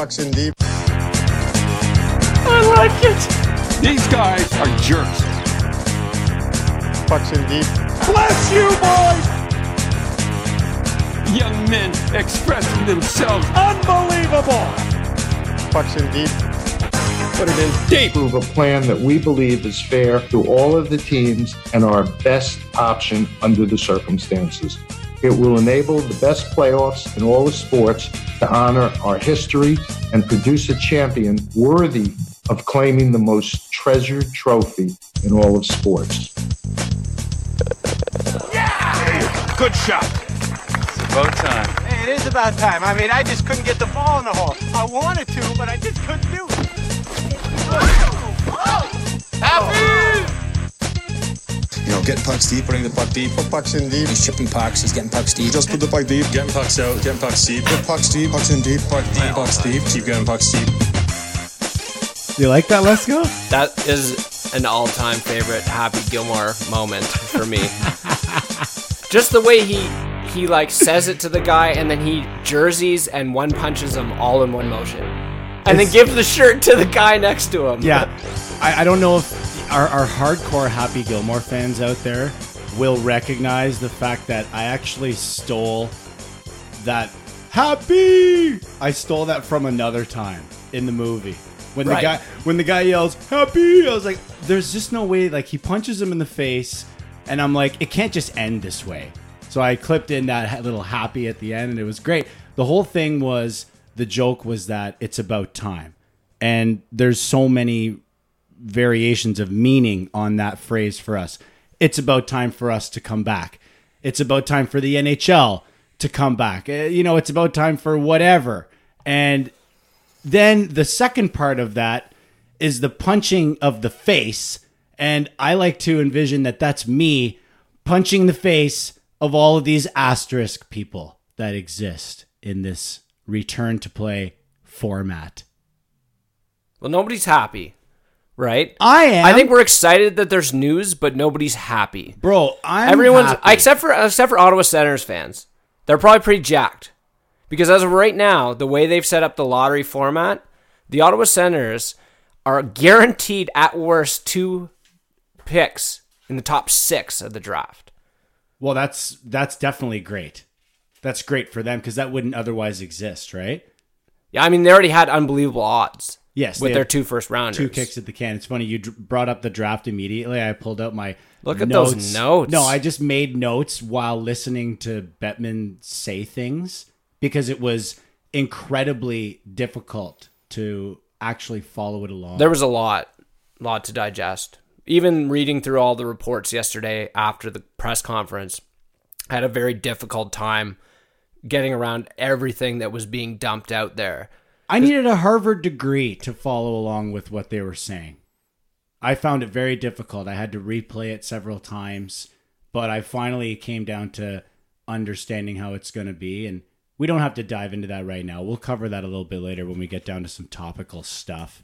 Pucks in deep. I like it. These guys are jerks. Pucks in deep. Bless you, boys! Young men expressing themselves. Unbelievable! Pucks in deep. Put it in deep. Approve a plan that we believe is fair to all of the teams and our best option under the circumstances. It will enable the best playoffs in all the sports to honor our history and produce a champion worthy of claiming the most treasured trophy in all of sports. Yeah! Good shot. About time. Hey, it is about time. I mean, I just couldn't get the ball in the hole. I wanted to, but I just couldn't do it. You know, getting pucks deep, putting the puck deep. Put pucks in deep. He's chipping pucks, he's getting pucks deep. Just put the puck deep, getting pucks out, getting pucks deep. Put pucks deep, pucks in deep, Puck deep, pucks deep, keep getting pucks deep. Do you like that? Let's go. That is an all-time favorite Happy Gilmore moment for me. Just the way he he like says it to the guy, and then he jerseys and one punches him all in one motion, and then gives the shirt to the guy next to him. Yeah, I, I don't know if our, our hardcore Happy Gilmore fans out there will recognize the fact that I actually stole that Happy. I stole that from another time in the movie. When the guy when the guy yells Happy, I was like, "There's just no way." Like he punches him in the face, and I'm like, "It can't just end this way." So I clipped in that little Happy at the end, and it was great. The whole thing was the joke was that it's about time, and there's so many variations of meaning on that phrase for us. It's about time for us to come back. It's about time for the NHL to come back. Uh, You know, it's about time for whatever. And then the second part of that is the punching of the face. And I like to envision that that's me punching the face of all of these asterisk people that exist in this return to play format. Well, nobody's happy, right? I am. I think we're excited that there's news, but nobody's happy. Bro, I'm Everyone's happy. except for except for Ottawa Senators fans. They're probably pretty jacked because as of right now, the way they've set up the lottery format, the Ottawa Senators are guaranteed at worst two picks in the top six of the draft. Well, that's that's definitely great. That's great for them because that wouldn't otherwise exist, right? Yeah, I mean they already had unbelievable odds. Yes, with their two first rounders. Two kicks at the can. It's funny you dr- brought up the draft immediately. I pulled out my Look at those notes. No, I just made notes while listening to Bettman say things because it was incredibly difficult to actually follow it along. There was a lot, A lot to digest. Even reading through all the reports yesterday after the press conference, I had a very difficult time getting around everything that was being dumped out there. I needed a Harvard degree to follow along with what they were saying. I found it very difficult. I had to replay it several times, but I finally came down to understanding how it's going to be. And we don't have to dive into that right now. We'll cover that a little bit later when we get down to some topical stuff.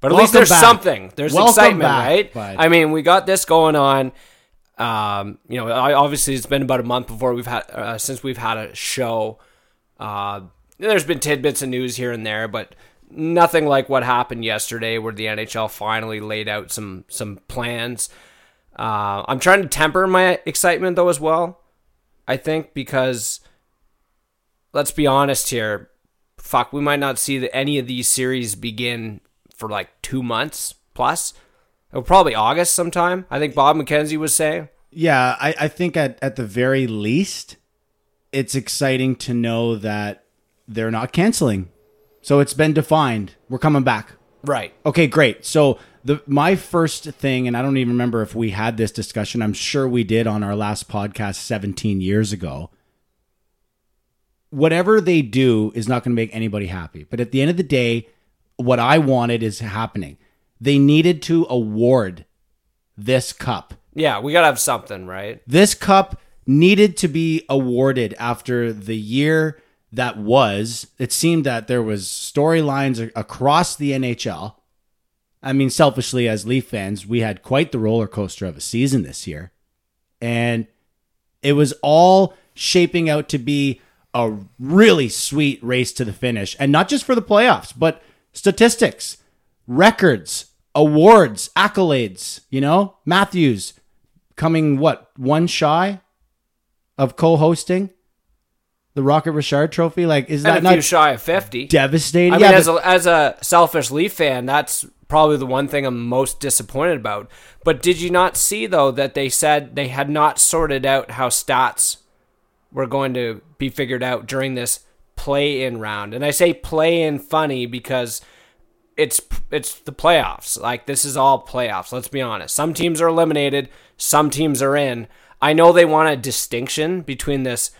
But at least there's back. something. There's Welcome excitement, back, right? bud. I mean, we got this going on. Um, you know, I, obviously it's been about a month before we've had uh, since we've had a show. Uh, there's been tidbits of news here and there, but nothing like what happened yesterday, where the NHL finally laid out some some plans. Uh, I'm trying to temper my excitement though as well. I think because let's be honest here, fuck, we might not see the, any of these series begin for like two months plus. It'll probably August sometime. I think Bob McKenzie was saying. Yeah, I, I think at, at the very least, it's exciting to know that they're not canceling. So it's been defined. We're coming back. Right. Okay, great. So the my first thing, and I don't even remember if we had this discussion. I'm sure we did on our last podcast 17 years ago. Whatever they do is not going to make anybody happy. But at the end of the day, what I wanted is happening. They needed to award this cup. Yeah, we gotta have something, right? This cup needed to be awarded after the year that was. It seemed that there was storylines across the NHL. I mean, selfishly as Leaf fans, we had quite the roller coaster of a season this year. And it was all shaping out to be a really sweet race to the finish, and not just for the playoffs, but statistics, records, awards, accolades. You know, Matthews coming what one shy of co-hosting the Rocket Richard Trophy. Like, is that And few not shy of 50. devastating? I mean, yeah, as, but- a, as a selfish Leaf fan, that's probably the one thing I'm most disappointed about. But did you not see, though, that they said they had not sorted out how stats were going to be figured out during this play in round? And I say play in funny because it's it's the playoffs. Like this is all playoffs. Let's be honest. Some teams are eliminated, some teams are in. I know they want a distinction between this.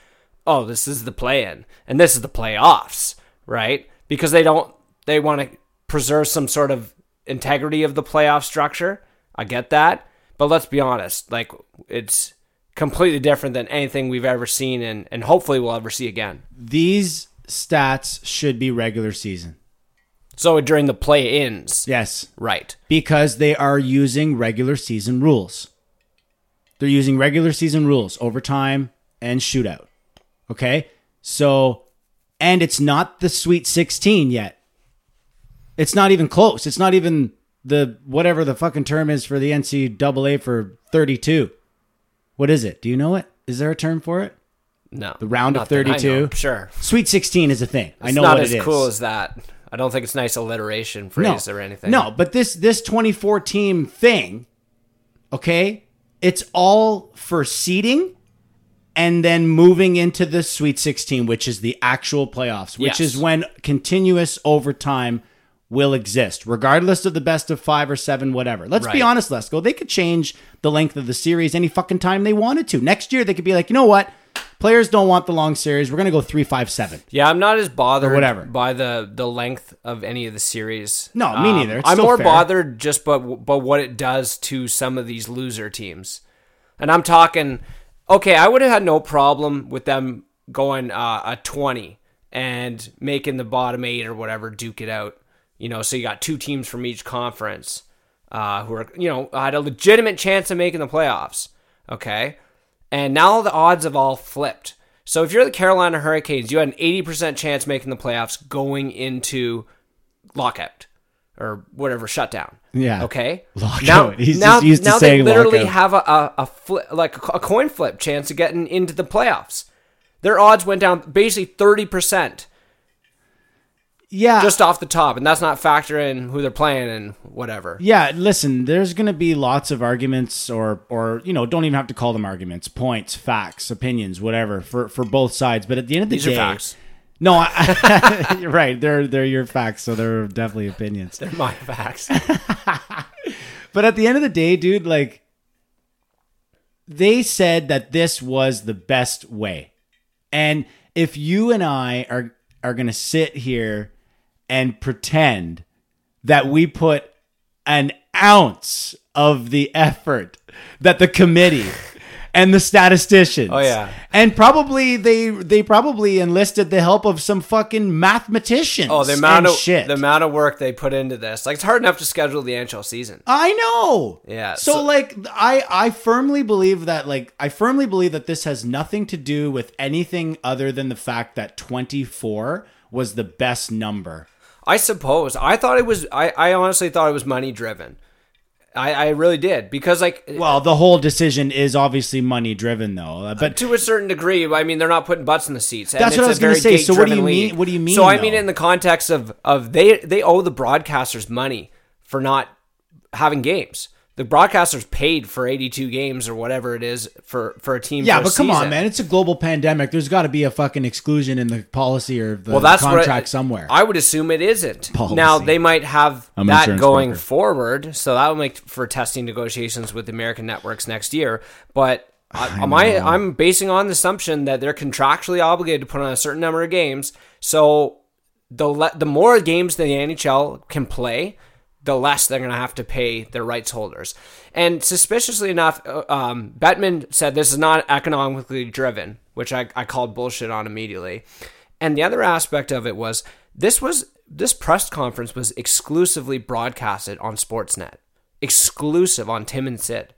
Oh, this is the play-in, and this is the playoffs, right? Because they don't. They want to preserve some sort of integrity of the playoff structure. I get that, but let's be honest. Like it's completely different than anything we've ever seen, and and hopefully we'll ever see again. these stats should be regular season. So during the play-ins, Yes, right? because they are using regular season rules. They're using regular season rules, overtime and shootout. Okay? So, and it's not the Sweet 16 yet. It's not even close. It's not even the whatever the fucking term is for the NCAA for 32. What is it? Do you know it? Is there a term for it? No, The round of Not that I know. 32? Sure, Sweet 16 is a thing. I know what It's know not as cool as that. I don't think it's nice alliteration phrase or anything. No, but this this 24 team thing, okay, it's all for seeding and then moving into the Sweet 16, which is the actual playoffs, which Yes. is when continuous overtime will exist, regardless of the best of five or seven, whatever. Let's be Right. honest, Lesko. They could change the length of the series any fucking time they wanted to. Next year, they could be like, you know what? Players don't want the long series. We're going to go three, five, seven. Yeah, I'm not as bothered whatever. by the the length of any of the series. Um, No, me neither. It's I'm more fair. bothered just but but what it does to some of these loser teams, and I'm talking. Okay, I would have had no problem with them going uh, a 20 and making the bottom eight or whatever duke it out. You know, so you got two teams from each conference uh, who are you know had a legitimate chance of making the playoffs. Okay, and now the odds have all flipped. So if you're the Carolina Hurricanes, you had an 80% chance making the playoffs going into lockout or whatever shutdown. Yeah. Okay. Now, He's now, just used to now saying they literally lockout. have a a, a flip, like a coin flip chance of getting into the playoffs. Their odds went down basically 30% Yeah. just off the top, and that's not factoring who they're playing and whatever. Yeah, listen, there's going to be lots of arguments or or you know, don't even have to call them arguments, points, facts, opinions, whatever for for both sides, but at the end of the These day facts. No, I, you're right. They're they're your facts, so they're definitely opinions. They're my facts. But at the end of the day, dude, like they said that this was the best way. And if you and I are are going to sit here and pretend that we put an ounce of the effort that the committee and the statisticians Oh, yeah. and probably they they probably enlisted the help of some fucking mathematicians Oh, the amount of shit the amount of work they put into this. Like it's hard enough to schedule the NHL season. I know. Yeah, So, so- like I I firmly believe that like I firmly believe that this has nothing to do with anything other than the fact that 24 was the best number. I suppose. I thought it was. I, I honestly thought it was money driven. I, I really did because like Well, the whole decision is obviously money driven though. Uh, But to a certain degree, I mean they're not putting butts in the seats. and That's what I was gonna say. So what do you mean- what do you mean, So I mean in the context of of they they owe the broadcasters money for not having games. The broadcasters paid for 82 games or whatever it is for for a team. yeah, but come on, man. It's a global pandemic. There's got to be a fucking exclusion in the policy or the well, that's contract I- somewhere. I would assume it isn't. Policy. Now they might have I'm that going broker. forward, so that will make for testing negotiations with American networks next year. But I, my, I'm basing on the assumption that they're contractually obligated to put on a certain number of games. So the le- the more games the NHL can play, the less they're going to have to pay their rights holders. And suspiciously enough, uh, um, Bettman said this is not economically driven, which I, I called bullshit on immediately. And the other aspect of it was this was this press conference was exclusively broadcasted on Sportsnet, exclusive on Tim and Sid.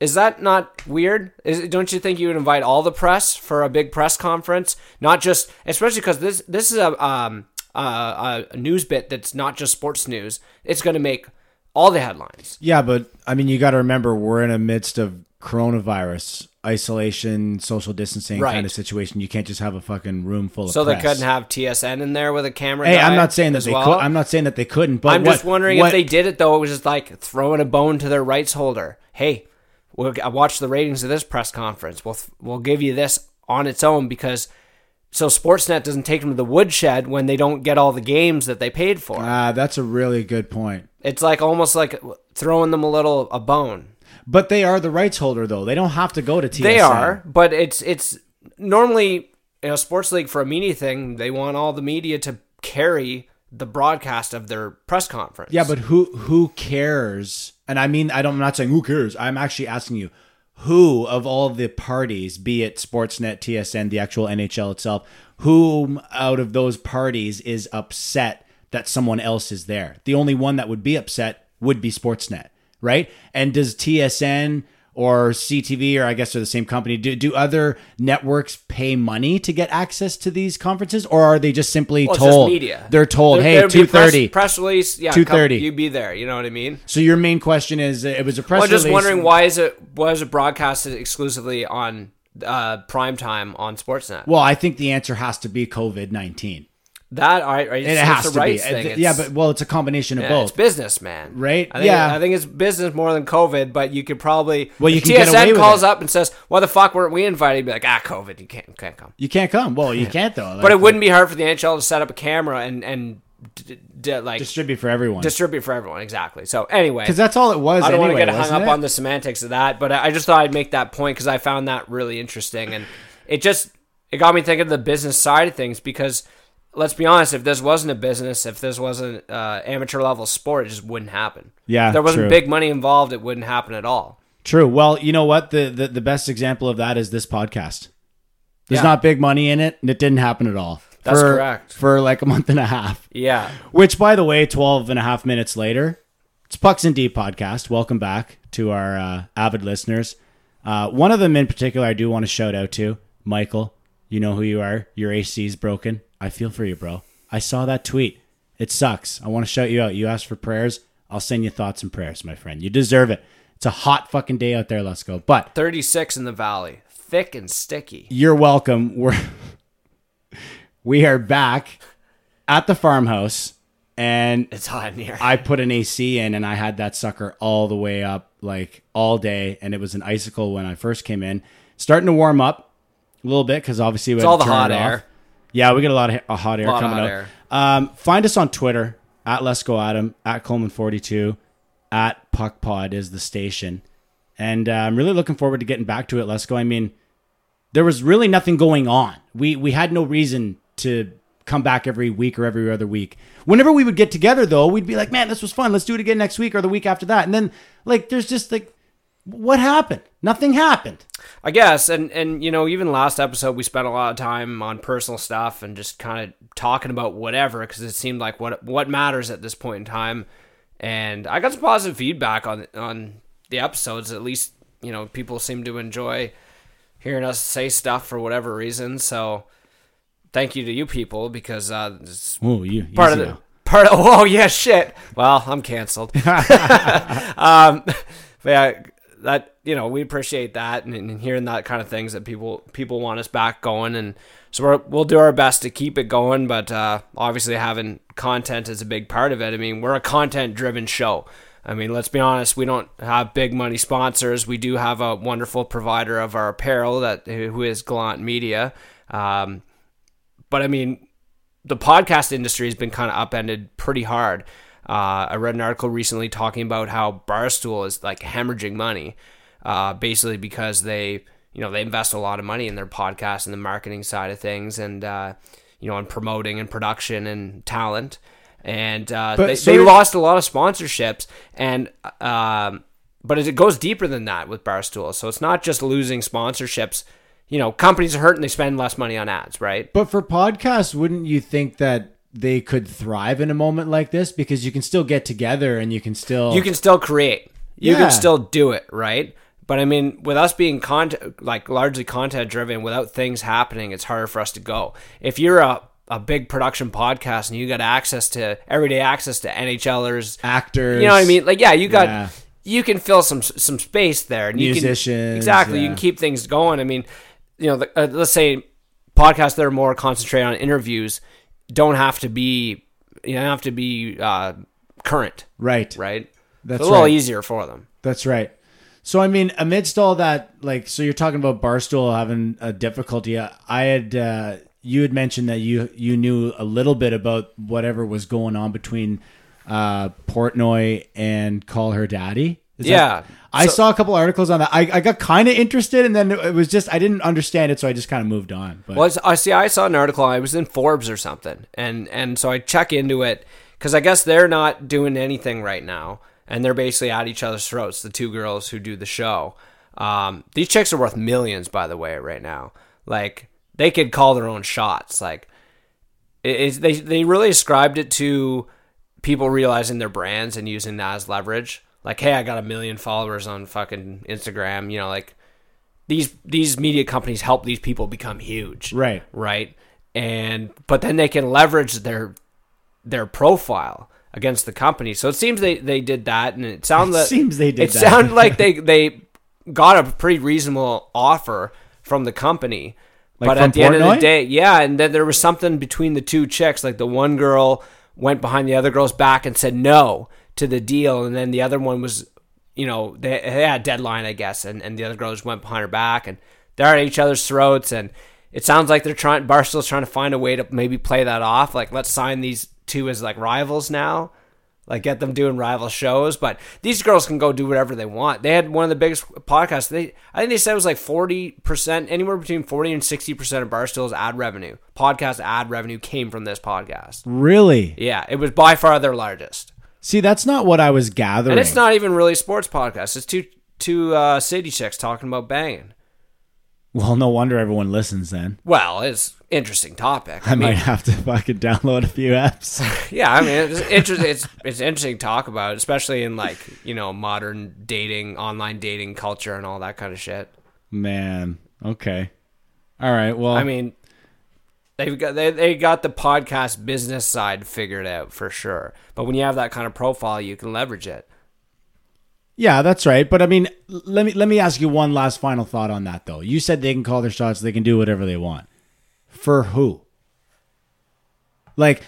Is that not weird? Is, don't you think you would invite all the press for a big press conference, not just, especially because this this is a um uh, a news bit that's not just sports news. It's going to make all the headlines. Yeah, but I mean, you got to remember we're in a midst of coronavirus isolation, social distancing Right. kind of situation. You can't just have a fucking room full of So they couldn't have TSN in there with a camera. Hey, I'm not saying that they well? could. I'm not saying that they couldn't. But I'm just wondering what- if they did it though. It was just like throwing a bone to their rights holder. Hey, we'll I watched the ratings of this press conference. We'll we'll give you this on its own because so Sportsnet doesn't take them to the woodshed when they don't get all the games that they paid for. Ah, that's a really good point. it's like almost like throwing them a little a bone. But they are the rights holder, though. They don't have to go to TSN. They are, but it's it's normally in a sports league for a media thing. They want all the media to carry the broadcast of their press conference. Yeah, but who who cares? And I mean, I don't, I'm not saying who cares. I'm actually asking you, who of all the parties, be it Sportsnet, TSN, the actual NHL itself, whom out of those parties is upset that someone else is there? The only one that would be upset would be Sportsnet, right? And does TSN or CTV, or I guess they're the same company, do, do other networks pay money to get access to these conferences, or are they just simply Well, told? just media. They're told, There- hey, there'd be a two thirty. press, press release. Yeah, 2:30. come- You be there. You know what I mean? So your main question is, it was a press Well, I'm just release. wondering why is it was it broadcasted exclusively on uh, prime time on Sportsnet? Well, I think the answer has to be COVID nineteen. That I, I it's, It has the to be. thing. th- yeah, but well, it's a combination of yeah, both. it's business, man. Right? I think, Yeah. I think it's business more than COVID. But you could probably Well, you can get TSN away with calls it. up and says, "Why the fuck weren't we invited?" You'd be like, "Ah, COVID, you can't, can't come." you can't come. Well, you can't though. But it wouldn't be hard for the NHL to set up a camera and and d- d- like distribute for everyone. distribute for everyone. Exactly. So anyway, because that's all it was. I don't anyway, want to get hung up it? on the semantics of that, but I I just thought I'd make that point because I found that really interesting, and it just it got me thinking of the business side of things. Because let's be honest, if this wasn't a business, if this wasn't uh, amateur level sport, it just wouldn't happen. Yeah, if there wasn't true. big money involved, it wouldn't happen at all. True. Well, you know what? The, the the best example of that is this podcast. There's Yeah. not big money in it, and it didn't happen at all. That's for, correct. For like a month and a half. Yeah, Which, by the way, 12 and a half minutes later, it's Pucks in Deep podcast. Welcome back to our uh, avid listeners. Uh, one of them in particular, I do want to shout out to Michael. You know who you are. Your AC is broken. I feel for you, bro. I saw that tweet. It sucks. I want to shout you out. You asked for prayers. I'll send you thoughts and prayers, my friend. You deserve it. It's a hot fucking day out there. Let's go. But thirty six in the valley, thick and sticky. you're welcome. We're we are back at the farmhouse, and It's hot in here. I put an AC in, and I had that sucker all the way up, like all day, and it was an icicle when I first came in. Starting to warm up a little bit because obviously we It's all the hot it off. Yeah, we get a lot of uh, hot air Lot coming hot out. air. Um, find us on Twitter at Let's Go Adam at Coleman forty two at Puck Pod is the station, and uh, I'm really looking forward to getting back to it. Let's go. I mean, there was really nothing going on. We we had no reason to come back every week or every other week. Whenever we would get together though, we'd be like, "Man, this was fun. Let's do it again next week or the week after that." And then like there's just like what happened? Nothing happened. I guess, and and you know, even last episode we spent a lot of time on personal stuff and just kind of talking about whatever because it seemed like what what matters at this point in time. And I got some positive feedback on on the episodes. At least you know people seem to enjoy hearing us say stuff for whatever reason. So thank you to you people because uh, it's Oh, you part of the now. part of oh yeah shit well i'm canceled um but yeah that you know we appreciate that and, and hearing that kind of things that people people want us back going and so we're, we'll do our best to keep it going but uh obviously having content is a big part of it i mean we're a content driven show I mean, let's be honest. We don't have big money sponsors. We do have a wonderful provider of our apparel that who is glant Media. Um, but I mean, the podcast industry has been kind of upended pretty hard. Uh, I read an article recently talking about how Barstool is like hemorrhaging money, uh, basically because they, you know, they invest a lot of money in their podcast and the marketing side of things, and uh, you know, in promoting and production and talent. And uh, they, so they lost a lot of sponsorships, and um, but it goes deeper than that with Barstool. So it's not just losing sponsorships. You know, companies are hurting; they spend less money on ads, right? But for podcasts, wouldn't you think that they could thrive in a moment like this because you can still get together and you can still you can still create. You Yeah. can still do it, right? But I mean, with us being content, like largely content driven, without things happening, it's harder for us to go. If you're a a big production podcast and you got access to everyday access to NHLers, Actors. you know what I mean? Like, yeah, you got Yeah. you can fill some some space there, and you Musicians, can, exactly. You can keep things going. I mean, you know, the, uh, let's say podcasts that are more concentrated on interviews don't have to be you don't have to be uh, current, Right. right? That's It's a little right. easier for them. That's right. So I mean, amidst all that, like, so you're talking about Barstool having a difficulty. I had uh, you had mentioned that you you knew a little bit about whatever was going on between uh, Portnoy and Call Her Daddy. Is that- Yeah. I So- saw a couple articles on that. I, I got kind of interested, and then it was just I didn't understand it, so I just kind of moved on. But Well, I see. I saw an article. I was in Forbes or something, and and so I check into it because I guess they're not doing anything right now, and they're basically at each other's throats. The two girls who do the show. Um, these chicks are worth millions, by the way, right now. Like they could call their own shots. Like it, it's they they really ascribed it to people realizing their brands and using that as leverage. Like, hey, I got a million followers on fucking Instagram. You know, like these these media companies help these people become huge. Right. right? And but then they can leverage their their profile against the company. So it seems they they did that and it sounds that seems they did it that. sounded like they they got a pretty reasonable offer from the company. Like but at the end of the day yeah and then there was something between the two chicks. Like the one girl went behind the other girl's back and said no to the deal and then the other one was you know, they, they had a deadline, I guess, and, and the other girl just went behind her back, and they're at each other's throats, and it sounds like they're trying, Barstool's trying to find a way to maybe play that off, like let's sign these two as like rivals now, like get them doing rival shows, but these girls can go do whatever they want. They had one of the biggest podcasts. They, I think they said it was like forty percent, anywhere between forty and sixty percent of Barstool's ad revenue, podcast ad revenue, came from this podcast. really, Yeah, it was by far their largest. See, that's not what I was gathering. And it's not even really a sports podcast. It's two two uh, city chicks talking about banging. Well, no wonder everyone listens then. Well, it's interesting topic. I, I, mean, might have to fucking download a few apps. yeah, I mean, it's interesting. It's it's interesting to talk about, especially in like you know modern dating, online dating culture, and all that kind of shit. Man, okay, all right. Well, I mean, they've got they, they got the podcast business side figured out for sure. But when you have that kind of profile, you can leverage it. Yeah, that's right. But I mean, let me let me ask you one last final thought on that though. You said they can call their shots, they can do whatever they want. For who? Like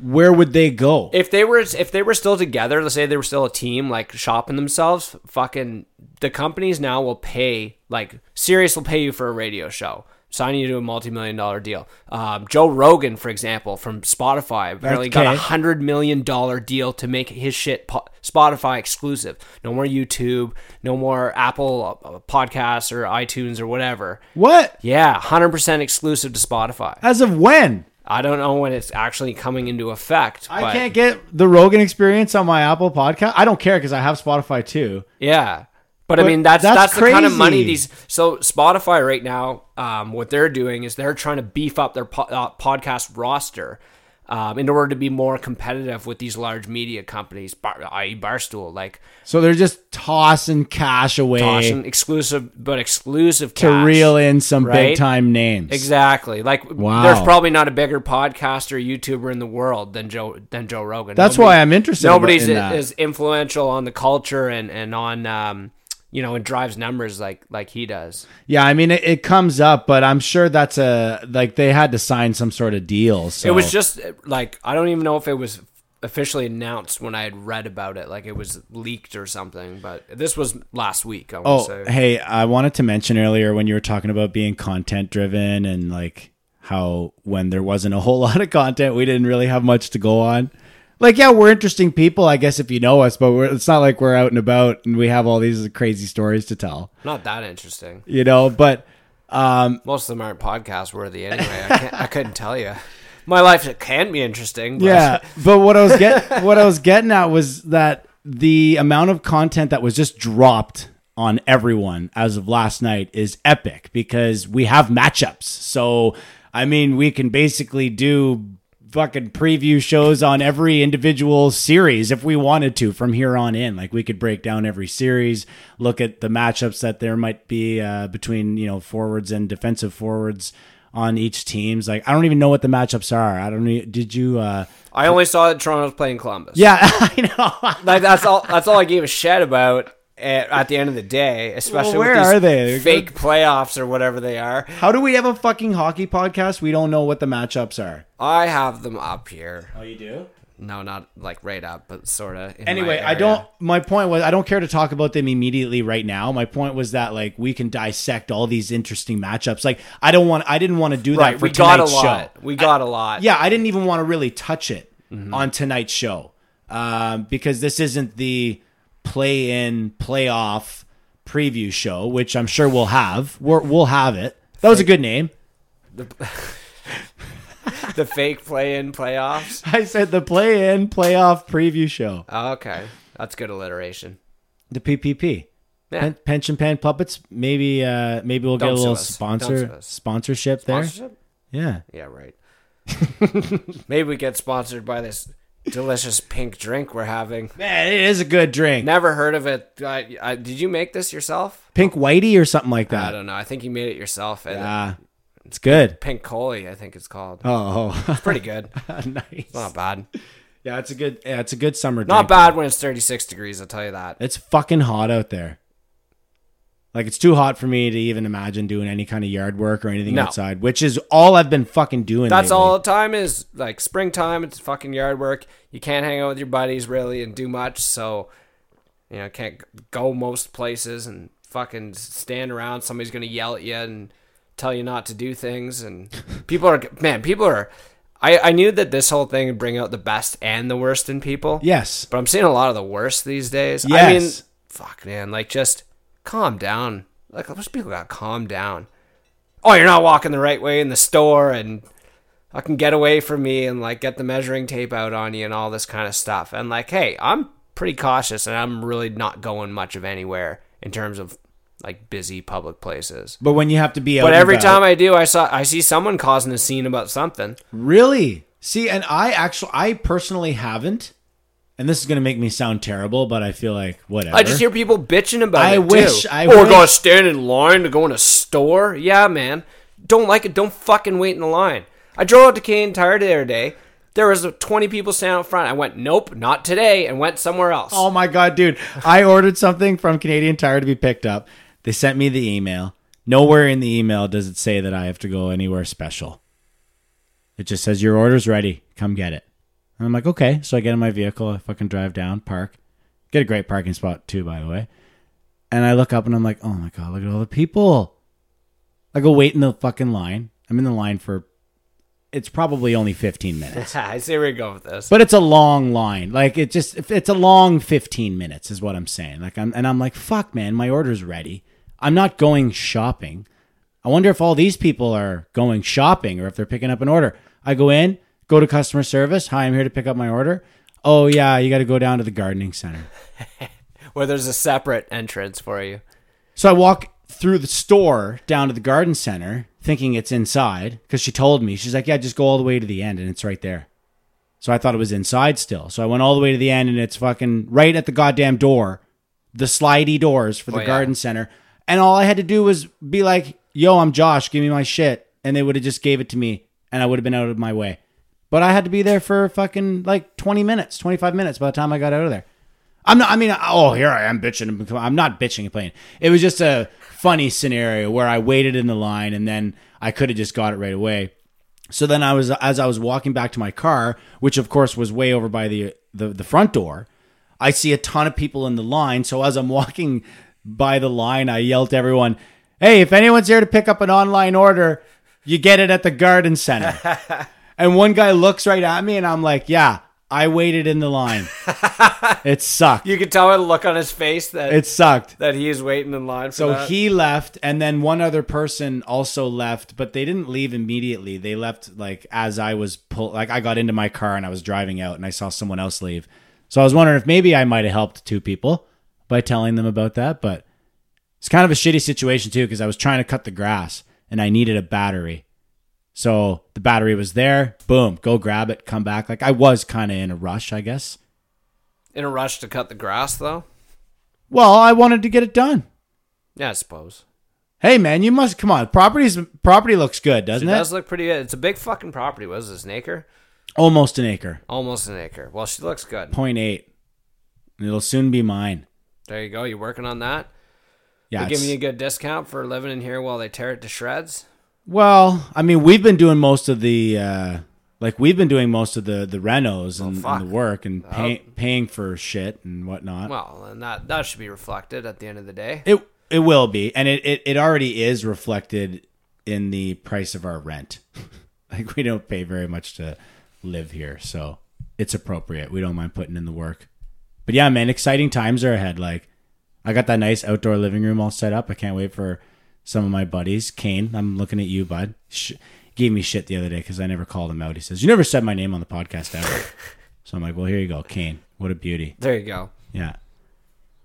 where would they go? if they were if they were still together, let's say they were still a team, like shopping themselves, fucking the companies now will pay like Sirius will pay you for a radio show, sign you to a multi million dollar deal. Um, Joe Rogan, for example, from Spotify, apparently got a hundred million dollar deal to make his shit po- Spotify exclusive. No more YouTube, no more Apple uh, podcasts or iTunes or whatever. what? Yeah, hundred percent exclusive to Spotify. As of when? I don't know when it's actually coming into effect. I can't get the Rogan experience on my Apple podcast. I don't care because I have Spotify too. Yeah. But, I mean that's that's that's, the kind of money these so Spotify right now um, what they're doing is they're trying to beef up their po- uh, podcast roster um, in order to be more competitive with these large media companies Bar- i.e. Barstool like So they're just tossing cash away Toshin, exclusive but exclusive to cash. reel in some right? big time names. Exactly. Like Wow. there's probably not a bigger podcaster YouTuber in the world than Joe than Joe Rogan. That's why I'm interested Nobody's in that. as influential on the culture and and on um you know and drives numbers like like he does. Yeah, I mean it, it comes up, but I'm sure that's a like they had to sign some sort of deal. So It was just like I don't even know if it was officially announced when I had read about it. Like it was leaked or something. But this was last week. I Oh, say. hey, I wanted to mention earlier when you were talking about being content driven and like how when there wasn't a whole lot of content, we didn't really have much to go on. Like, yeah, we're interesting people, I guess, if you know us, but we're, it's not like we're out and about and we have all these crazy stories to tell, Not that interesting. you know. But um, Most of them aren't podcast worthy anyway. I, can't, I couldn't tell you. My life can be interesting. But yeah, but what I was get what I was getting at was that the amount of content that was just dropped on everyone as of last night is epic because we have matchups. So I mean, we can basically do fucking preview shows on every individual series if we wanted to from here on in. Like we could break down every series, look at the matchups that there might be uh, between you know forwards and defensive forwards on each teams. Like I don't even know what the matchups are. I don't know. Did you? uh I only saw that Toronto's playing Columbus. Yeah, I know. like that's all. That's all I gave a shit about at, at the end of the day. Especially Well, where with these are they? Fake playoffs or whatever they are. How do we have a fucking hockey podcast? We don't know what the matchups are. I have them up here. Oh, you do? No, not like right up, but sort of. Anyway, I don't. My point was, I don't care to talk about them immediately right now. My point was that like we can dissect all these interesting matchups. Like I don't want. I didn't want to do that Right, for we got a tonight's lot. show. We got a lot. Yeah, I didn't even want to really touch it Mm-hmm. on tonight's show um, because this isn't the play-in playoff preview show, which I'm sure we'll have. We're, we'll have it. That was a good name. the fake play-in playoffs. I said the play-in playoff preview show. Oh, okay, that's good alliteration. The PPP. Yeah. Pen, pension pan puppets. Maybe uh maybe we'll get Don't a little sponsor sponsorship there. Sponsorship? Yeah. Yeah, right. Maybe we get sponsored by this delicious pink drink we're having. Man, it is a good drink. Never heard of it. I, I, did you make this yourself? Pink whitey or something like that. I don't know. I think you made it yourself. And Yeah. It's good. Pink Coley, I think it's called. Oh, oh. It's pretty good. nice. Not bad. Yeah, it's a good yeah, it's a good summer drink. Not bad when it's 36 degrees, I'll tell you that. It's fucking hot out there. Like it's too hot for me to even imagine doing any kind of yard work or anything No. outside, which is all I've been fucking doing. That's lately. all the time is like springtime. It's fucking yard work. You can't hang out with your buddies really and do much. So, you know, can't go most places and fucking stand around. Somebody's gonna yell at you and tell you not to do things. And people are man, people are. I I knew that this whole thing would bring out the best and the worst in people. Yes. but I'm seeing a lot of the worst these days. I mean, Yes. fuck, man, like just calm down. Like most people gotta calm down. Oh, you're not walking the right way in the store, and I can get away from me and like get the measuring tape out on you and all this kind of stuff. And like, hey, I'm pretty cautious, and I'm really not going much of anywhere in terms of like busy public places. But when you have to be out But every time I do, I saw I see someone causing a scene about something. Really? See, and I actually I personally haven't. And this is going to make me sound terrible, but I feel like whatever. I just hear people bitching about I it. wish- too. I or wish- gotta stand in line to go in a store. Yeah, man. Don't like it. Don't fucking wait in the line. I drove out to Canadian Tire the other day. There was 20 people standing out front. I went, nope, not today, and went somewhere else. Oh my god, dude! I ordered something from Canadian Tire to be picked up. They sent me the email. Nowhere in the email does it say that I have to go anywhere special. It just says your order's ready. Come get it. And I'm like, okay. So I get in my vehicle. I fucking drive down, park, get a great parking spot too, by the way. And I look up and I'm like, oh my god, look at all the people. I go wait in the fucking line. I'm in the line for. It's probably only 15 minutes. I see where you go with this. But it's a long line. Like it just it's a long 15 minutes is what I'm saying. Like I'm and I'm like, "Fuck, man, my order's ready. I'm not going shopping. I wonder if all these people are going shopping or if they're picking up an order." I go in, go to customer service. "Hi, I'm here to pick up my order." "Oh, yeah, you got to go down to the gardening center." Where there's a separate entrance for you. So I walk through the store down to the garden center, thinking it's inside because she told me. She's like, "Yeah, just go all the way to the end, and it's right there." So I thought it was inside still. So I went all the way to the end, and it's fucking right at the goddamn door, the slidey doors for the Oh, yeah. garden center. And all I had to do was be like, "Yo, I'm Josh. Give me my shit," and they would have just gave it to me, and I would have been out of my way. But I had to be there for fucking like 20 minutes, 25 minutes by the time I got out of there. I'm not. I mean, oh, here I am bitching. I'm not bitching and playing. It was just a funny scenario where I waited in the line and then I could have just got it right away. So then I was as I was walking back to my car, which of course was way over by the the, the front door. I see a ton of people in the line. So as I'm walking by the line, I yelled to everyone, "Hey, if anyone's here to pick up an online order, you get it at the garden center." and one guy looks right at me, and I'm like, "Yeah, I waited in the line. it sucked. You could tell by the look on his face that It sucked." that he is waiting in line for So that. he left, and then one other person also left, but they didn't leave immediately. They left like as I was pull, like I got into my car and I was driving out, and I saw someone else leave. So I was wondering if maybe I might have helped two people by telling them about that, but it's kind of a shitty situation too because I was trying to cut the grass and I needed a battery. So the battery was there. Boom, go grab it, come back. Like I was kind of in a rush, I guess. In a rush to cut the grass, though. Well, I wanted to get it done. Yeah, I suppose. Hey man, you must come on. Property's property looks good, doesn't it? It does look pretty good. It's a big fucking property. Was this an acre? Almost an acre. Almost an acre. Well, she looks good. Point eight. It'll soon be mine. There you go. You working on that? Yeah. They it's- giving you a good discount for living in here while they tear it to shreds. Well, I mean, we've been doing most of the uh like we've been doing most of the the renos and, and the work and pay, paying for shit and whatnot. Well, and that that should be reflected at the end of the day. It it will be, and it, it, it already is reflected in the price of our rent. like we don't pay very much to live here, so it's appropriate. We don't mind putting in the work. But yeah, man, exciting times are ahead. Like I got that nice outdoor living room all set up. I can't wait for some of my buddies. Kane, I'm looking at you, bud. Sh- gave me shit the other day because I never called him out. He says you never said my name on the podcast ever. so I'm like, well, here you go, Kane. What a beauty. There you go. Yeah.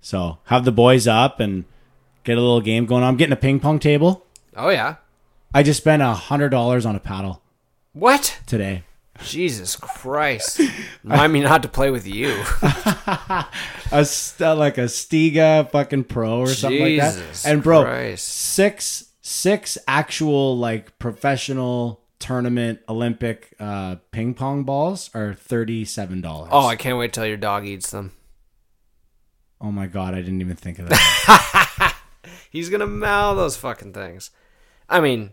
So have the boys up and get a little game going on. I'm getting a ping pong table. Oh yeah. I just spent a hundred dollars on a paddle What? today. Jesus Christ! Remind me not to play with you. A st- like a Stiga fucking Pro or something like that. And bro, Christ. six six actual like professional tournament Olympic uh, ping pong balls are thirty seven dollars. Oh, I can't wait till your dog eats them. oh my god, I didn't even think of that. He's gonna mow those fucking things. I mean,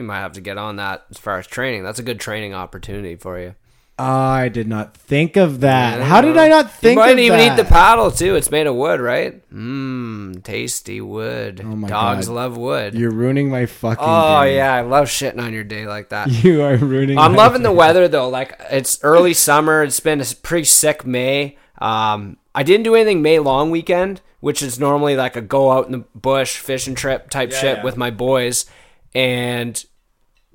you might have to get on that as far as training. That's a good training opportunity for you. I did not think of that. How did I not think of that? You might of even that? eat the paddle too. It's made of wood, right? Mmm, tasty wood. Oh my Dogs God. love wood. You're ruining my fucking. oh day. yeah, I love shitting on your day like that. You are ruining. I'm my loving the weather though. Like it's early summer. It's been a pretty sick May. Um, I didn't do anything May long weekend, which is normally like a go out in the bush fishing trip type shit yeah. with my boys, and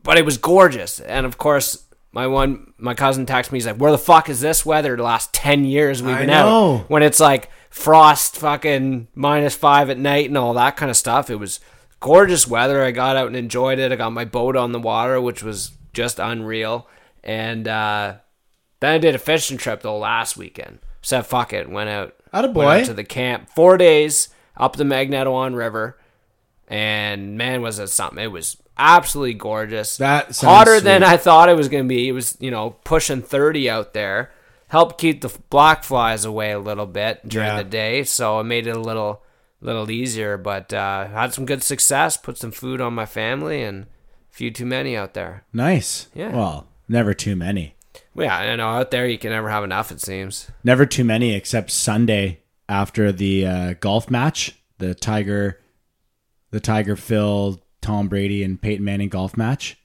but it was gorgeous. And of course, my one my cousin texted me. He's like, "Where the fuck is this weather? The last ten years we've been know. out when it's like frost, fucking minus five at night, and all that kind of stuff." It was gorgeous weather. I got out and enjoyed it. I got my boat on the water, which was just unreal. And uh, then I did a fishing trip though last weekend. Said fuck it, went out. Atta Went out boy. to the camp. Four days up the Magnetawan River, and man, was it something! It was absolutely gorgeous. That hotter than. I thought it was going to be. It was you know pushing thirty out there. Helped keep the black flies away a little bit during Yeah. the day, so it made it a little little easier. But uh, had some good success. Put some food on my family and a few too many out there. Nice. Yeah. Well, never too many. Yeah, I know out there you can never have enough. It seems. Never too many, except Sunday after the uh, golf match, the Tiger, the Tiger Phil, Tom Brady, and Peyton Manning golf match.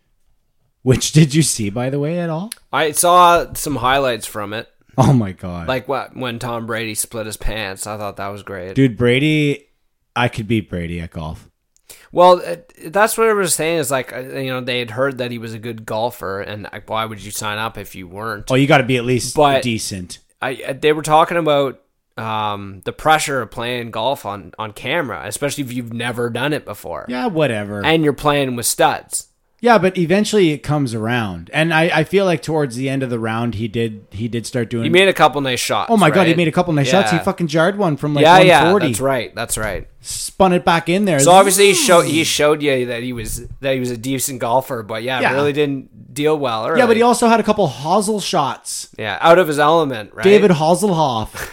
Which did you see, by the way, at all? I saw some highlights from it, Oh my god! like what when Tom Brady split his pants. I thought that was great. dude, Brady, I could beat Brady at golf. Well, that's what I was saying. Is like uh, you know they had heard that he was a good golfer, and why would you sign up if you weren't? Oh, you got to be at least But- decent. I uh, they were talking about um, the pressure of playing golf on on camera, especially if you've never done it before, Yeah, whatever. and you're playing with studs. Yeah, but eventually it comes around, and I, I feel like towards the end of the round he did he did start doing. He made a couple nice shots. oh my god, he made a couple nice shots. He fucking jarred one from like yeah, yeah, that's right, that's right. Spun it back in there. So obviously he showed he showed you that he was that he was a decent golfer, but yeah, Yeah. really didn't deal well. Early. yeah, but he also had a couple hosel shots. yeah out of his element, right? David Hasselhoff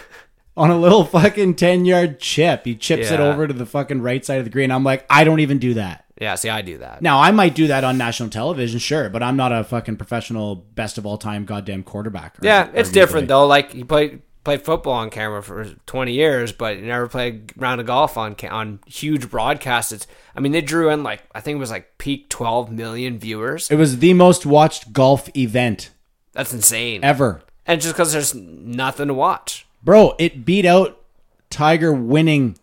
on a little fucking 10 yard chip. He chips it Yeah. over to the fucking right side of the green. I'm like, I don't even do that. yeah, see, I do that. Now, I might do that on national television, sure, but I'm not a fucking professional best of all time goddamn quarterback. Yeah, it's different though. Like he played played football on camera for 20 years, but he never played a round of golf on ca- on huge broadcasts. It's, I mean, they drew in like I think it was like peak 12 million viewers. It was the most watched golf event That's insane. ever. And just because there's nothing to watch. Bro, it beat out Tiger winning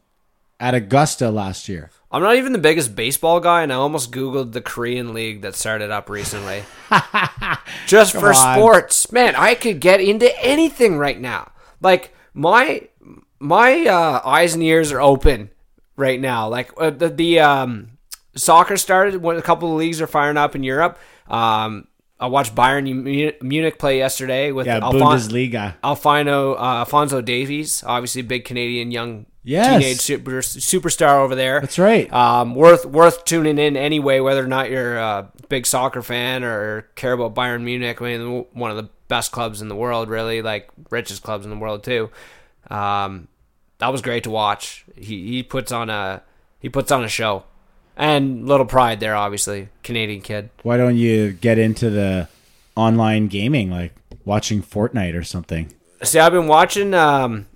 at Augusta last year. I'm not even the biggest baseball guy, and I almost Googled the Korean league that started up recently. Just for on. sports. Man, I could get into anything right now. Like, my my uh, eyes and ears are open right now. Like, uh, the, the um, soccer started, when a couple of leagues are firing up in Europe. Um, I watched Bayern Munich play yesterday with Yeah, Alfon- Bundesliga. Alfino uh, Alfonso Davies, obviously a big Canadian young Yes. teenage super, superstar over there. That's right. Um, worth worth tuning in anyway, whether or not you're a big soccer fan or care about Bayern Munich. I mean, one of the best clubs in the world, really, like richest clubs in the world too. Um, that was great to watch. He he puts on a he puts on a show, and little pride there, obviously, Canadian kid. Why don't you get into the online gaming, like watching Fortnite or something? See, I've been watching. Um,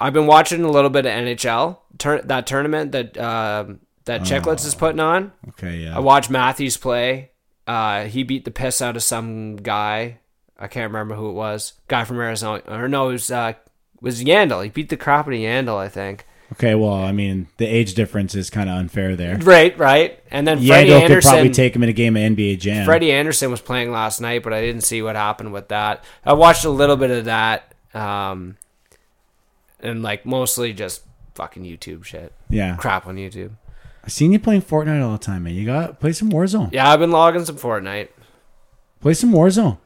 I've been watching a little bit of NHL. Tur- that tournament that um that Chicklets is putting on. Okay, yeah. I watched Matthews play. Uh, he beat the piss out of some guy. I can't remember who it was. Guy from Arizona, or no, it was uh, was Yandel. He beat the crap out of Yandel, I think. Okay, well, I mean, the age difference is kind of unfair there. Right, right. And then Freddie Yandel could Andersen. probably take him in a game of NBA Jam. Freddie Andersen was playing last night, but I didn't see what happened with that. I watched a little bit of that, um, and like mostly just fucking YouTube shit. Yeah. crap on YouTube. I've seen you playing Fortnite all the time, man. You got play some Warzone. Yeah, I've been logging some Fortnite. Play some Warzone.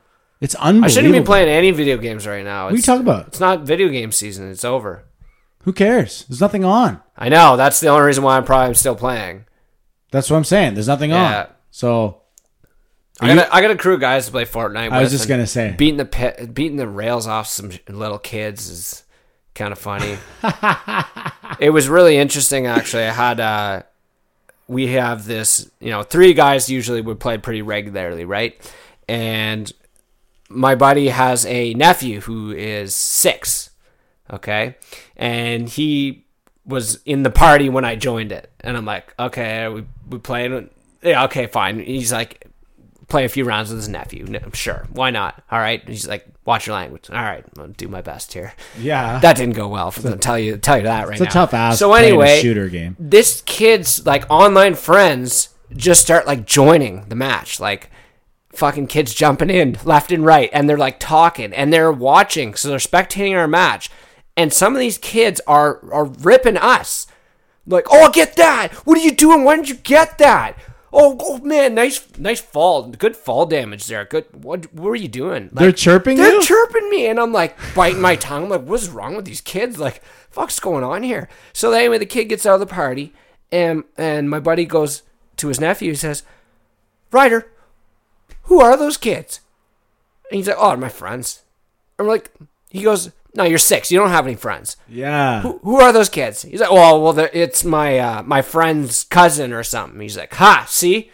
It's unbelievable. I shouldn't be playing any video games right now. What are you talking about? it's not video game season. It's over. Who cares? There's nothing on. I know. That's the only reason why I'm probably still playing. That's what I'm saying. There's nothing Yeah. on. So I got, a, I got a crew of guys to play Fortnite. I was with, just and gonna say. beating the pit, beating the rails off some little kids is kind of funny. it was really interesting, actually. I had uh, we have this, you know, three guys usually would play pretty regularly, right? And my buddy has a nephew who is six, okay, and he was in the party when I joined it, and I'm like, okay, we we playing, yeah, okay, fine. He's like, play a few rounds with his nephew. No, sure, why not? All right. He's like, watch your language. All right, I'll do my best here. yeah, That didn't go well. I'll tell you, tell you that right now. it's a tough ass. So a anyway, shooter game. this kid's like online friends just start like joining the match, like fucking kids jumping in left and right, and they're like talking and they're watching, so they're spectating our match. And some of these kids are are ripping us, like, "Oh, get that! What are you doing? Why didn't you get that? Oh, oh man, nice nice fall, good fall damage there. Good. What what were you doing? Like, They're chirping they're you? chirping me, and I'm like biting my tongue. I'm like, what's wrong with these kids? Like, fuck's going on here? So anyway, the kid gets out of the party, and and my buddy goes to his nephew. He says, "Ryder, who are those kids?" And he's like, "Oh, they're my friends." I'm like, he goes, "No, you're six. You don't have any friends. Yeah. Who, who are those kids?" He's like, "Oh, well, it's my uh, my friend's cousin or something." He's like, "Ha, see,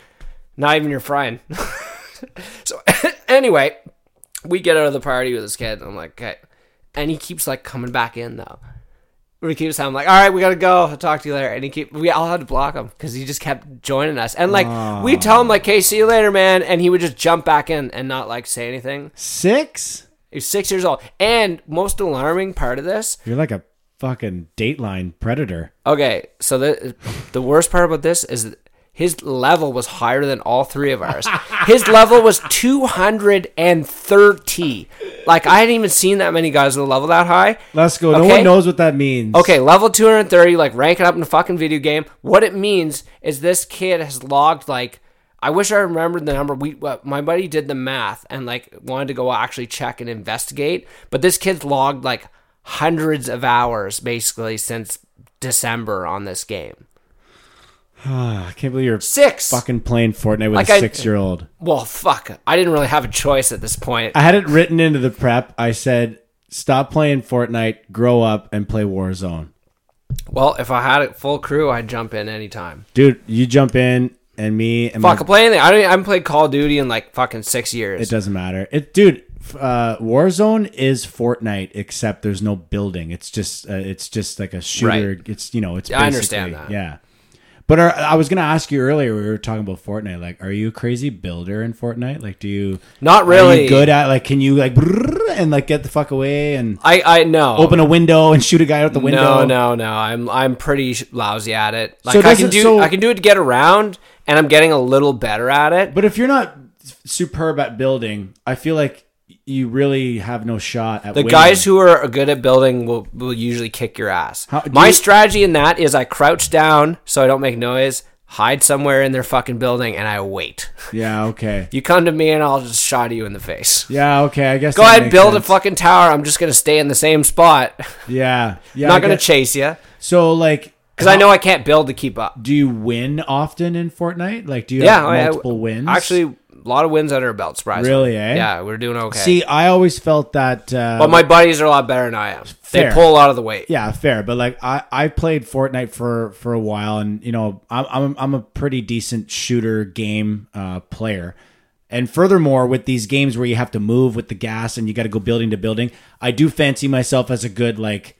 not even your friend." so anyway, we get out of the party with this kid. And I'm like, okay. And he keeps like coming back in though. We keep saying, I'm like, all right, we gotta go. I'll talk to you later. And he keep, we all had to block him because he just kept joining us. And like, we tell him like, okay, see you later, man. And he would just jump back in and not like say anything. Six? He's six years old. And most alarming part of this, You're like a fucking Dateline predator. okay, so the the worst part about this is his level was higher than all three of ours. His level was 230. Like I hadn't even seen that many guys with a level that high. Let's go. No one knows what that means. Okay, level 230, like ranking up in a fucking video game. What it means is this kid has logged like I wish I remembered the number. We uh, my buddy did the math and like wanted to go actually check and investigate, but this kid's logged like hundreds of hours basically since December on this game. I can't believe you're Six. fucking playing Fortnite with Like a I- six year old. Well, fuck. I didn't really have a choice at this point. I had it written into the prep. I said, stop playing Fortnite, grow up, and play Warzone. Well, if I had a full crew, I'd jump in anytime. Dude, you jump in, and me and Fuck, my, I play anything. I don't. I haven't played Call of Duty in like fucking six years. it doesn't matter. It, dude, uh, Warzone is Fortnite, except there's no building. It's just, uh, it's just like a shooter. Right. It's you know, it's. Yeah, I understand that. Yeah. But are, I was gonna ask you earlier. We were talking about Fortnite. Like, are you a crazy builder in Fortnite? Like, do you Not Are really. you good at like? Can you like and like get the fuck away and I I know. open a window and shoot a guy out the window? No, no, no. I'm I'm pretty lousy at it. Like So I can do so- I can do it to get around, and I'm getting a little better at it. But if you're not superb at building, I feel like you really have no shot at The winning. guys who are good at building will will usually kick your ass. How- My you- strategy in that is I crouch down so I don't make noise, hide somewhere in their fucking building, and I wait. Yeah, okay. You come to me, and I'll just shot you in the face. Yeah, okay. I guess Go ahead, build a fucking tower. I'm just gonna stay in the same spot. Yeah, yeah. not I gonna get- chase you So like, because I know I can't build to keep up. do you win often in Fortnite? Like, do you Yeah, have I- I- multiple wins? Actually, a lot of wins under our belt. Surprisingly, Really, eh? Yeah, we're doing okay. see, I always felt that. Uh, but my buddies are a lot better than I am. Fair. They pull a lot of the weight. Yeah, fair. But like I, I played Fortnite for for a while, and you know I'm I'm I'm a pretty decent shooter game uh, player. And furthermore, with these games where you have to move with the gas and you got to go building to building, I do fancy myself as a good like.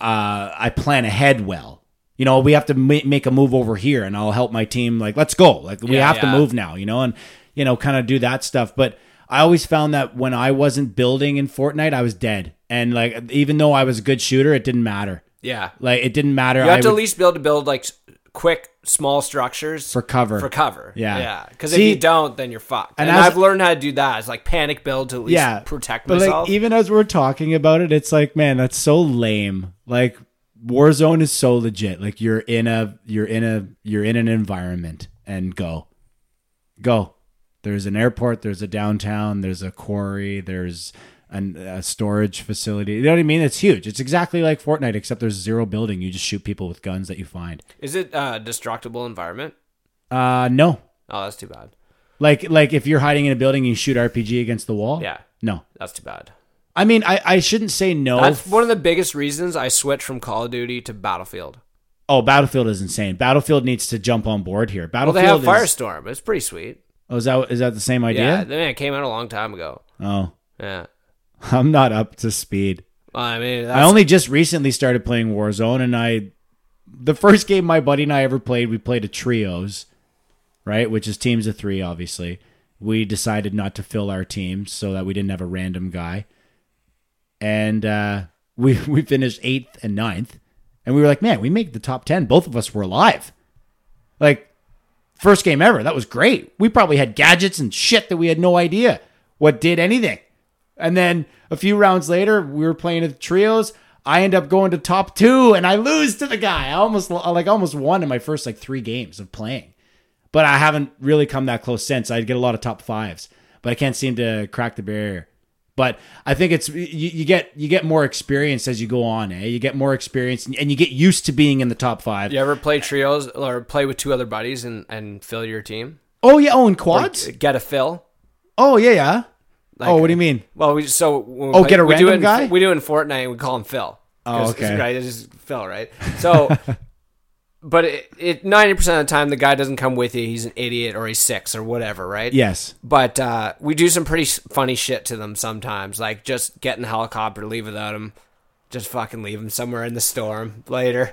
Uh, I plan ahead well. You know, we have to ma- make a move over here, and I'll help my team. Like, let's go. Like, we Yeah, have to move now. You know, and you know, kind of do that stuff. But I always found that when I wasn't building in Fortnite, I was dead. And like, even though I was a good shooter, it didn't matter. Yeah. Like it didn't matter. You have I to at least be able to build like quick, small structures For cover. For cover, Yeah. yeah. Because if you don't, then you're fucked. And And, as- I've learned how to do that. It's like panic build to at least yeah, protect but myself. like even as we're talking about it, it's like, man, that's so lame. Like Warzone is so legit. Like you're in a you're in a you're in an environment and go. Go. There's an airport, there's a downtown, there's a quarry, there's an, a storage facility. You know what I mean? It's huge. It's exactly like Fortnite, except there's zero building. You just shoot people with guns that you find. Is it a destructible environment? Uh no. Oh, that's too bad. Like like if you're hiding in a building and you shoot RPG against the wall. Yeah, No. that's too bad. I mean, I, I shouldn't say no. That's one of the biggest reasons I switched from Call of Duty to Battlefield. Oh, Battlefield is insane. Battlefield needs to jump on board here. Well, Battlefield they have is, Firestorm. It's pretty sweet. Oh, is that is that the same idea? Yeah, man, it came out a long time ago. Oh, Yeah, I'm not up to speed. Well, I mean, I only just recently started playing Warzone, and I, the first game my buddy and I ever played, we played a trios, right, which is teams of three. Obviously, we decided not to fill our teams so that we didn't have a random guy, and uh, we we finished eighth and ninth, and we were like, man, we make the top ten. Both of us were alive, like first game ever. That was great. We probably had gadgets and shit that we had no idea what did anything. And then a few rounds later, we were playing the trios. I end up going to top two, and I lose to the guy. I almost like almost won in my first like three games of playing, but I haven't really come that close since. I get a lot of top fives, but I can't seem to crack the barrier. But I think it's you, you get you get more experience as you go on. Eh, you get more experience, and you get used to being in the top five. You ever play trios or play with two other buddies and, and fill your team? Oh yeah, oh and Or quads. get a fill? oh yeah, yeah. Like- oh, what do you mean? Well, we just, so we Oh, play- get a we do it in, guy? We do it in Fortnite. and We call him Phil. Oh, it's- okay. Right, it's just Phil, right? So, but it ninety percent of the time the guy doesn't come with you. He's an idiot or he's six or whatever, right? Yes. But uh, we do some pretty funny shit to them sometimes, like just get in the helicopter, leave without him, just fucking leave him somewhere in the storm later.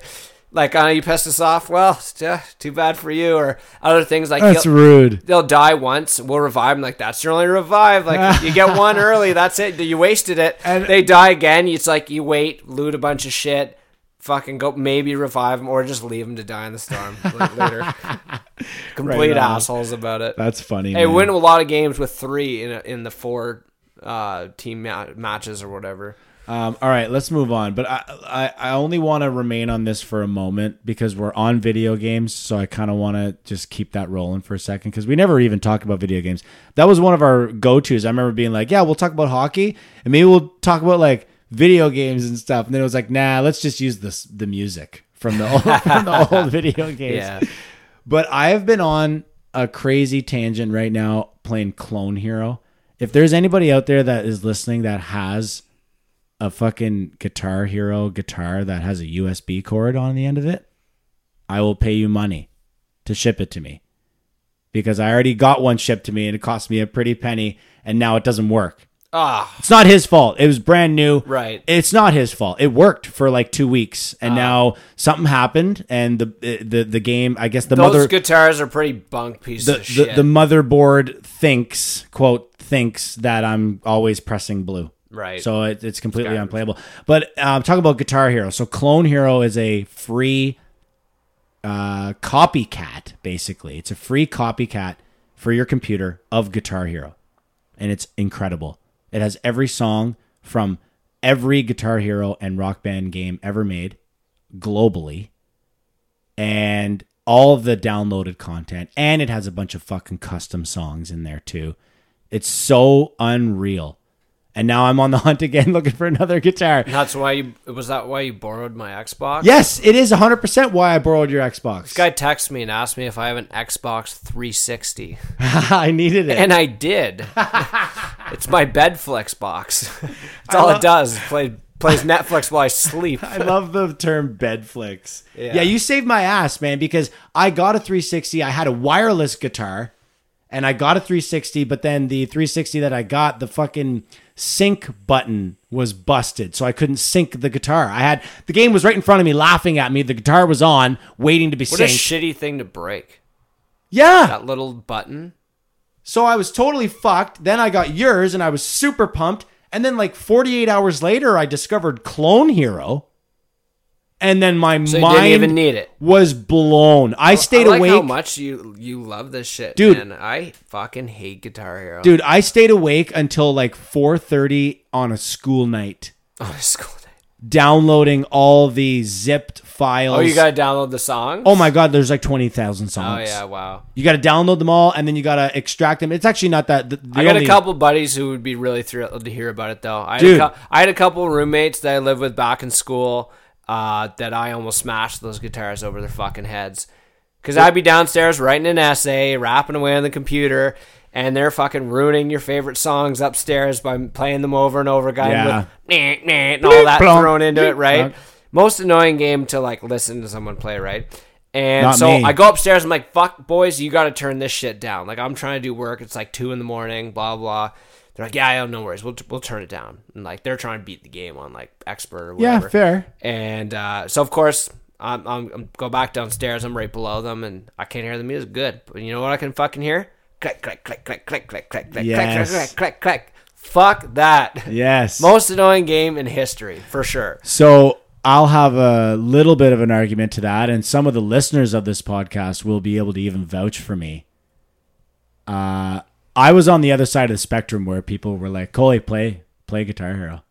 Like, uh, you pissed us off. Well, uh, too bad for you. Or other things like That's rude. they'll die once. We'll revive them. Like that's your only revive. Like you get one early. That's it. You wasted it. And- they die again. It's like you wait, loot a bunch of shit, fucking go maybe revive them or just leave them to die in the storm later. Complete Right assholes about it. That's funny. Hey, man. win a lot of games with three in a, in the four uh, team ma- matches or whatever. Um, all right, let's move on. But I, I, I only want to remain on this for a moment because we're on video games. So I kind of want to just keep that rolling for a second because we never even talked about video games. That was one of our go tos. I remember being like, yeah, we'll talk about hockey and maybe we'll talk about like video games and stuff. And then it was like, nah, let's just use this the music from the old, from the old video games. Yeah. But I have been on a crazy tangent right now playing Clone Hero. If there's anybody out there that is listening that has a fucking Guitar Hero guitar that has a USB cord on the end of it, I will pay you money to ship it to me. Because I already got one shipped to me and it cost me a pretty penny and now it doesn't work. Ah, It's not his fault. It was brand new. Right. It's not his fault. It worked for like 2 weeks and now something happened and the the the game, I guess the those mother guitars are pretty bunk pieces the, of the, shit. the motherboard thinks quote thinks that I'm always pressing blue. Right. So it, it's completely Garbage. unplayable. But um, talk about Guitar Hero. So Clone Hero is a free uh, copycat. Basically, it's a free copycat for your computer of Guitar Hero, and it's incredible. It has every song from every Guitar Hero and Rock Band game ever made globally, and all of the downloaded content, and it has a bunch of fucking custom songs in there too. It's so unreal. And now I'm on the hunt again looking for another guitar. That's why you was that why you borrowed my Xbox? Yes, it is 100% why I borrowed your Xbox. This guy texted me and asked me if I have an Xbox 360, I needed it. and I did. it's my Bedflix box. That's all love- it does. Play plays Netflix while I sleep. I love the term bed flicks. Yeah. Yeah. you saved my ass, man, because I got a 360. I had a wireless guitar and I got a 360, but then the 360 that I got, the fucking sync button was busted. So I couldn't sync the guitar. I had the game was right in front of me laughing at me. The guitar was on, waiting to be What a shitty thing to break. yeah. That little button. So I was totally fucked. Then I got yours and I was super pumped. And then like 48 hours later, I discovered Clone Hero. And then my So mind didn't even need it. was blown. I oh, stayed I like awake. how much you you love this shit, Dude. Man. I fucking hate Guitar Hero. Dude, I stayed awake until like 4:30 on a school night on a school day. downloading all the zipped files. Oh, you gotta download the songs. Oh my god, there's like 20,000 songs. Oh yeah, wow. You got to download them all and then you got to extract them. It's actually not that the, the I got only- a couple buddies who would be really thrilled to hear about it, though. I had, Dude. A, I had a couple roommates that I lived with back in school uh, that I almost smashed those guitars over their fucking heads. Because I'd be downstairs writing an essay, rapping away on the computer, and they're fucking ruining your favorite songs upstairs by playing them over and over again Yeah. with nah, nah, and all that thrown into it, right? Most annoying game to like listen to someone play, right? And Not so me. I go upstairs. I'm like, "Fuck, boys, you got to turn this shit down." Like I'm trying to do work. It's like two in the morning. Blah blah. They're like, "Yeah, no worries. We'll we'll turn it down." And like they're trying to beat the game on like expert or whatever. Yeah, fair. And uh, so of course I'm, I'm I'm go back downstairs. I'm right below them, and I can't hear the music good. But you know what I can fucking hear? Click click click click click click click click Yes. click click click click. Fuck that. Yes. Most annoying game in history for sure. So I'll have a little bit of an argument to that, and some of the listeners of this podcast will be able to even vouch for me. Uh, I was on the other side of the spectrum where people were like, "Coley, play play Guitar Hero,"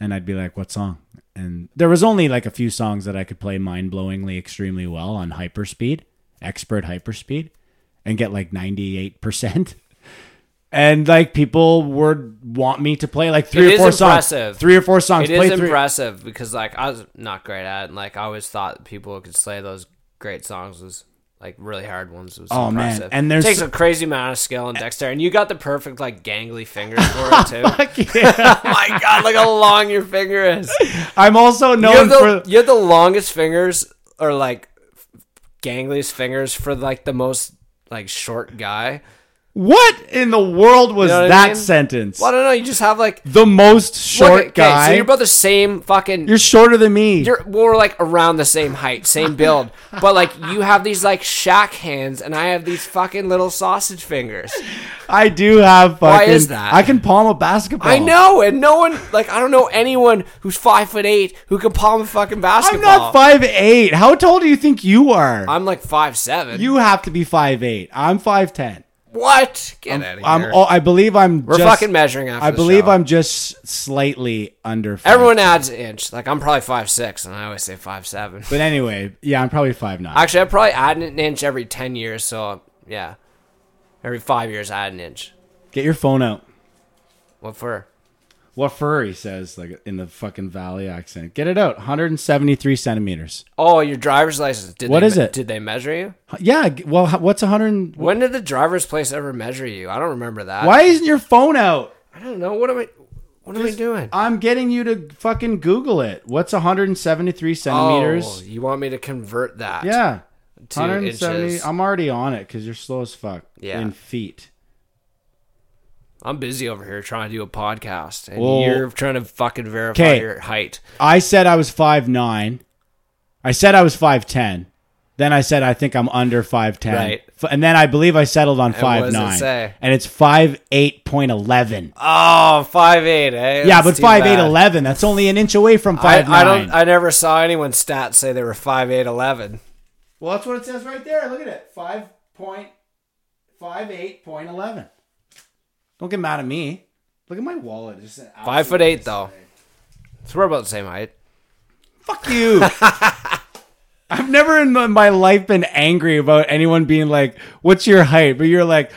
and I'd be like, "What song?" And there was only like a few songs that I could play mind blowingly, extremely well on hyperspeed, expert hyperspeed, and get like ninety eight percent. And like people would want me to play like three It or four songs, three or four songs. It play is impressive because like I was not great at it. And, like I always thought people who could slay those great songs was like really hard ones. Was Oh, man. And there's- it takes a crazy amount of skill and dexterity, and you got the perfect like gangly fingers for it too. Oh my god, look how long your finger is. I'm also You known have, the, for you have the longest fingers, or like gangliest fingers for like the most like short guy. What in the world was You know what I that mean? sentence? Well, I don't know. You just have like the most short look, okay, guy. So you're about the same fucking. You're shorter than me. You're we're like around the same height, same build, but like you have these like shack hands, and I have these fucking little sausage fingers. I do have fucking. Why is that? I can palm a basketball. I know, and no one like I don't know anyone who's five foot eight who can palm a fucking basketball. I'm basketball. not five eight. How tall do you think you are? I'm like five seven. you have to be five eight. I'm five ten. What? Get out of I'm. here. oh, I believe I'm. We're just, fucking measuring after. I believe show. I'm just slightly under. Five. Everyone adds an inch. Like I'm probably five six, and I always say five seven. But anyway, yeah, I'm probably five nine. Actually, I probably add an inch every ten years. So yeah, every five years I add an inch. Get your phone out. What for? He says, like in the fucking valley accent. Get it out. 173 centimeters. Oh, your driver's license. Did What they is it? Did they measure you? Yeah. Well, what's 100? When did the driver's place ever measure you? I don't remember that. Why isn't your phone out? I don't know. What am I? What am I doing? I'm getting you to fucking Google it. What's 173 centimeters? Oh, you want me to convert that? yeah. to 170. inches. I'm already on it because you're slow as fuck. Yeah. In feet. I'm busy over here trying to do a podcast, and Well- you're trying to fucking verify 'Kay. your height. I said I was five nine. I said I was 5'10. Then I said I think I'm under 5'10. Right. F- And then I believe I settled on what does it 5'9. say? And it's 5'8.11. Oh, five eight, eh? yeah, That's but too five eight bad. eleven. That's only an inch away from I, five nine. I don't. I never saw anyone's stats say they were five eight eleven. well, that's what it says right there. Look at it. Five point five eight point eleven. Don't get mad at me. Look at my wallet. It's just Five foot eight though. So we're about the same height. Fuck you. I've never in my- life been angry about anyone being like, "What's your height?" But you're like,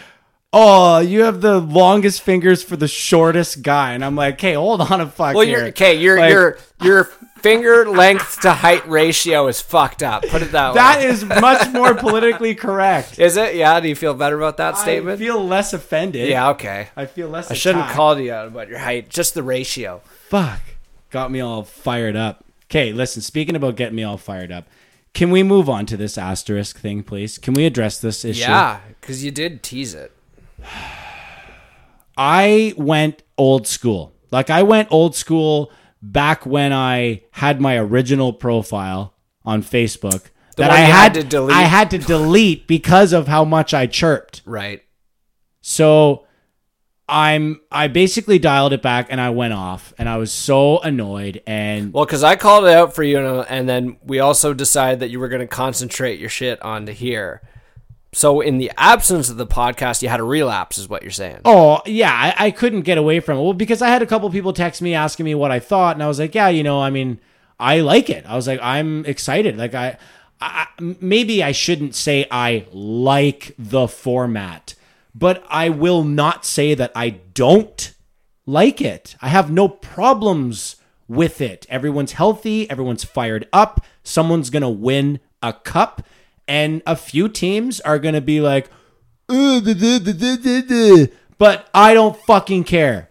"Oh, you have the longest fingers for the shortest guy," and I'm like, "Hey, hold on a fuck." Well, here. you're okay. Your Like, your your finger length to height ratio is fucked up. Put it that way. that is much more politically correct. Is it? Yeah. Do you feel better about that statement? I feel less offended. yeah. Okay. I feel less. I shouldn't attacked. call you out about your height. Just the ratio. Fuck. Got me all fired up. Okay, listen, speaking about getting me all fired up, can we move on to this asterisk thing, please? Can we address this issue? Yeah, because you did tease it. I went old school. Like I went old school back when I had my original profile on Facebook that I had, had to delete. I had to delete because of how much I chirped. Right. So I'm I basically dialed it back and I went off and I was so annoyed and Well, because I called it out for you, and, uh, and then we also decided that you were going to concentrate your shit onto here. So, in the absence of the podcast, you had a relapse, is what you're saying. Oh yeah, I, I couldn't get away from it. Well, because I had a couple people text me asking me what I thought, and I was like, yeah, you know, I mean, I like it. I was like, I'm excited. Like I, I maybe I shouldn't say I like the format, but I will not say that I don't like it. I have no problems with it. Everyone's healthy. Everyone's fired up. Someone's gonna win a cup, and a few teams are gonna be like. But I don't fucking care.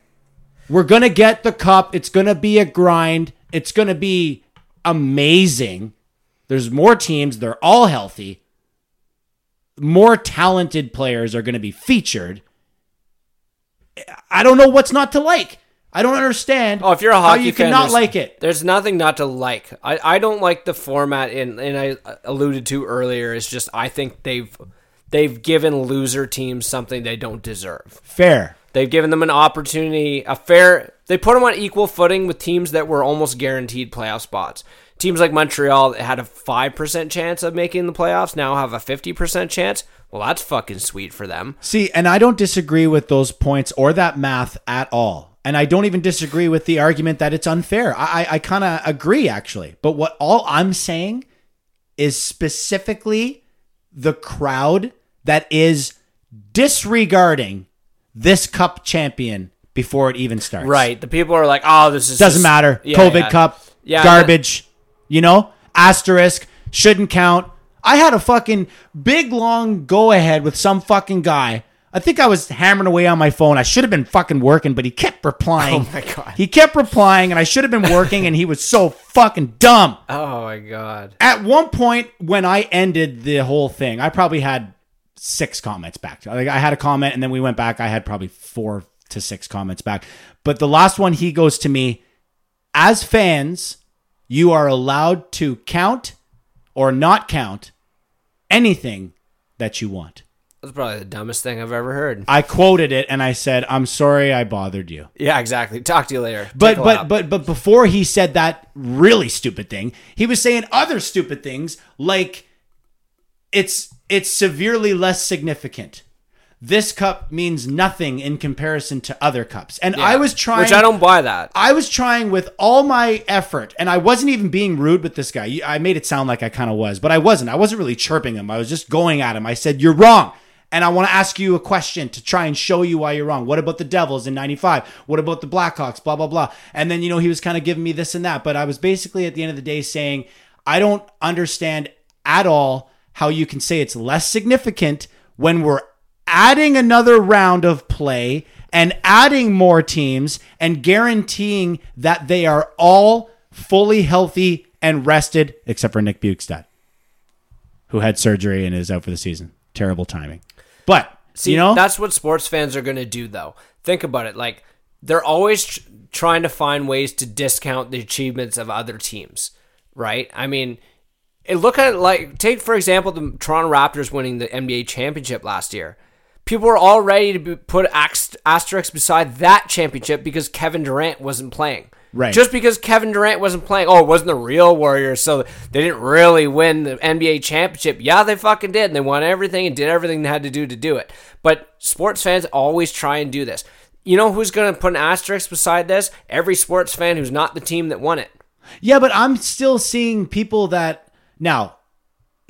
We're gonna get the cup. It's gonna be a grind. It's gonna be amazing. There's more teams. They're all healthy. More talented players are gonna be featured. I don't know what's not to like. I don't understand. Oh, if you're a hockey you fan, cannot like it. There's nothing not to like. I, I don't like the format, and and I alluded to earlier. Is just I think they've they've given loser teams something they don't deserve. Fair. They've given them an opportunity, a fair. They put them on equal footing with teams that were almost guaranteed playoff spots. Teams like Montreal that had a five percent chance of making the playoffs now have a fifty percent chance. Well, that's fucking sweet for them. See, and I don't disagree with those points or that math at all. And I don't even disagree with the argument that it's unfair. I, I, I kind of agree, actually. But what all I'm saying is specifically the crowd that is disregarding this cup champion before it even starts. Right. The people are like, oh, this is Doesn't just- matter. Yeah, COVID yeah. cup, Yeah, garbage, you know? Asterisk, shouldn't count. I had a fucking big long go ahead with some fucking guy. I think I was hammering away on my phone. I should have been fucking working, but he kept replying. Oh my God. He kept replying, and I should have been working, and he was so fucking dumb. Oh my god. At one point, when I ended the whole thing, I probably had six comments back. Like I had a comment, and then we went back. I had probably four to six comments back. But the last one, he goes to me, as fans, you are allowed to count or not count anything that you want. That's probably the dumbest thing I've ever heard. I quoted it and I said, "I'm sorry I bothered you." Yeah, exactly. Talk to you later. But but but but before he said that really stupid thing, he was saying other stupid things like it's it's severely less significant. This cup means nothing in comparison to other cups. And Yeah. I was trying which I don't buy that. I was trying with all my effort, and I wasn't even being rude with this guy. You- I made it sound like I kind of was, but I wasn't. I wasn't really chirping him. I was just going at him. I said, You're wrong. And I want to ask you a question to try and show you why you're wrong. What about the Devils in 95? What about the Blackhawks? Blah, blah, blah. And then, you know, he was kind of giving me this and that. But I was basically at the end of the day saying, I don't understand at all how you can say it's less significant when we're adding another round of play and adding more teams and guaranteeing that they are all fully healthy and rested, except for Nick Bjugstad, who had surgery and is out for the season. Terrible timing. But, See, you know, that's what sports fans are going to do, though. Think about it. Like, they're always tr- trying to find ways to discount the achievements of other teams, right? I mean, it, look at it like, take, for example, the Toronto Raptors winning the NBA championship last year. People were all ready to be, put asterisks beside that championship because Kevin Durant wasn't playing. Right. Just because Kevin Durant wasn't playing, oh, it wasn't the real Warriors, so they didn't really win the NBA championship. Yeah, they fucking did. And they won everything and did everything they had to do to do it. But sports fans always try and do this. You know who's going to put an asterisk beside this? Every sports fan who's not the team that won it. Yeah, but I'm still seeing people that now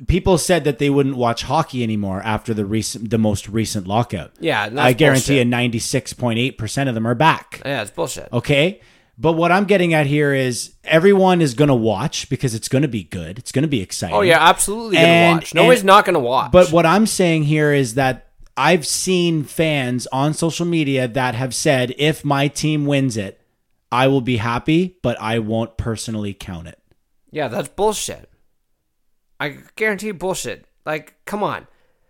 people said that they wouldn't watch hockey anymore after the recent, the most recent lockout. Yeah, that's I guarantee bullshit. you, ninety six point eight percent of them are back. Yeah, it's bullshit. Okay. But what I'm getting at here is everyone is going to watch because it's going to be good. It's going to be exciting. Oh yeah, absolutely gonna watch. Nobody's and- not gonna watch. But what I'm saying here is that I've seen fans on social media that have said, if my team wins it, I will be happy, but I won't personally count it. Yeah, that's bullshit. I guarantee bullshit. Like, come on.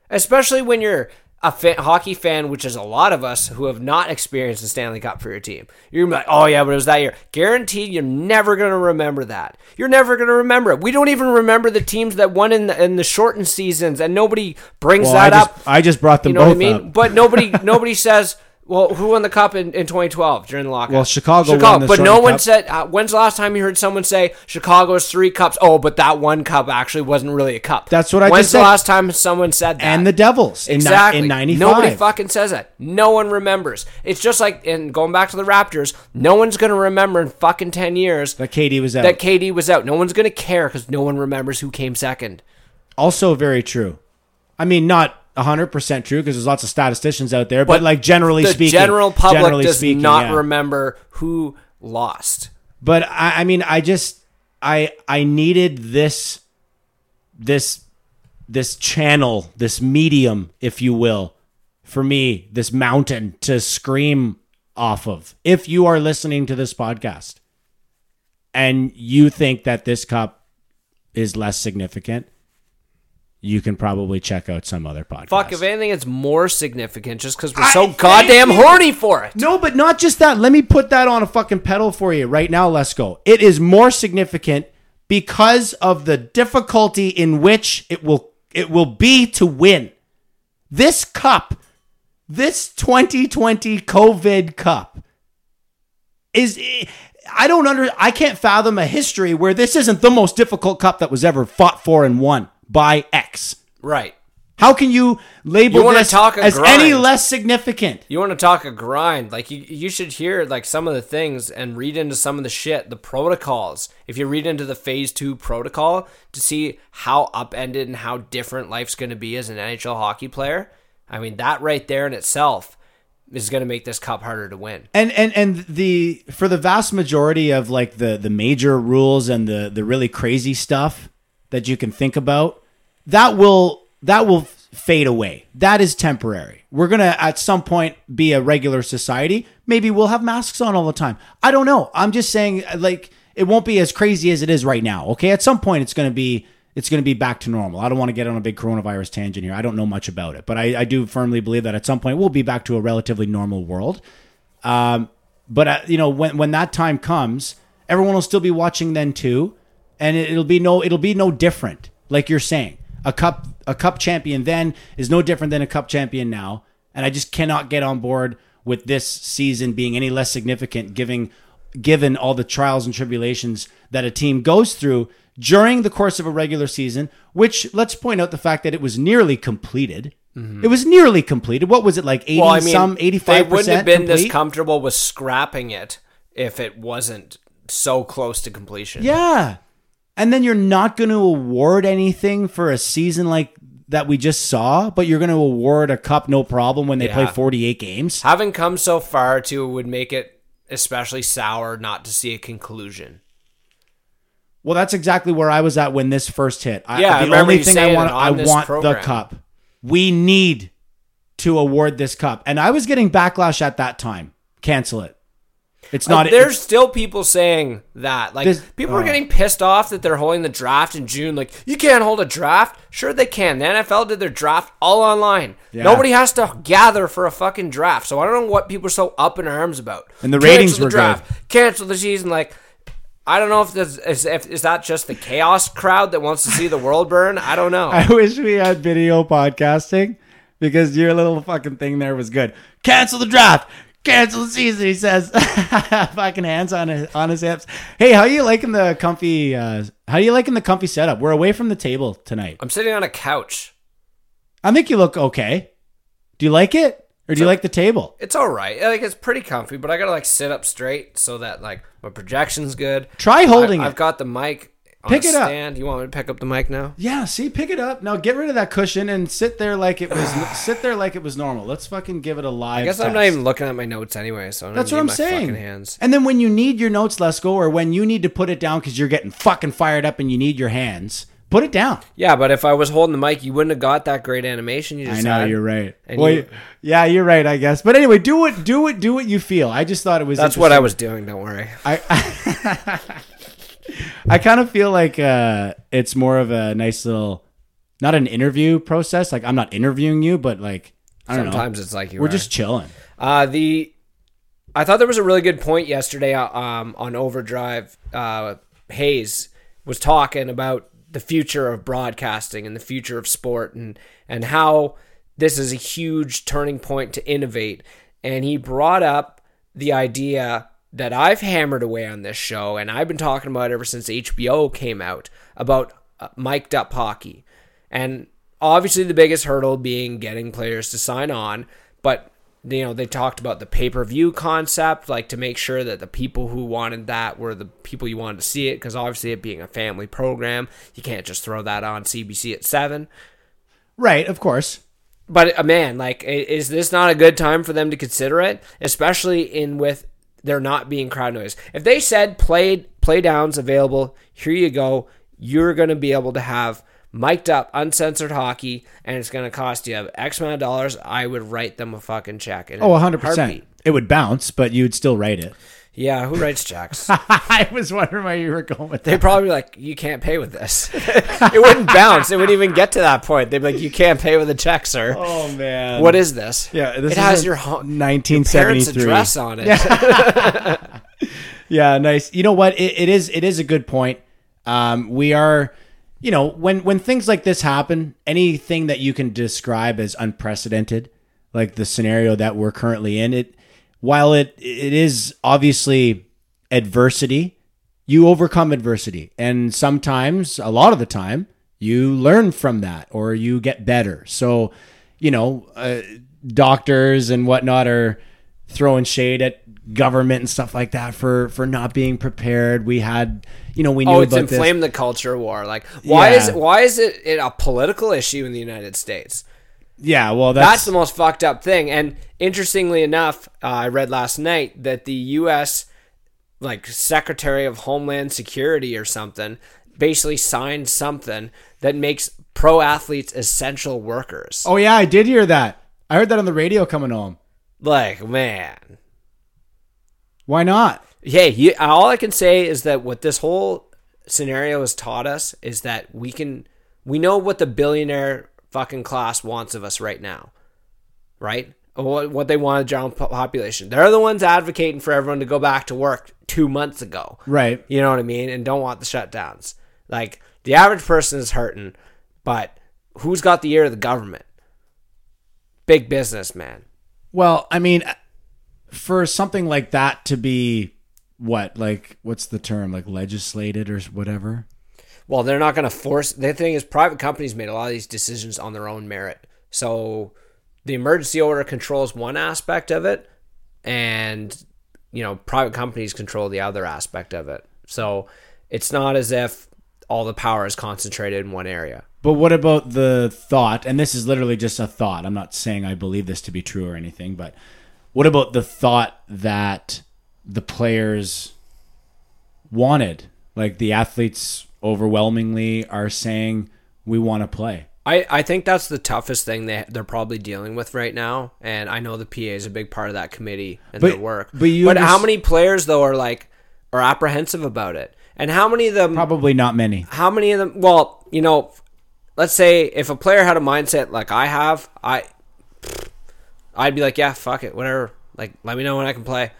Especially when you're a fa- hockey fan, which is a lot of us who have not experienced the Stanley Cup for your team. You're like, oh yeah, but it was that year. Guaranteed, you're never gonna remember that. You're never gonna remember it. We don't even remember the teams that won in the, in the shortened seasons, and nobody brings Well, I that just, up. I just brought them You know both what I mean? up. But nobody nobody says, well, who won the cup in, in 2012 during the lockout? Well, Chicago won the but no one Cup. said. Uh, when's the last time you heard someone say Chicago's three cups? Oh, but that one cup actually wasn't really a cup. That's what I When's the said. last time someone said that? and the Devils in, exactly in 95. Nobody fucking says that. No one remembers. It's just like in going back to the Raptors. No one's gonna remember in fucking ten years that KD was out. that KD was out. No one's gonna care because no one remembers who came second. also very true. I mean, not 100% true because there's lots of statisticians out there, but, like generally speaking, the speaking, general public generally does speaking, not yeah. remember who lost. But I, I mean, I just I I needed this this this channel, this medium, if you will, for me, this mountain to scream off of. If you are listening to this podcast and you think that this cup is less significant, you can probably check out some other podcast. Fuck, if anything, it's more significant just because we're so thank goddamn horny for it. No, but not just that. Let me put that on a fucking pedal for you right now. Let's go. It is more significant because of the difficulty in which it will it will be to win. This cup, this 2020 COVID cup is I don't under I can't fathom a history where this isn't the most difficult cup that was ever fought for and won by X. Right. How can you label You this as any less significant? You want to talk a grind? Like you, you should hear like some of the things and read into some of the shit, the protocols. If you read into the phase two protocol to see how upended and how different life's going to be as an NHL hockey player, I mean that right there in itself is going to make this cup harder to win. and and and the for the vast majority of like the the major rules and the the really crazy stuff that you can think about that will that will fade away that is temporary we're gonna at some point be a regular society maybe we'll have masks on all the time i don't know i'm just saying like it won't be as crazy as it is right now okay at some point it's gonna be it's going to be back to normal. I don't want to get on a big coronavirus tangent here. I don't know much about it, but I, I do firmly believe that at some point we'll be back to a relatively normal world. Um, but uh, you know, when when that time comes, everyone will still be watching then too, and it, it'll be no it'll be no different. Like you're saying, a cup a cup champion then is no different than a cup champion now, and I just cannot get on board with this season being any less significant, giving given all the trials and tribulations that a team goes through during the course of a regular season. Which let's point out the fact that it was nearly completed. It was nearly completed. What was it like? Eighty Mm-hmm. well, I mean, some, eighty they wouldn't have been complete. this comfortable with scrapping it if it wasn't so close to completion. Yeah. And then you're not going to award anything for a season like that we just saw, but you're going to award a cup no problem when they play 48 games. Having come so far too would make it especially sour not to see a conclusion. Well, that's exactly where I was at when this first hit. I, Yeah, the only thing I want, I want the cup. We need to award this cup, and I was getting backlash at that time. Cancel it. It's not. Uh, there's still people saying that. Like This- people are oh. getting pissed off that they're holding the draft in June. Like you can't hold a draft. Sure they can. The NFL did their draft all online. Yeah. Nobody has to gather for a fucking draft. So I don't know what people are so up in arms about. And the Cancel ratings the were draft. Cancel the season. Like I don't know if this is if is that just the chaos crowd that wants to see the world burn. I don't know. I wish we had video podcasting because your little fucking thing there was good. Cancel the draft. Cancel season. He says, fucking hands on his on his hips. Hey, how are you liking the comfy? Uh, how you liking the comfy setup? We're away from the table tonight. I'm sitting on a couch. I think you look okay. Do you like it, or do you like the table? It's all right. Like it's pretty comfy, but I gotta like sit up straight so that like my projection's good. Try holding I, it. I've got the mic Pick it up. stand. You want me to pick up the mic now? Yeah, see, pick it up. Now get rid of that cushion and sit there like it was sit there like it was normal. Let's fucking give it a live. I guess I'm not even looking at my notes anyway, so I don't That's what I'm my saying. Fucking hands. And then when you need your notes, let's go, or when you need to put it down because you're getting fucking fired up and you need your hands, put it down. Yeah, but if I was holding the mic, you wouldn't have got that great animation. You I know had. you're right. And Well, you- yeah, you're right. I guess. But anyway, do what do what do what you feel. I just thought it was. That's what I was doing. Don't worry. I I kind of feel like uh, it's more of a nice little, not an interview process. Like I'm not interviewing you, but like I don't Sometimes know. it's like you We're are. just chilling. Uh, the I thought there was a really good point yesterday uh, um, on Overdrive. Uh, Hayes was talking about the future of broadcasting and the future of sport and and how this is a huge turning point to innovate. And he brought up the idea that I've hammered away on this show, and I've been talking about ever since HBO came out about uh, mic'd up hockey. And obviously, the biggest hurdle being getting players to sign on, but you know they talked about the pay-per-view concept like to make sure that the people who wanted that were the people you wanted to see it because obviously it being a family program you can't just throw that on cbc at 7 Right, of course. but uh, man like is this not a good time for them to consider it especially in with there not being crowd noise if they said play play downs available here you go you're going to be able to have mic'd up uncensored hockey and it's going to cost you x amount of dollars i would write them a fucking check Oh, 100 percent. heartbeat. It would bounce, but you'd still write it. Yeah who writes checks I was wondering where you were going with They'd probably be like, you can't pay with this. it wouldn't bounce. It wouldn't even get to that point. They'd be like, you can't pay with a check, sir. Oh man, what is this? Yeah, this it has your, ho- parents' 1973 address on it. Yeah, nice. You know what? It, it is. It is a good point. Um, we are, you know, when when things like this happen, anything that you can describe as unprecedented, like the scenario that we're currently in, it while it it is obviously adversity, you overcome adversity, and sometimes, a lot of the time, you learn from that or you get better. So, you know, uh, doctors and whatnot are throwing shade at government and stuff like that for for not being prepared. We had, you know, we knew Oh, it's about this. inflamed the culture war. Like, why is why is it, it a political issue in the United States? Yeah, well, That's, that's, the most fucked up thing. And interestingly enough, uh, I read last night that the U.S. like Secretary of Homeland Security or something basically signed something that makes pro athletes essential workers. Oh yeah, I did hear that. I heard that on the radio coming home. Like, man. Why not? Hey, you, all I can say is that what this whole scenario has taught us is that we can we know what the billionaire fucking class wants of us right now. Right? What what they want the general population. They're the ones advocating for everyone to go back to work 2 months ago. Right. You know what I mean? And don't want the shutdowns. Like the average person is hurting, but who's got the ear of the government? Big business, man. Well, I mean, for something like that to be what, like, what's the term, like legislated or whatever? Well, they're not going to force. The thing is, private companies made a lot of these decisions on their own merit. So the emergency order controls one aspect of it, and you know, private companies control the other aspect of it. So it's not as if all the power is concentrated in one area. But what about the thought? And this is literally just a thought. I'm not saying I believe this to be true or anything, but what about the thought that the players wanted? Like the athletes overwhelmingly are saying, we want to play. I, I think that's the toughest thing they they're probably dealing with right now, and I know the PA is a big part of that committee and But- their work. but you but how many players though are like are apprehensive about it, and how many of them Probably not many. how many of them well you know let's say if a player had a mindset like i have i i'd be like yeah fuck it whatever like let me know when i can play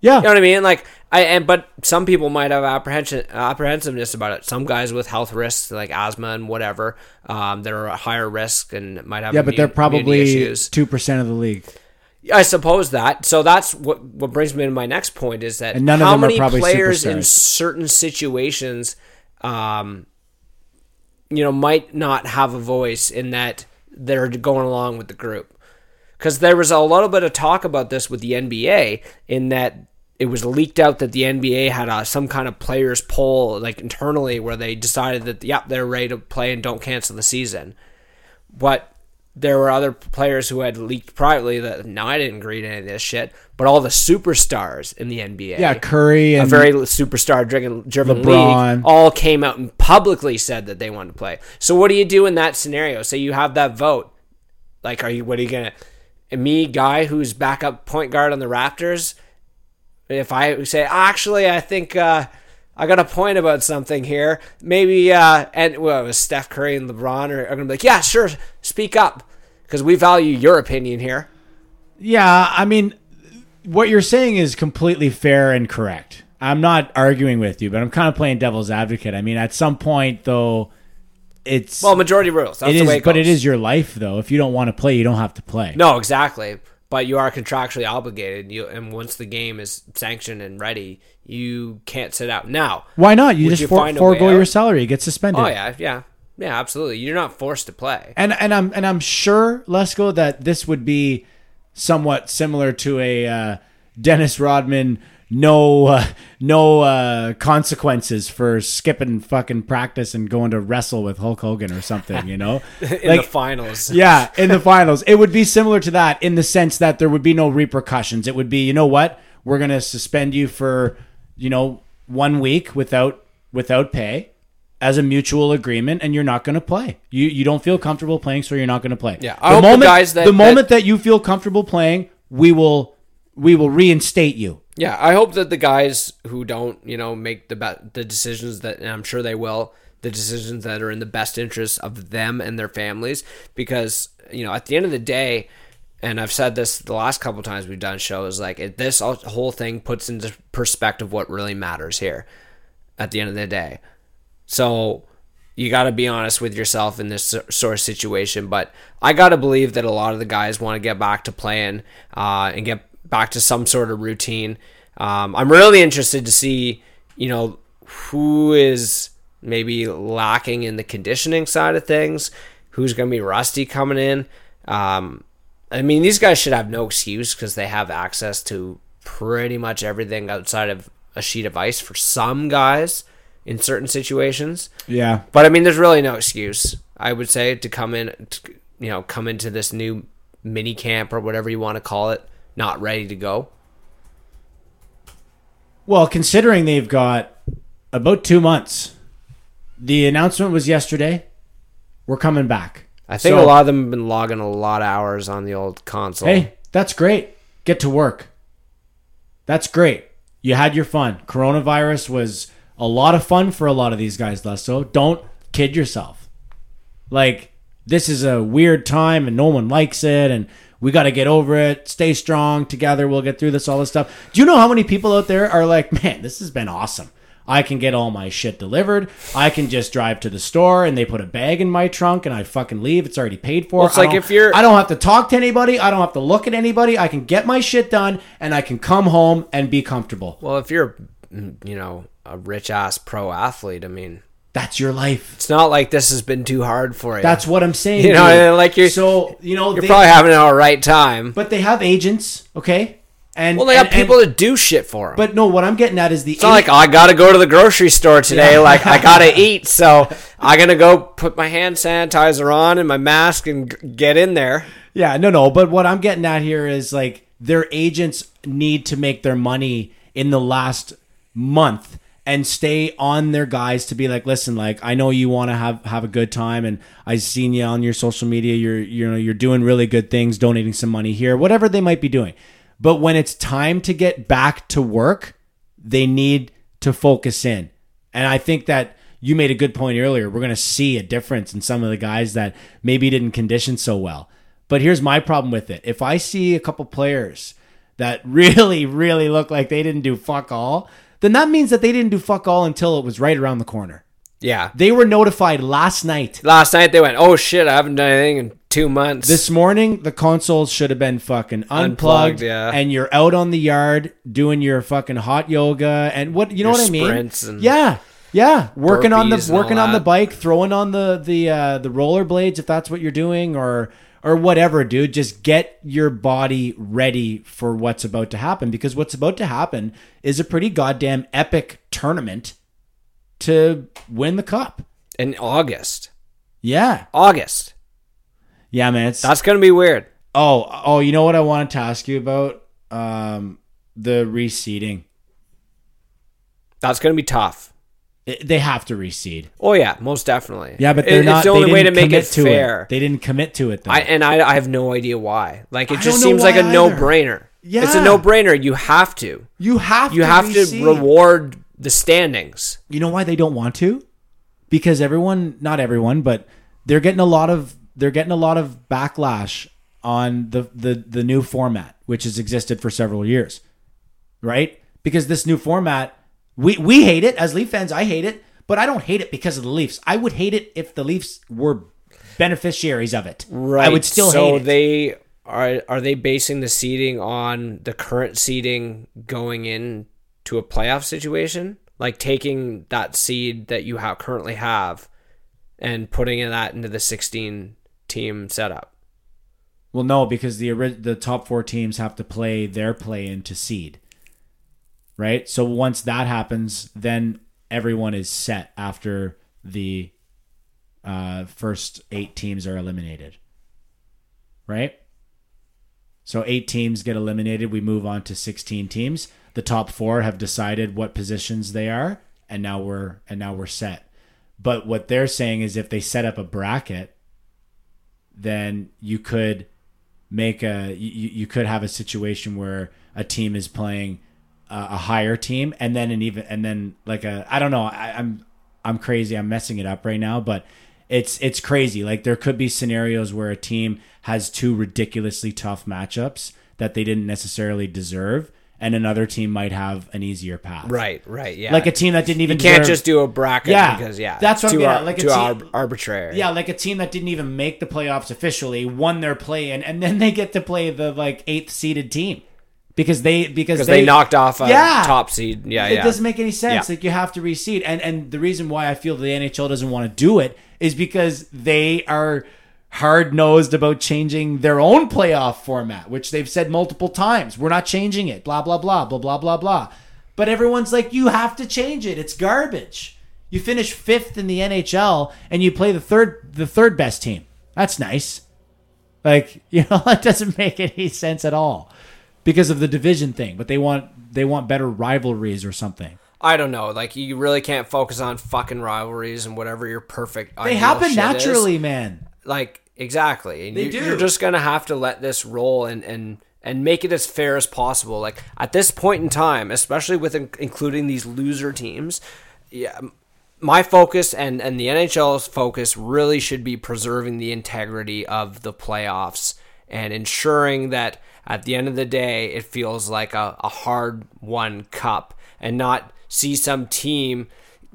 Yeah. you know what i mean like i and but some people might have apprehension apprehensiveness about it some guys with health risks like asthma and whatever um that are at higher risk and might have yeah, but they're probably 2% of the league. I suppose that. So that's what what brings me to my next point is that And none of how are many probably players in certain situations, um, you know, might not have a voice in that they're going along with the group. Because there was a little bit of talk about this with the NBA in that it was leaked out that the NBA had uh, some kind of players poll like internally where they decided that yep they're ready to play and don't cancel the season, but there were other players who had leaked privately that no I didn't agree to any of this shit, but all the superstars in the NBA, Yeah, Curry and a very superstar driven, driven league, all came out and publicly said that they wanted to play. So what do you do in that scenario? Say you have that vote, like are you what are you gonna? And me, guy who's backup point guard on the Raptors, if I say actually I think uh, I got a point about something here, maybe uh, and well, it was Steph Curry and LeBron are, are gonna be like, yeah, sure, speak up because we value your opinion here. Yeah, I mean, what you're saying is completely fair and correct. I'm not arguing with you, but I'm kind of playing devil's advocate. I mean, at some point, though, it's Well, majority rules. That's it the is, way it but it is your life, though. If you don't want to play, you don't have to play. No, exactly. But you are contractually obligated. You and once the game is sanctioned and ready, you can't sit out. Now, Why not? You just you for, find a way forego your salary, get suspended. oh yeah, yeah, yeah, absolutely. You're not forced to play. And and I'm and I'm sure Lesko that this would be somewhat similar to a uh, Dennis Rodman no uh, no uh, consequences for skipping fucking practice and going to wrestle with Hulk Hogan or something, you know? In the finals, yeah, in the finals. It would be similar to that in the sense that there would be no repercussions. It would be, you know what? We're going to suspend you for, you know, 1 week without without pay as a mutual agreement and you're not going to play. You you don't feel comfortable playing so you're not going to play. Yeah, I the the moment guys that- the moment that- that you feel comfortable playing, we will we will reinstate you. Yeah, I hope that the guys who don't, you know, make the be- the decisions that, I'm sure they will, the decisions that are in the best interest of them and their families, because you know, at the end of the day, and I've said this the last couple times we've done shows, like it, this whole thing puts into perspective what really matters here. At the end of the day, so you got to be honest with yourself in this sort of situation. But I got to believe that a lot of the guys want to get back to playing uh, and get back to some sort of routine. Um, I'm really interested to see, you know, who is maybe lacking in the conditioning side of things, who's going to be rusty coming in. Um, I mean, these guys should have no excuse because they have access to pretty much everything outside of a sheet of ice for some guys in certain situations. Yeah. But I mean, there's really no excuse, I would say, to come in, to, you know, come into this new mini camp or whatever you want to call it, not ready to go. Well, considering they've got about 2 months. The announcement was yesterday. We're coming back. I think So- a lot of them have been logging a lot of hours on the old console. Hey, that's great. Get to work. That's great. You had your fun. Coronavirus was a lot of fun for a lot of these guys, Lesko. Don't kid yourself. Like, this is a weird time and no one likes it and we got to get over it. Stay strong together. We'll get through this, all this stuff. Do you know how many people out there are like, man, this has been awesome? I can get all my shit delivered. I can just drive to the store and they put a bag in my trunk and I fucking leave. It's already paid for. Well, it's I like if you're- I don't have to talk to anybody. I don't have to look at anybody. I can get my shit done and I can come home and be comfortable. Well, if you're, you know, a rich ass pro athlete, I mean, That's your life. it's not like this has been too hard for you. That's what I'm saying. You know, dude. like you're- so you know you're they- probably having an all right time. but they have agents, okay? And well, they and- got people and- to do shit for them. But no, what I'm getting at is the It's not like oh, I gotta go to the grocery store today. Yeah. Like I gotta eat, so I'm gonna go put my hand sanitizer on and my mask and g- get in there. Yeah, no, no. But what I'm getting at here is like their agents need to make their money in the last month and stay on their guys to be like, listen, like I know you want to have have a good time, and I've seen you on your social media. You're you know you're doing really good things, donating some money here, whatever they might be doing. But when it's time to get back to work, they need to focus in. And I think that you made a good point earlier. We're going to see a difference in some of the guys that maybe didn't condition so well. But here's my problem with it. If I see a couple players that really, really look like they didn't do fuck all, then that means that they didn't do fuck all until it was right around the corner. Yeah. They were notified last night. Last night they went, "Oh shit, I haven't done anything in two months." This morning, the consoles should have been fucking unplugged, Unplugged, yeah. and you're out on the yard doing your fucking hot yoga and what you know Your what I mean? sprints and yeah, yeah, working on the working on the bike, throwing on the the uh, the rollerblades if that's what you're doing, or or whatever, dude. Just get your body ready for what's about to happen because what's about to happen is a pretty goddamn epic tournament to win the cup. In August. Yeah. August. Yeah, man. That's going to be weird. oh, oh, you know what I wanted to ask you about? Um, the reseeding. That's going to be tough. It- they have to reseed. Oh yeah, most definitely. Yeah, but they're not. It's the only way to make it to fair. They didn't commit to it though. I, and I, I have no idea why. Like it just seems like a no brainer. Yeah, it's a no brainer. You have to. you have You to have to reward the standings. You know why they don't want to? Because everyone, not everyone, but they're getting a lot of they're getting a lot of backlash on the the the new format, which has existed for several years, right? Because this new format, we we hate it as Leaf fans. I hate it, but I don't hate it because of the Leafs. I would hate it if the Leafs were beneficiaries of it. Right. I would still so hate it. they are are they basing the seeding on the current seeding going in to a playoff situation? Like taking that seed that you have currently have and putting that into the 16 team setup. Well, no, because the the top four teams have to play their play into seed, right? So once that happens, then everyone is set after the uh, first eight teams are eliminated, right? So eight teams get eliminated. We move on to sixteen teams. The top four have decided what positions they are, and now we're and now we're set. But what they're saying is, if they set up a bracket, then you could make a you, you could have a situation where a team is playing a, a higher team and then an even and then like a I don't know I, I'm I'm crazy I'm messing it up right now but it's it's crazy like there could be scenarios where a team has two ridiculously tough matchups that they didn't necessarily deserve and another team might have an easier path Right, right, yeah. like a team that didn't even you can't deserve- just do a bracket Yeah, because yeah, that's what too I'm getting ar- like a too team- ar- arbitrary. Yeah, like a team that didn't even make the playoffs officially won their play in, and then they get to play the like eighth seeded team because they because because they, knocked off a yeah top seed. Yeah, it yeah. doesn't make any sense. Yeah. Like you have to reseed, and and the reason why I feel the NHL doesn't want to do it is because they are hard nosed about changing their own playoff format, which they've said multiple times. We're not changing it. Blah blah blah blah blah blah blah. But everyone's like, you have to change it. It's garbage. You finish fifth in the NHL and you play the third the third best team. That's nice. Like you know, that doesn't make any sense at all because of the division thing. But they want they want better rivalries or something. I don't know. Like you really can't focus on fucking rivalries and whatever your perfect. They ideal happen shit naturally, is. man. Like exactly. And They you, do. You're just gonna have to let this roll and and and make it as fair as possible. Like at this point in time, especially with in- including these loser teams, yeah. My focus and, and the NHL's focus really should be preserving the integrity of the playoffs and ensuring that at the end of the day it feels like a, a hard won cup and not see some team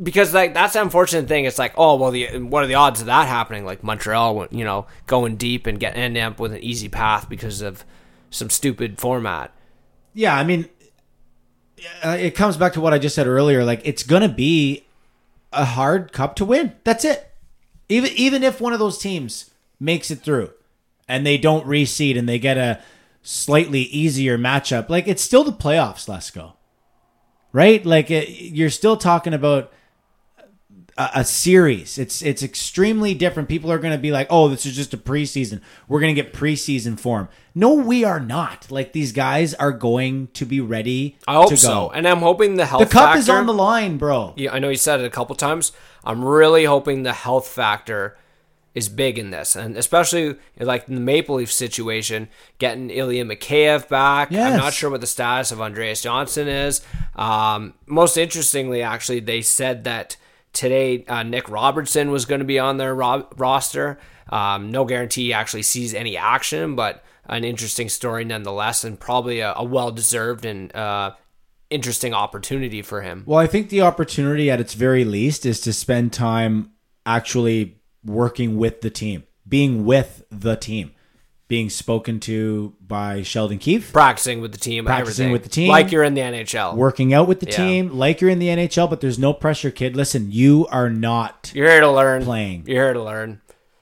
because like that's the unfortunate thing. It's like, oh well, the what are the odds of that happening? Like Montreal, you know, going deep and get end up with an easy path because of some stupid format. Yeah, I mean, uh, it comes back to what I just said earlier. Like, it's gonna be a hard cup to win. That's it. Even even if one of those teams makes it through, and they don't reseed and they get a slightly easier matchup, like it's still the playoffs. Let's right? Like it, you're still talking about a, a series. It's it's extremely different. People are going to be like, "Oh, this is just a preseason. We're going to get preseason form." No, we are not. Like these guys are going to be ready I hope to so, go. and I'm hoping the health. the cup factor, is on the line, bro. Yeah, I know you said it a couple times. I'm really hoping the health factor is big in this, and especially like in the Maple Leaf situation, getting Ilya Mikheyev back. I'm not sure what the status of Andreas Johnsson is. Um, most interestingly, actually, they said that today uh, Nick Robertson was going to be on their ro- roster. Um, no guarantee he actually sees any action, but an interesting story nonetheless, and probably a, a well-deserved and uh, interesting opportunity for him. Well, I think the opportunity at its very least is to spend time actually working with the team, being with the team, being spoken to by Sheldon Keefe, practicing with the team, Practicing everything. with the team. like you're in the NHL. working out with the Yeah. team, like you're in the NHL, but there's no pressure, kid. Listen, you are not You're here to learn. playing. You're here to learn.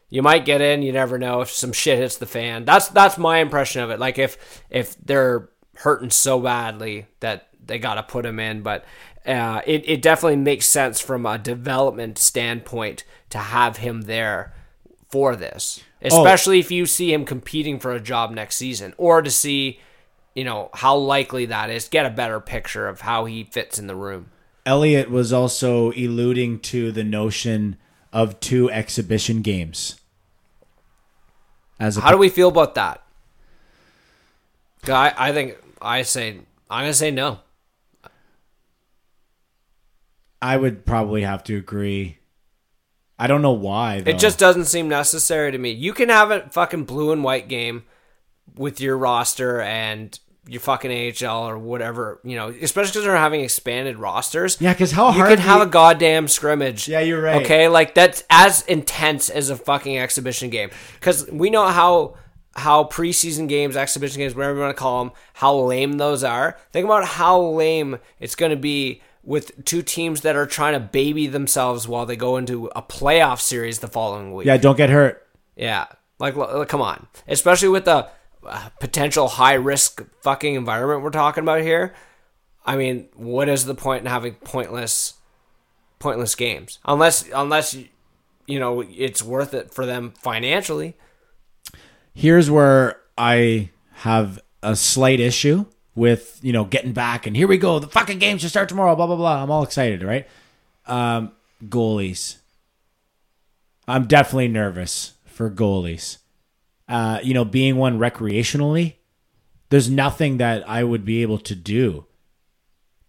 You might get in, you never know if some shit hits the fan. That's that's my impression of it. Like if if they're hurting so badly that they got to put him in, but uh, it it definitely makes sense from a development standpoint to have him there for this, especially if you see him competing for a job next season, or to see, you know, how likely that is. Get a better picture of how he fits in the room. Elliot was also alluding to the notion of two exhibition games. As a How do we feel about that? I I think I say I'm gonna say no. I would probably have to agree. I don't know why. Though. It just doesn't seem necessary to me. You can have a fucking blue and white game with your roster and your fucking AHL or whatever, you know, especially because they're having expanded rosters. Yeah, because how you hard can do have you- a goddamn scrimmage. Yeah, you're right. Okay, like that's as intense as a fucking exhibition game because we know how how preseason games, exhibition games, whatever you want to call them, how lame those are. Think about how lame it's going to be with two teams that are trying to baby themselves while they go into a playoff series the following week. Yeah, don't get hurt. Yeah, like, l- come on, especially with the uh, potential high risk fucking environment we're talking about here. I mean, what is the point in having pointless, pointless games? Unless, unless you know it's worth it for them financially. Here's where I have a slight issue with you know getting back and here we go. The fucking game should start tomorrow. Blah blah blah. I'm all excited, right? Um, goalies. I'm definitely nervous for goalies. Uh, you know, being one recreationally, there's nothing that I would be able to do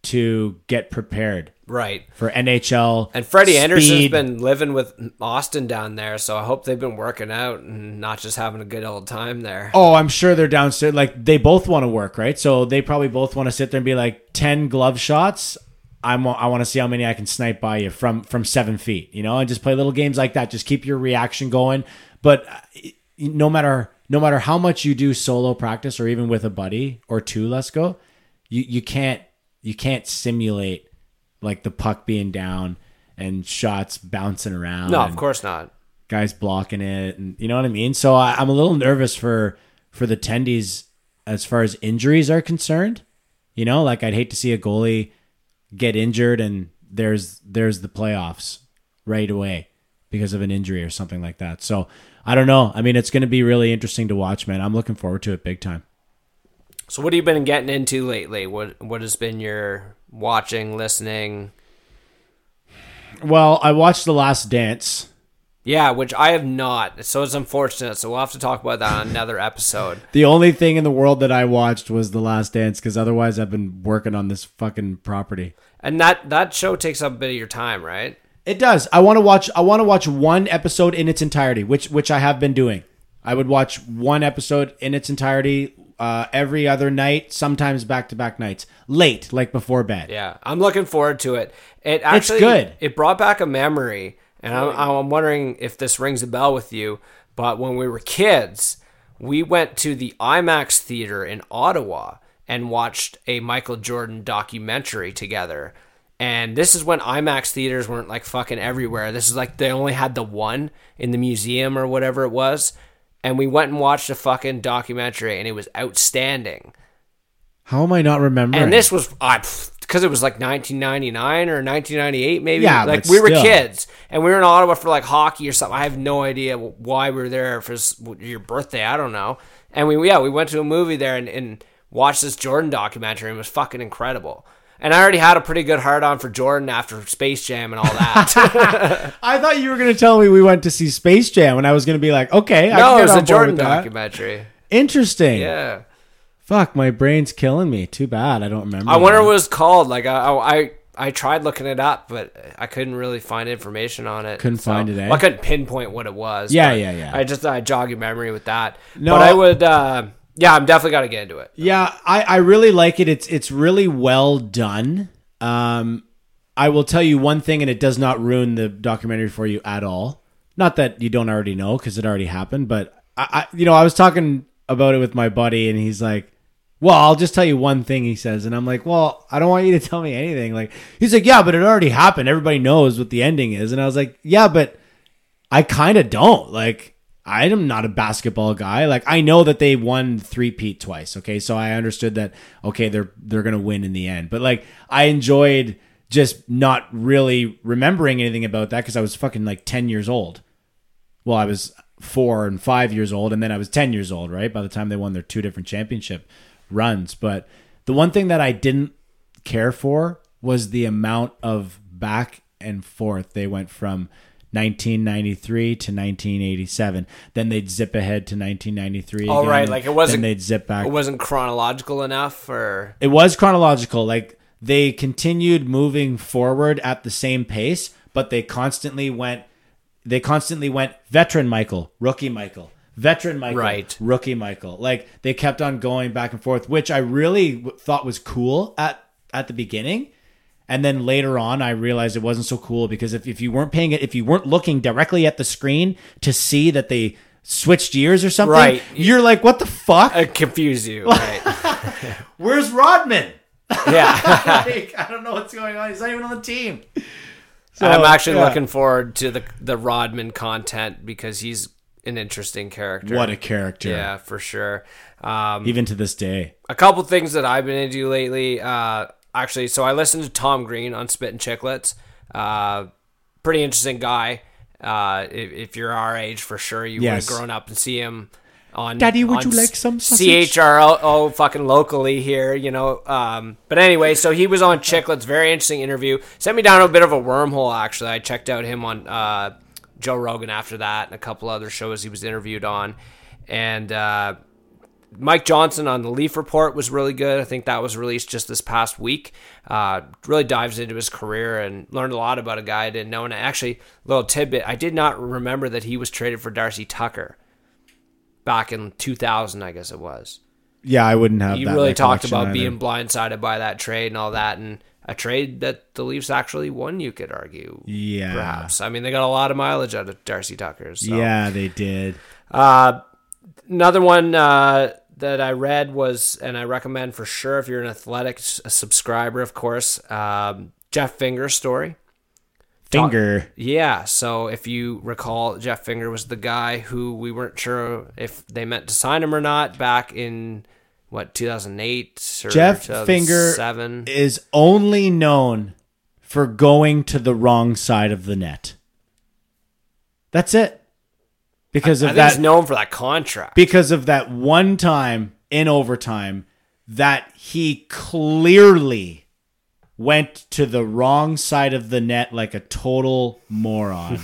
to get prepared Right. for NHL. And Freddie Andersen's been living with Austin down there, so I hope they've been working out and not just having a good old time there. Oh, I'm sure they're downstairs. Like they both want to work, right? So they probably both want to sit there and be like ten glove shots. I'm I want to see how many I can snipe by you from from seven feet, you know, and just play little games like that. Just keep your reaction going. But uh, no matter no matter how much you do solo practice or even with a buddy or two, let's go. You you can't you can't simulate like the puck being down and shots bouncing around. No, of course not. guys blocking it, and you know what I mean. So I, I'm a little nervous for for the tendies as far as injuries are concerned. You know, like I'd hate to see a goalie get injured and there's there's the playoffs right away because of an injury or something like that. So I don't know. I mean, it's going to be really interesting to watch, man. I'm looking forward to it big time. So what have you been getting into lately? What what has been your watching, listening? Well, I watched The Last Dance. Yeah, which I have not. So it's unfortunate. So we'll have to talk about that on another episode. The only thing in the world that I watched was The Last Dance because otherwise I've been working on this fucking property. And that that show takes up a bit of your time, right? It does. I want to watch. I want to watch one episode in its entirety, which which I have been doing. I would watch one episode in its entirety uh, every other night, sometimes back to back nights, late, like before bed. Yeah, I'm looking forward to it. It actually good. It brought back a memory, and I'm, I'm wondering if this rings a bell with you. But when we were kids, we went to the IMAX theater in Ottawa and watched a Michael Jordan documentary together. And this is when IMAX theaters weren't like fucking everywhere. This is like they only had the one in the museum or whatever it was. And we went and watched a fucking documentary, and it was outstanding. How am I not remembering? And this was I, because it was like 1999 or 1998, maybe. Yeah, like we were still. kids, and we were in Ottawa for like hockey or something. I have no idea why we were there for your birthday. I don't know. And we yeah we went to a movie there and, and watched this Jordan documentary. and It was fucking incredible. And I already had a pretty good hard on for Jordan after Space Jam and all that. I thought you were going to tell me we went to see Space Jam, and I was going to be like, okay, I no, it was a Jordan documentary. Interesting. Yeah. Fuck, my brain's killing me. Too bad. I don't remember. I wonder that. what it was called. Like I, I, I tried looking it up, but I couldn't really find information on it. Couldn't find it, eh? Well, I couldn't pinpoint what it was. Yeah, yeah, yeah. I just I jog your memory with that. No, but I would. Uh, yeah, I'm definitely gonna get into it. Yeah, I, I really like it. It's it's really well done. Um, I will tell you one thing, and it does not ruin the documentary for you at all. Not that you don't already know because it already happened, but I, I, you know, I was talking about it with my buddy, and he's like, "Well, I'll just tell you one thing." He says, and I'm like, "Well, I don't want you to tell me anything." Like he's like, "Yeah, but it already happened. Everybody knows what the ending is," and I was like, "Yeah, but I kind of don't like." I'm not a basketball guy. Like I know that they won three peat twice. Okay, so I understood that. Okay, they're they're gonna win in the end. But like I enjoyed just not really remembering anything about that because I was fucking like ten years old. Well, I was four and five years old, and then I was ten years old. Right by the time they won their two different championship runs. But the one thing that I didn't care for was the amount of back and forth they went from 1993 to 1987. Then they'd zip ahead to 1993. All again, right, like it wasn't. Then they'd zip back. It wasn't chronological enough, or It was chronological. Like they continued moving forward at the same pace, but they constantly went. They constantly went veteran Michael, rookie Michael, veteran Michael, Right. rookie Michael. Like they kept on going back and forth, which I really w- thought was cool at at the beginning. And then later on, I realized it wasn't so cool because if, if you weren't paying it, if you weren't looking directly at the screen to see that they switched years or something, Right. you're like, what the fuck? it confused you, right? Where's Rodman? yeah. like, I don't know what's going on. He's not even on the team. So, I'm actually yeah. looking forward to the the Rodman content because he's an interesting character. What a character. Yeah, for sure. Um, Even to this day. a couple things that I've been into lately. Uh, actually, so I listened to Tom Green on Spit and Chicklets. Uh, pretty interesting guy. Uh, if, if you're our age, for sure, you Yes. would have grown up and see him on. Daddy, would on you like some sausage? CHRO fucking locally here, you know. Um, but anyway, so he was on Chicklets. Very interesting interview. Sent me down a bit of a wormhole. Actually, I checked out him on uh, Joe Rogan after that and a couple other shows he was interviewed on, and. Mike Johnson on the Leaf Report was really good. I think that was released just this past week. Uh, really dives into his career and learned a lot about a guy I didn't know. And actually, little tidbit: I did not remember that he was traded for Darcy Tucker back in 2000. I guess it was. Yeah, I wouldn't have He that really talked about either. being blindsided by that trade and all that, and a trade that the Leafs actually won. You could argue, Yeah. perhaps. I mean, they got a lot of mileage out of Darcy Tucker. So. Yeah, they did. Uh, another one uh, that I read was, and I recommend for sure if you're an athletics a subscriber, of course, um, Jeff Finger's story. Finger. Yeah, so if you recall, Jeff Finger was the guy who we weren't sure if they meant to sign him or not back in what 2008 or Jeff Finger 2007. is only known for going to the wrong side of the net. That's it. Because I of he's that known for that contract. because of that one time in overtime that he clearly went to the wrong side of the net like a total moron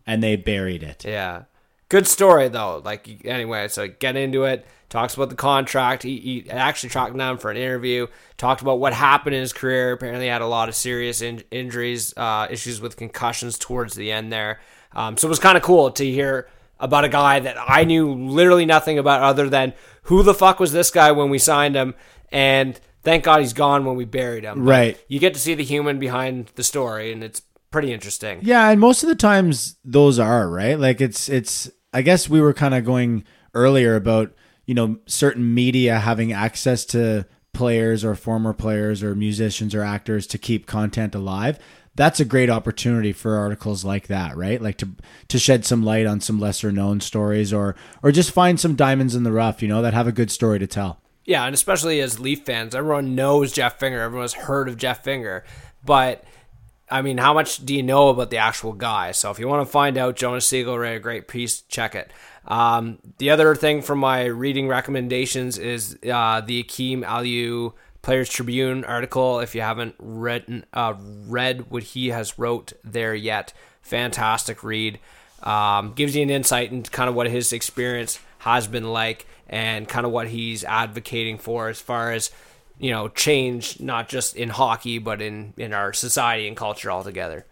and they buried it. Yeah. Good story though. Like anyway, so get into it. Talks about the contract. He, he actually tracked him down for an interview. Talked about what happened in his career. Apparently, had a lot of serious in- injuries, uh, issues with concussions towards the end there. Um, so it was kind of cool to hear about a guy that I knew literally nothing about other than who the fuck was this guy when we signed him, and thank God he's gone when we buried him. But Right. You get to see the human behind the story, and it's pretty interesting. Yeah, and most of the times those are, right? Like it's it's I guess we were kind of going earlier about, you know, certain media having access to players or former players or musicians or actors to keep content alive. That's a great opportunity for articles like that, right? Like to to shed some light on some lesser known stories or or just find some diamonds in the rough, you know, that have a good story to tell. Yeah, and especially as Leaf fans, everyone knows Jeff Finger. Everyone's heard of Jeff Finger. But, I mean, how much do you know about the actual guy? So if you want to find out, Jonas Siegel wrote a great piece. Check it. Um, the other thing from my reading recommendations is uh, the Akim Aliu Players Tribune article. If you haven't read, uh, read what he has wrote there yet, fantastic read. Um, gives you an insight into kind of what his experience has been like and kind of what he's advocating for as far as you know change not just in hockey but in in our society and culture altogether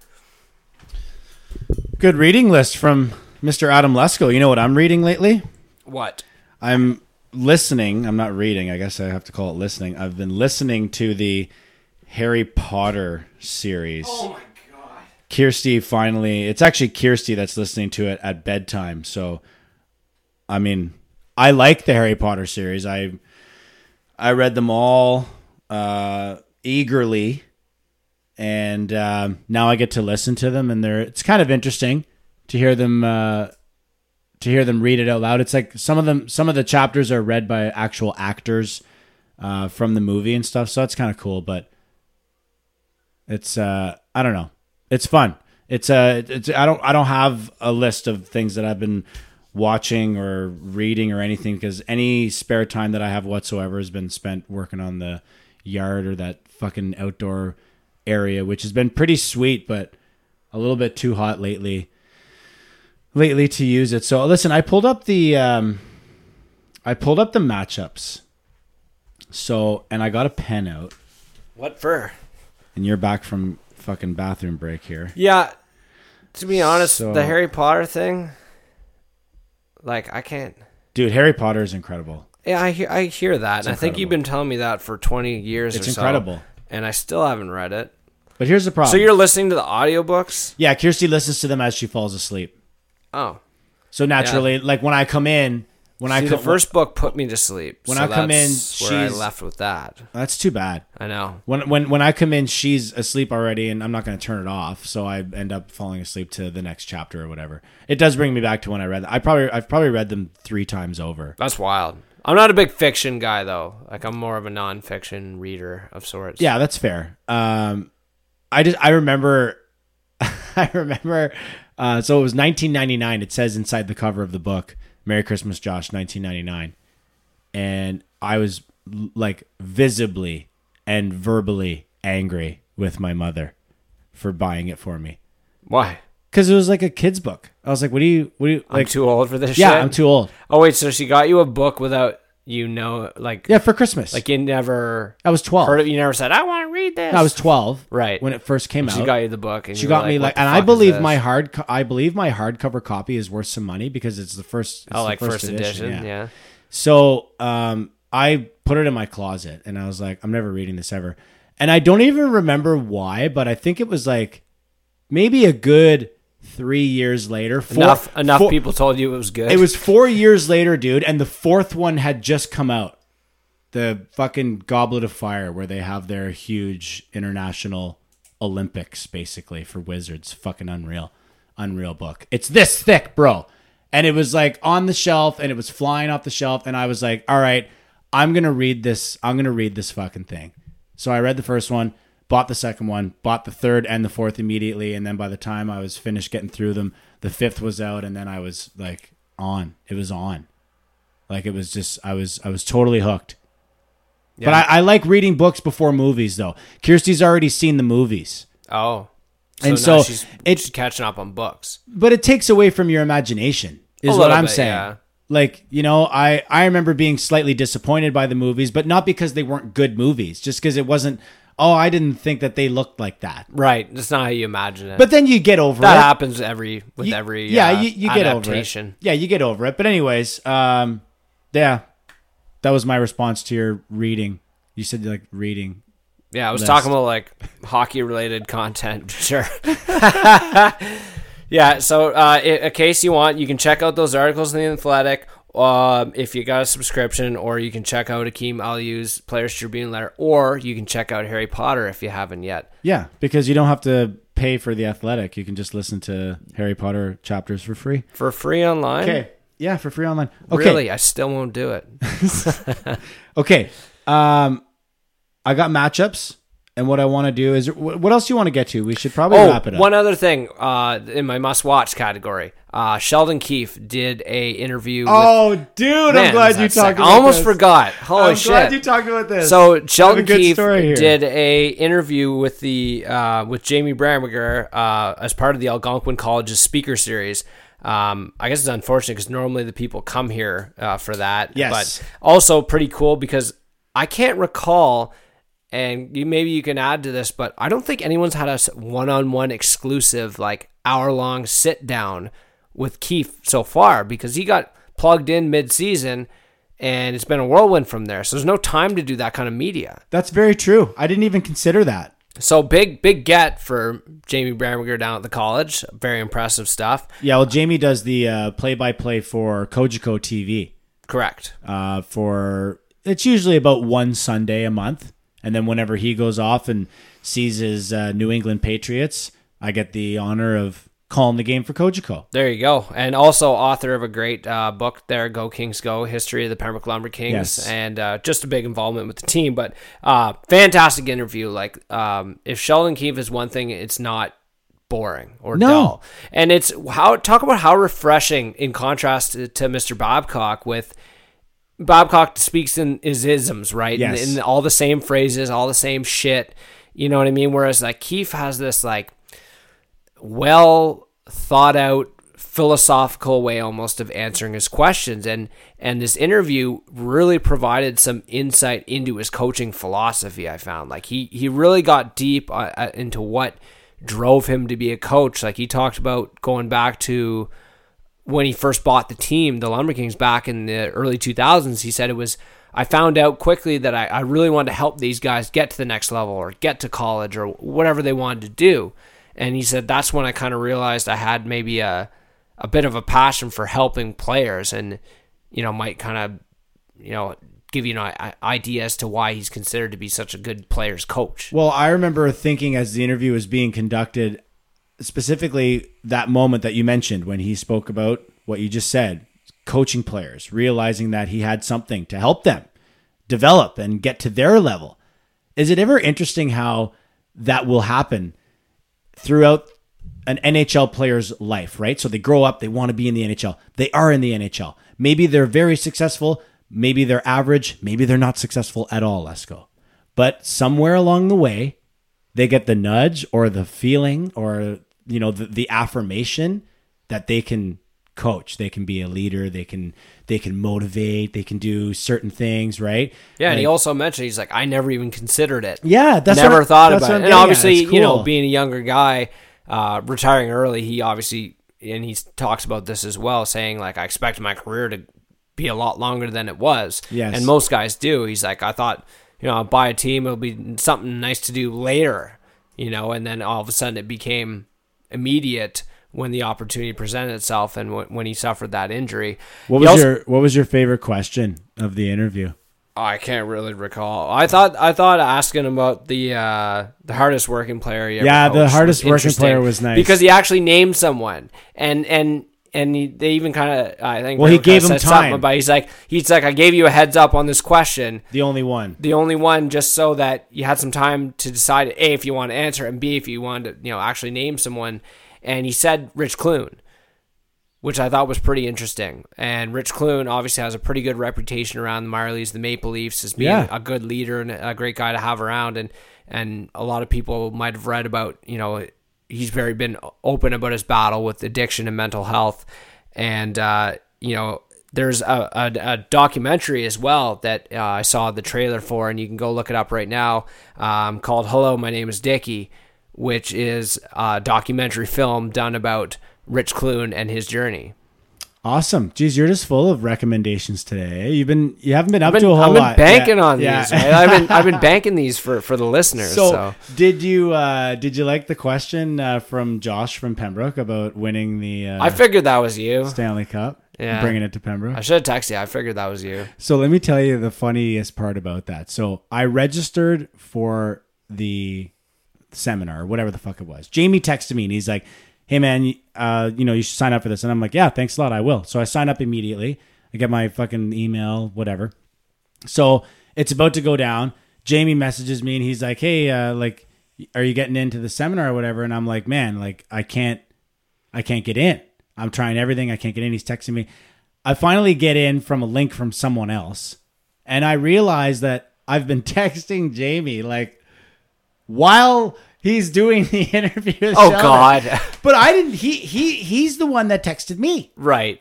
Good reading list from Mr. Adam Lesko. You know what I'm reading lately? what I'm listening. I'm not reading. I guess I have to call it listening. I've been listening to the Harry Potter series. Oh my god. Kirsty finally. It's actually Kirsty that's listening to it at bedtime. So, I mean, I like the Harry Potter series. I I read them all uh, eagerly, and um, now I get to listen to them, and they're it's kind of interesting to hear them. Uh, to hear them read it out loud. It's like some of them, some of the chapters are read by actual actors uh, from the movie and stuff. So that's kind of cool. But it's uh, I don't know. It's fun. It's uh, it's I don't I don't have a list of things that I've been watching or reading or anything because any spare time that I have whatsoever has been spent working on the yard or that fucking outdoor area, which has been pretty sweet, but a little bit too hot lately. Lately to use it. So listen, I pulled up the um, I pulled up the matchups. So and I got a pen out, What for? and you're back from fucking bathroom break here. Yeah. To be honest, So- the Harry Potter thing, like I can't. Dude, Harry Potter is incredible. Yeah, I hear, I hear that. It's and I think you've been telling me that for 20 years It's or so, incredible. and I still haven't read it. But here's the problem. So you're listening to the audiobooks? yeah, Kirsty listens to them as she falls asleep. Oh. So naturally, like when I come in, when I come, the first book put me to sleep. When so I come in, where I she's- left with that. that's too bad. I know. When when when I come in, she's asleep already, and I'm not going to turn it off. So I end up falling asleep to the next chapter or whatever. It does bring me back to when I read. I probably I've probably read them three times over. That's wild. I'm not a big fiction guy though. Like I'm more of a nonfiction reader of sorts. Yeah, that's fair. Um, I just I remember, I remember. Uh, so it was 1999. It says inside the cover of the book, "Merry Christmas, Josh, 1999," and I was like visibly and verbally angry with my mother for buying it for me Why? because it was like a kid's book. I was like, "What do you? What do you I'm like?" too old for this yeah, shit. I'm too old. Oh wait, so she got you a book without you know like Yeah, for Christmas. like you never I was 12. heard it you never said, I want to read this. I was 12. Right. when it first came out. She got you the book and She got me "What like, and I believe my hard, co- I believe my hardcover copy is worth some money because it's the first. It's Oh, the like first, edition, yeah. So, um, I put it in my closet, and I was like, I'm never reading this ever. And I don't even remember why, but I think it was like maybe a good three years later. Four, enough enough four- people told you it was good. It was four years later, dude, and the fourth one had just come out. The fucking Goblet of Fire, where they have their huge international Olympics, basically for wizards. Fucking unreal, unreal book. It's this thick, bro, and it was like on the shelf, and it was flying off the shelf, and I was like, all right, I'm gonna read this. I'm gonna read this fucking thing. So I read the first one, bought the second one, bought the third and the fourth immediately, and then by the time I was finished getting through them, the fifth was out, and then I was like on. It was on. Like it was just I was I was totally hooked. But I, I like reading books before movies though. Kirsty's already seen the movies. oh. And so she's, it- she's catching up on books. But it takes away from your imagination, is what I'm bit, saying. yeah. Like, you know, I, I remember being slightly disappointed by the movies, but not because they weren't good movies, just because it wasn't, oh, I didn't think that they looked like that. Right. That's not how you imagine it. But then you get over it. that it. happens every with You- every yeah, uh, you, you get over it. Yeah, you get over it. But anyways, um, yeah, that was my response to your reading. You said you like reading. Yeah, I was list. talking about like hockey related content. Sure. yeah. So, uh, i- in case you want, you can check out those articles in the Athletic. Um, if you got a subscription, or you can check out Akim Aliu's Players Tribune letter, or you can check out Harry Potter if you haven't yet. Yeah, because you don't have to pay for the athletic. You can just listen to Harry Potter chapters for free. For free online. Okay. Yeah, for free online. Okay. Really, I still won't do it. Okay. Um, I got matchups, and what I want to do is, what else do you want to get to? We should probably Oh, wrap it up. one other thing uh, in my must-watch category. Uh, Sheldon Keefe did a interview. with, oh, dude, Man, I'm glad you talked about I almost this. forgot. Holy I'm shit! glad you talked about this. So Sheldon Keefe did a interview with the uh, with Jamie Bramburger uh, as part of the Algonquin College's speaker series. Um, I guess it's unfortunate because normally the people come here uh, for that. Yes. but also pretty cool because I can't recall, and you, maybe you can add to this, but I don't think anyone's had a one on one exclusive like hour long sit down with Keefe so far because he got plugged in mid season. And it's been a whirlwind from there. So there's no time to do that kind of media. That's very true. I didn't even consider that. So big, big get for Jamie Bramburger down at the college. Very impressive stuff. Yeah, well, Jamie does the uh, play-by-play for Cogeco TV. Correct. uh, for it's usually about one Sunday a month, and then whenever he goes off and sees his uh, New England Patriots, I get the honor of calling the game for Cogeco. There you go. And also author of a great uh, book there, Go Kings Go, History of the Pembroke Lumber Kings, Yes. and uh, just a big involvement with the team. But uh, fantastic interview. Like, um, if Sheldon Keefe is one thing, it's not boring or No. dull. And it's how talk about how refreshing in contrast to, to Mr. Babcock with Babcock speaks in his isms, right? Yes. In, in all the same phrases, all the same shit. You know what I mean? Whereas like Keefe has this like well thought out philosophical way almost of answering his questions and and this interview really provided some insight into his coaching philosophy i found like he he really got deep uh, uh, into what drove him to be a coach like he talked about going back to when he first bought the team, the Lumber Kings, back in the early 2000s, he said it was. I found out quickly that I, I really wanted to help these guys get to the next level or get to college or whatever they wanted to do. And he said that's when I kind of realized I had maybe a a bit of a passion for helping players, and you know might kind of you know give you an idea as to why he's considered to be such a good players coach. Well, I remember thinking as the interview was being conducted, specifically that moment that you mentioned when he spoke about what you just said, coaching players, realizing that he had something to help them develop and get to their level. Is it ever interesting how that will happen throughout an NHL player's life, right? So they grow up, they want to be in the NHL. They are in the NHL. Maybe they're very successful, maybe they're average, maybe they're not successful at all, Lesko. But somewhere along the way, they get the nudge or the feeling or you know the, the affirmation that they can coach they can be a leader they can they can motivate they can do certain things right Yeah, and he also mentioned he's like, I never even considered it. Yeah, that's never what- thought that's about it. I'm And obviously, It's you know, being a younger guy, uh, retiring early, he obviously and he talks about this as well, saying like, I expect my career to be a lot longer than it was. Yes. and most guys do. He's like, I thought, you know, I'll buy a team, it'll be something nice to do later, you know, and then all of a sudden it became immediate when the opportunity presented itself and when, when he suffered that injury. what He was also- your what was your favorite question of the interview I can't really recall. I thought I thought asking about the uh, the hardest working player. You ever Yeah, the hardest working player was nice. because he actually named someone, and and and he, they even kind of I think Well, he gave him time. About he's like he's like I gave you a heads up on this question, the only one the only one just so that you had some time to decide a if you want to answer and b if you wanted to you know actually name someone, and he said Rich Clune which I thought was pretty interesting. And Rich Clune obviously has a pretty good reputation around the Marlies, the Maple Leafs, as being Yeah. a good leader and a great guy to have around. And and a lot of people might have read about you know he's very been open about his battle with addiction and mental health. And uh, you know there's a, a, a documentary as well that uh, I saw the trailer for, and you can go look it up right now, um, called "Hello, My Name Is Dickie," which is a documentary film done about Rich Clune and his journey. Awesome geez you're just full of recommendations today you've been you haven't been up been, to a whole lot. I've been lot banking Yeah, on yeah. these. Right? I've been I've been banking these for, for the listeners. so, So, did you uh did you like the question uh, from josh from pembroke about winning the uh, I figured that was you. stanley cup Yeah. bringing it to pembroke I should have texted you. I figured that was you. So let me tell you the funniest part about that. So I registered for the seminar, whatever the fuck it was. Jamie texted me and he's like, "Hey man, uh, you know you should sign up for this." And I'm like, "Yeah, thanks a lot, I will." So I sign up immediately. I get my fucking email, whatever. So it's about to go down. Jamie messages me and he's like, "Hey, uh, like, are you getting into the seminar or whatever?" And I'm like, "Man, like, I can't, I can't get in. I'm trying everything. I can't get in." He's texting me. I finally get in from a link from someone else, and I realize that I've been texting Jamie like while he's doing the interview. Oh, Sheldon. God. But I didn't. He he he's the one that texted me, Right.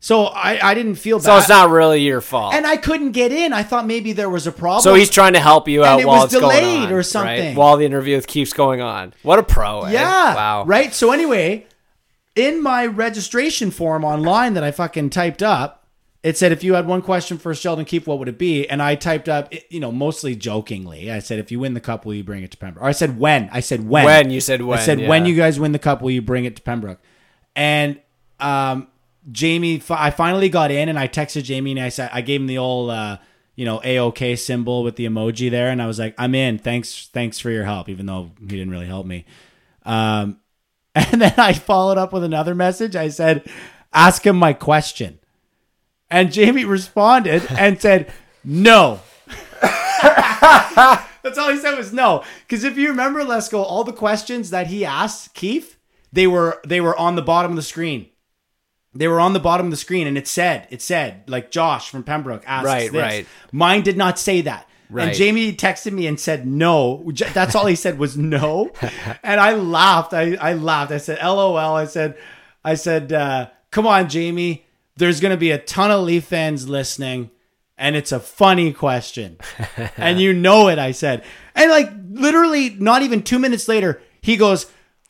so I I didn't feel bad. So it's not really your fault. and I couldn't get in. I thought maybe there was a problem. so he's trying to help you out it while was it's going delayed on, or right? something. While the interview keeps going on. What a pro! eh? Yeah. Wow. Right. So anyway, in my registration form online that I fucking typed up, it said if you had one question for Sheldon Keefe, what would it be? And I typed up, you know, mostly jokingly. I said, if you win the cup, will you bring it to Pembroke? Or I said when. I said when. When, you said when. I said yeah. when you guys win the cup, will you bring it to Pembroke? And um, Jamie, I finally got in, and I texted Jamie, and I said, I gave him the old. Uh, you know, AOK symbol with the emoji there, and I was like, "I'm in. Thanks, thanks for your help." Even though he didn't really help me, um, And then I followed up with another message. I said, ask him my question. And Jamie responded and said, no. That's all he said was no. Because if you remember, Lesko, all the questions that he asked Keefe, they were they were on the bottom of the screen. They were on the bottom of the screen, and it said, it said, like Josh from Pembroke asked Right, this. right. Mine did not say that. Right. And Jamie texted me and said no. That's all he said was no. and I laughed. I, I laughed. I said, LOL. I said, I said, uh, come on, Jamie. There's going to be a ton of Leaf fans listening, and it's a funny question. and you know it, I said. And like literally, not even two minutes later, he goes,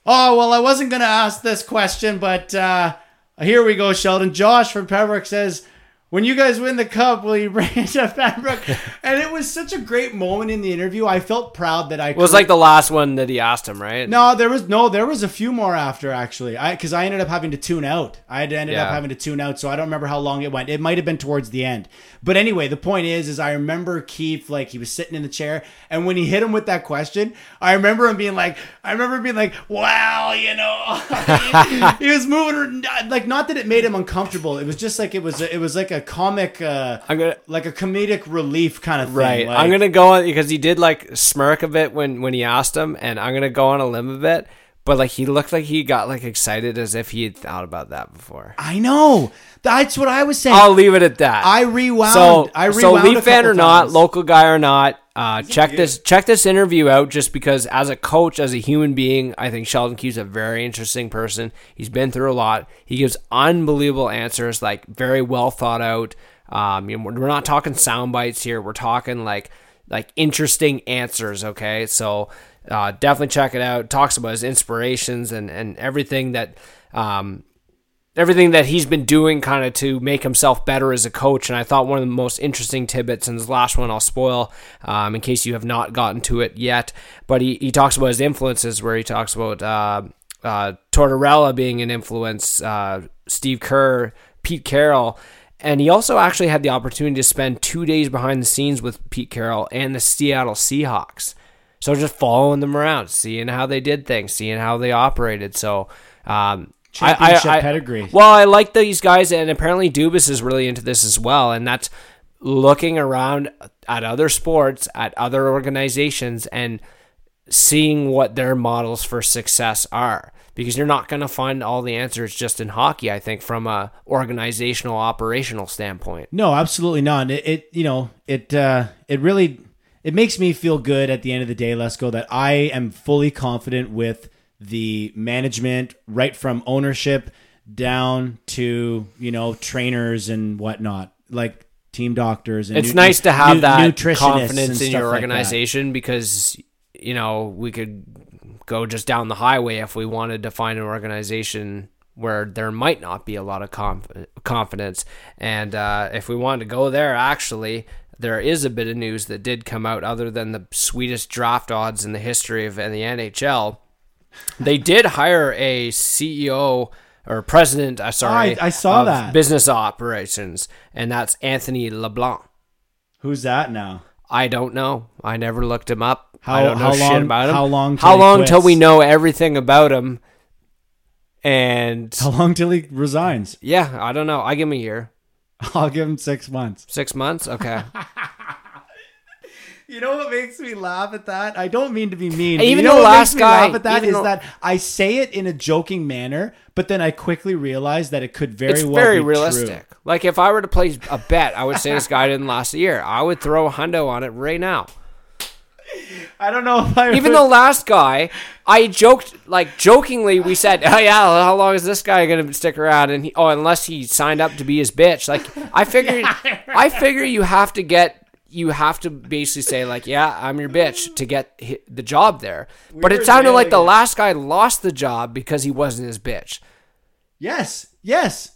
Oh, well, I wasn't going to ask this question, but uh, here we go, Sheldon. Josh from Pembroke says, when you guys win the cup, will you bring it to and it was such a great moment in the interview. I felt proud that I It was could- like the last one that he asked him, right? no, there was no, there was a few more after actually. I because I ended up having to tune out. I had ended up having to tune out, so I don't remember how long it went. It might have been towards the end. But anyway, the point is, is I remember Keith like he was sitting in the chair, and when he hit him with that question, I remember him being like, I remember him being like, "Wow, you know," he was moving like not that it made him uncomfortable. It was just like it was, it was like a comic, uh, I'm gonna like a comedic relief kind of thing. Right. Like- I'm gonna go on because he did like smirk a bit when when he asked him, and I'm gonna go on a limb a bit. But like he looked like he got like excited as if he had thought about that before. I know. That's what I was saying. I'll leave it at that. I rewound. So, I so rewound a Leaf fan couple or not, times. local guy or not, uh, check this check this interview out. Just because, as a coach, as a human being, I think Sheldon Keefe's a very interesting person. He's been through a lot. He gives unbelievable answers, like very well thought out. Um, you know, we're we're not talking sound bites here. We're talking like like interesting answers. Okay, so uh, definitely check it out. Talks about his inspirations and and everything that. Um, everything that he's been doing kind of to make himself better as a coach. And I thought one of the most interesting tidbits, and this last one I'll spoil um, in case you have not gotten to it yet. But he, he talks about his influences, where he talks about uh, uh, Tortorella being an influence, uh, Steve Kerr, Pete Carroll. And he also actually had the opportunity to spend two days behind the scenes with Pete Carroll and the Seattle Seahawks. So just following them around, seeing how they did things, seeing how they operated. So um, I- I- Championship I- pedigree. Well, I like these guys, and apparently Dubas is really into this as well, and that's looking around at other sports, at other organizations, and seeing what their models for success are. Because you're not going to find all the answers just in hockey. I think from a organizational, operational standpoint. No, absolutely not. It, it you know, it uh, it really it makes me feel good at the end of the day, Lesko, that I am fully confident with the management, right from ownership down to you know trainers and whatnot, like team doctors. And It's nu- nice to have nu- that confidence in your like organization because you know we could go just down the highway if we wanted to find an organization where there might not be a lot of conf- confidence and uh, if we wanted to go there actually there is a bit of news that did come out other than the sweetest draft odds in the history of the NHL they did hire a CEO or president uh, sorry I- I saw of that. business operations and that's Anthony LeBlanc Who's that now? I don't know. I never looked him up. How- I don't know how shit long- about him. how long till How long till we know everything about him? And How long till he resigns? yeah, I don't know. I give him a year, I'll give him six months. six months. Okay. You know what makes me laugh at that? I don't mean to be mean. Even you the know what last makes me guy- laugh at that even though- that I say it in a joking manner, but then I quickly realize that it could very it's well very be realistic. Like if I were to place a bet, I would say this guy didn't last a year. I would throw a hundo on it right now. I don't know if I Even the last guy, I joked like jokingly. We said, "Oh yeah, how long is this guy gonna stick around?" And he, oh, unless he signed up to be his bitch. Like I figure, I figure you have to get, you have to basically say like, "Yeah, I'm your bitch" to get the job there. but it sounded like the it. last guy lost the job because he wasn't his bitch. yes, yes,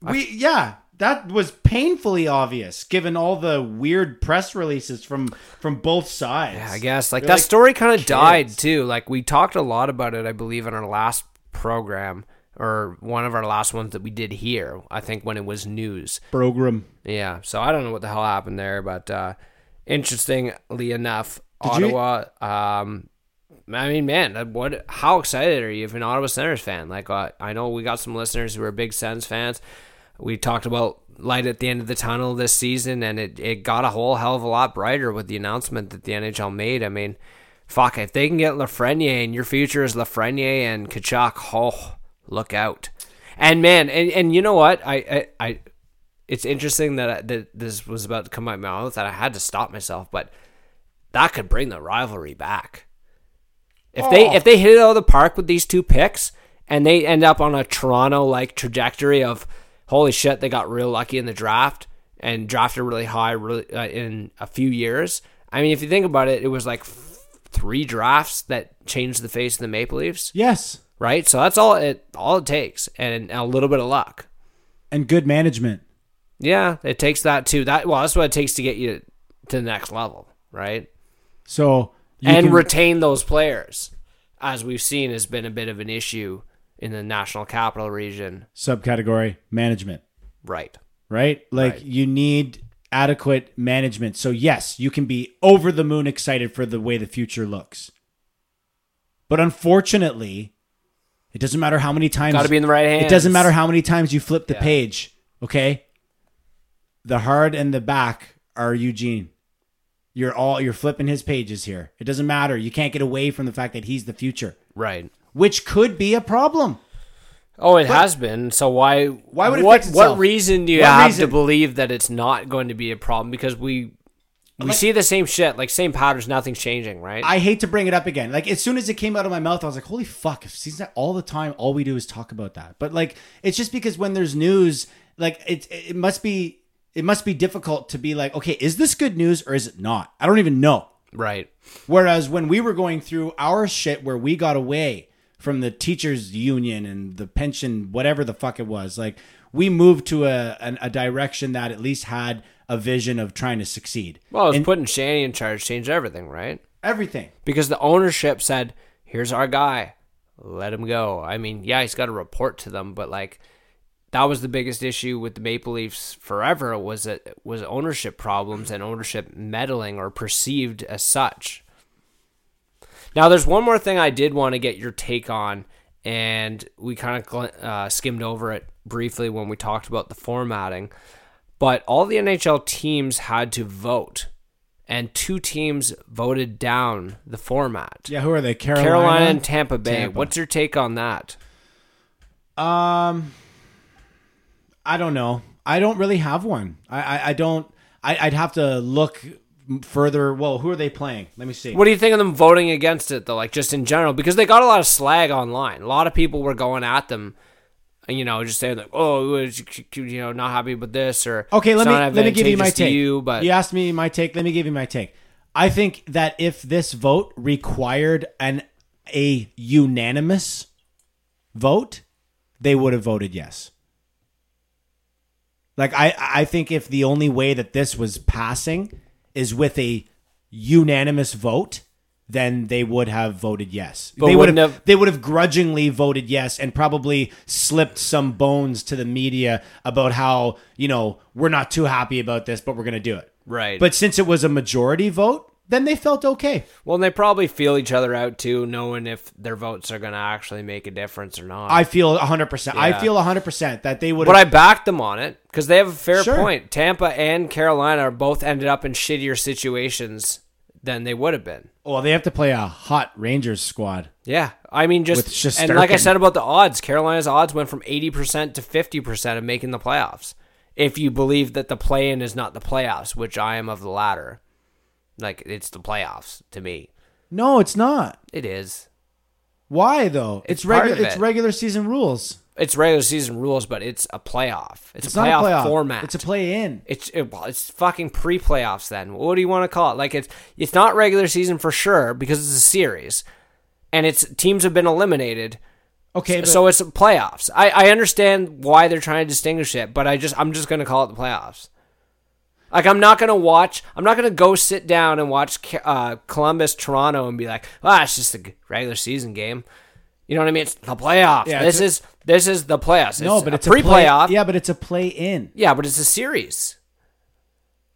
we yeah. That was painfully obvious, given all the weird press releases from from both sides. Yeah, I guess like They're that like story kind of died too. Like we talked a lot about it, I believe, in our last program or one of our last ones that we did here. I think when it was news. program. Yeah, so I don't know what the hell happened there, but uh, interestingly enough, Did you- Ottawa um, I mean, man, what? How excited are you if an Ottawa Senators fan? Like, uh, I know we got some listeners who are big Sens fans. We talked about light at the end of the tunnel this season, and it, it got a whole hell of a lot brighter with the announcement that the NHL made. I mean, fuck, if they can get Lafreniere and your future is Lafreniere and Tkachuk, oh, look out. And man, and, and you know what? I, I, I it's interesting that I, that this was about to come out of my mouth, and I had to stop myself, but that could bring the rivalry back. If they oh. if they hit it out of the park with these two picks and they end up on a Toronto like trajectory of holy shit they got real lucky in the draft and drafted really high really uh, in a few years. I mean, if you think about it, it was like f- three drafts that changed the face of the Maple Leafs, Yes. right? So that's all it all it takes, and a little bit of luck. And good management. Yeah, it takes that too. That well, that's what it takes to get you to the next level, right? So you and can- retain those players, as we've seen, has been a bit of an issue in the national capital region. subcategory management. Right. right? Like Right. you need adequate management. So yes, you can be over the moon excited for the way the future looks. But unfortunately, it doesn't matter how many times Gotta be in the right It doesn't matter how many times you flip the Yeah. page, okay? The hard and the back are Eugene. You're all you're flipping his pages here. It doesn't matter. You can't get away from the fact that he's the future, Right. Which could be a problem. Oh, it has been. So why? Why would it what? what reason do you What have reason? to believe that it's not going to be a problem? Because we we see the same shit, like same patterns. Nothing's changing, right? I hate to bring it up again. Like as soon as it came out of my mouth, I was like, "Holy fuck!" If seems that all the time, all we do is talk about that. But like, it's just because when there's news, like it, it must be, it must be difficult to be like, okay, is this good news or is it not? I don't even know. right. Whereas when we were going through our shit, where we got away from the teachers' union and the pension, whatever the fuck it was, like we moved to a an, a direction that at least had a vision of trying to succeed. Well, it's And putting Shanny in charge changed everything, right? everything. because the ownership said, "Here's our guy, let him go." I mean, yeah, he's got to report to them, but like that was the biggest issue with the Maple Leafs forever was it was ownership problems and ownership meddling or perceived as such. Now, there's one more thing I did want to get your take on, and we kind of uh, skimmed over it briefly when we talked about the formatting. But all the NHL teams had to vote, and two teams voted down the format. Yeah, who are they? Carolina, Carolina and Tampa Bay. Tampa. What's your take on that? Um, I don't know. I don't really have one. I I, I don't. I, I'd have to look further. Well, who are they playing? Let me see. What do you think of them voting against it, though? Like just in general, because they got a lot of slag online. A lot of people were going at them, and you know, just saying like, "Oh, you know, not happy with this," or Okay, let me let me give you my take. You, but you asked me my take. Let me give you my take. I think that if this vote required an a unanimous vote, they would have voted yes. Like I I think if the only way that this was passing is with a unanimous vote, then they would have voted yes. But they would have, have- they would have grudgingly voted yes and probably slipped some bones to the media about how, you know, we're not too happy about this, but we're going to do it. Right. But since it was a majority vote, then they felt okay. well, and they probably feel each other out too, knowing if their votes are going to actually make a difference or not. I feel 100%. I Yeah. feel 100% that they would But I backed them on it because they have a fair Sure. point. Tampa and Carolina are both ended up in shittier situations than they would have been. Well, they have to play a hot Rangers squad. Yeah, I mean, just With and like I said about the odds, Carolina's odds went from eighty percent to fifty percent of making the playoffs. If you believe that the play-in is not the playoffs, which I am of the latter, like it's the playoffs to me. No, it's not. It is. Why though? It's It's, regular of it's regular season rules. It's regular season rules, but it's a playoff. It's, It's a not playoff a playoff format. It's a play in. It's it, well, it's fucking pre-playoffs. Then what do you want to call it? Like it's it's not regular season for sure because it's a series, and it's teams have been eliminated. Okay, but, so it's playoffs. I, I understand why they're trying to distinguish it, but I just I'm just gonna call it the playoffs. Like I'm not gonna watch. I'm not gonna go sit down and watch uh, Columbus Toronto and be like, ah, it's just a regular season game. You know what I mean? It's the playoffs. Yeah, this it's is this is the playoffs. no, but a it's a play- pre-playoff. Yeah, but it's a play in. yeah, but it's a series.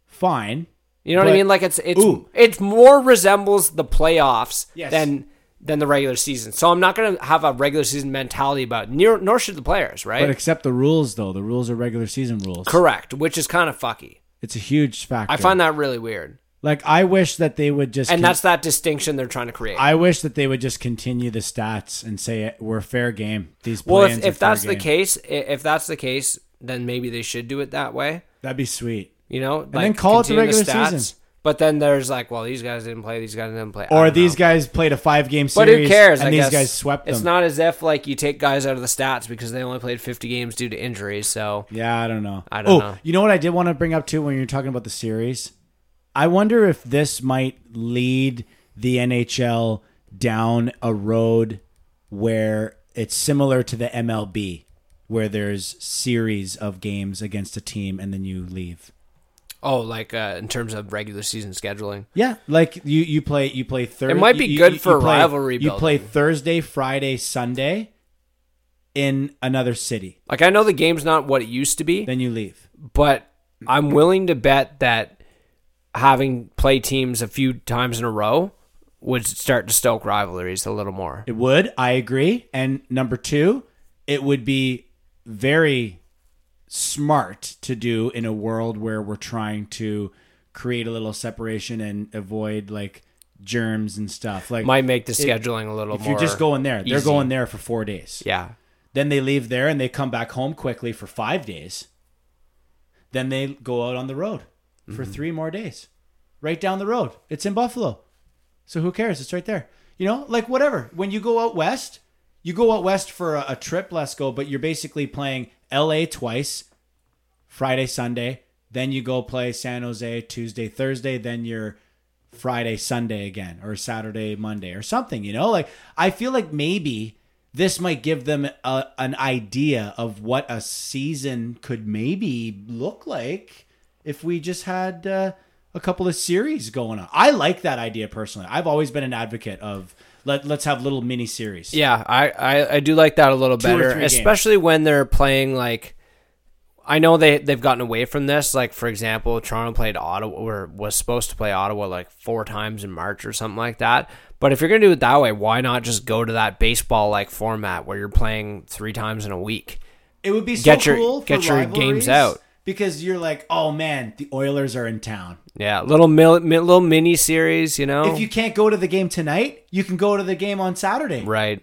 Fine. You know what I mean? Like it's it's Ooh. it's more resembles the playoffs Yes. than than the regular season. So I'm not going to have a regular season mentality about it, nor, nor should the players, right? But accept the rules though. The rules are regular season rules. Correct, which is kind of fucky. It's a huge factor. I find that really weird. like I wish that they would just And con- that's that distinction they're trying to create. I wish that they would just continue the stats and say we're fair game. These well, if, if that's the game. case, if that's the case, then maybe they should do it that way. that'd be sweet. You know, And then call it the regular season. But then there's like, well, these guys didn't play. These guys didn't play. I Or don't these know. guys played a five game series. But who cares? And I these guess. guys swept them. It's not as if like you take guys out of the stats because they only played 50 games due to injuries. So Yeah, I don't know. I don't oh, know. You know what I did want to bring up too when you're talking about the series? I wonder if this might lead the NHL down a road where it's similar to the MLB, where there's series of games against a team and then you leave. Oh, like uh, in terms of regular season scheduling. Yeah, like you you play you play Thursday. It might be good for rivalry You play. Thursday, Friday, Sunday in another city. Like I know the game's not what it used to be, Then you leave. but I'm willing to bet that having play teams a few times in a row would start to stoke rivalries a little more. It would. I agree. And number two, it would be very smart to do in a world where we're trying to create a little separation and avoid like germs and stuff. Like Might make the it- scheduling a little if more. you're just going there, they're going there for four days. Yeah. Then they leave there and they come back home quickly for five days. Then they go out on the road for Mm-hmm. three more days. Right down the road. It's in Buffalo. So who cares? It's right there. You know, like whatever. When you go out west, you go out west for a, a trip, let's go, but you're basically playing LA twice, Friday, Sunday. Then you go play San Jose Tuesday, Thursday. Then you're Friday, Sunday again, or Saturday, Monday, or something. You know, like I feel like maybe this might give them a, an idea of what a season could maybe look like if we just had uh, a couple of series going on. I like that idea personally. I've always been an advocate of let let's have little mini series. Yeah, I, I, I do like that a little Two or better, three games. especially when they're playing like. I know they they've gotten away from this. Like for example, Toronto played Ottawa or was supposed to play Ottawa like four times in March or something like that. But if you're gonna do it that way, why not just go to that baseball like format where you're playing three times in a week? It would be so Get your- cool for get your rivalries games out. Because you're like, oh man, the Oilers are in town. Yeah, little mil, little mini series, you know. If you can't go to the game tonight, you can go to the game on Saturday right.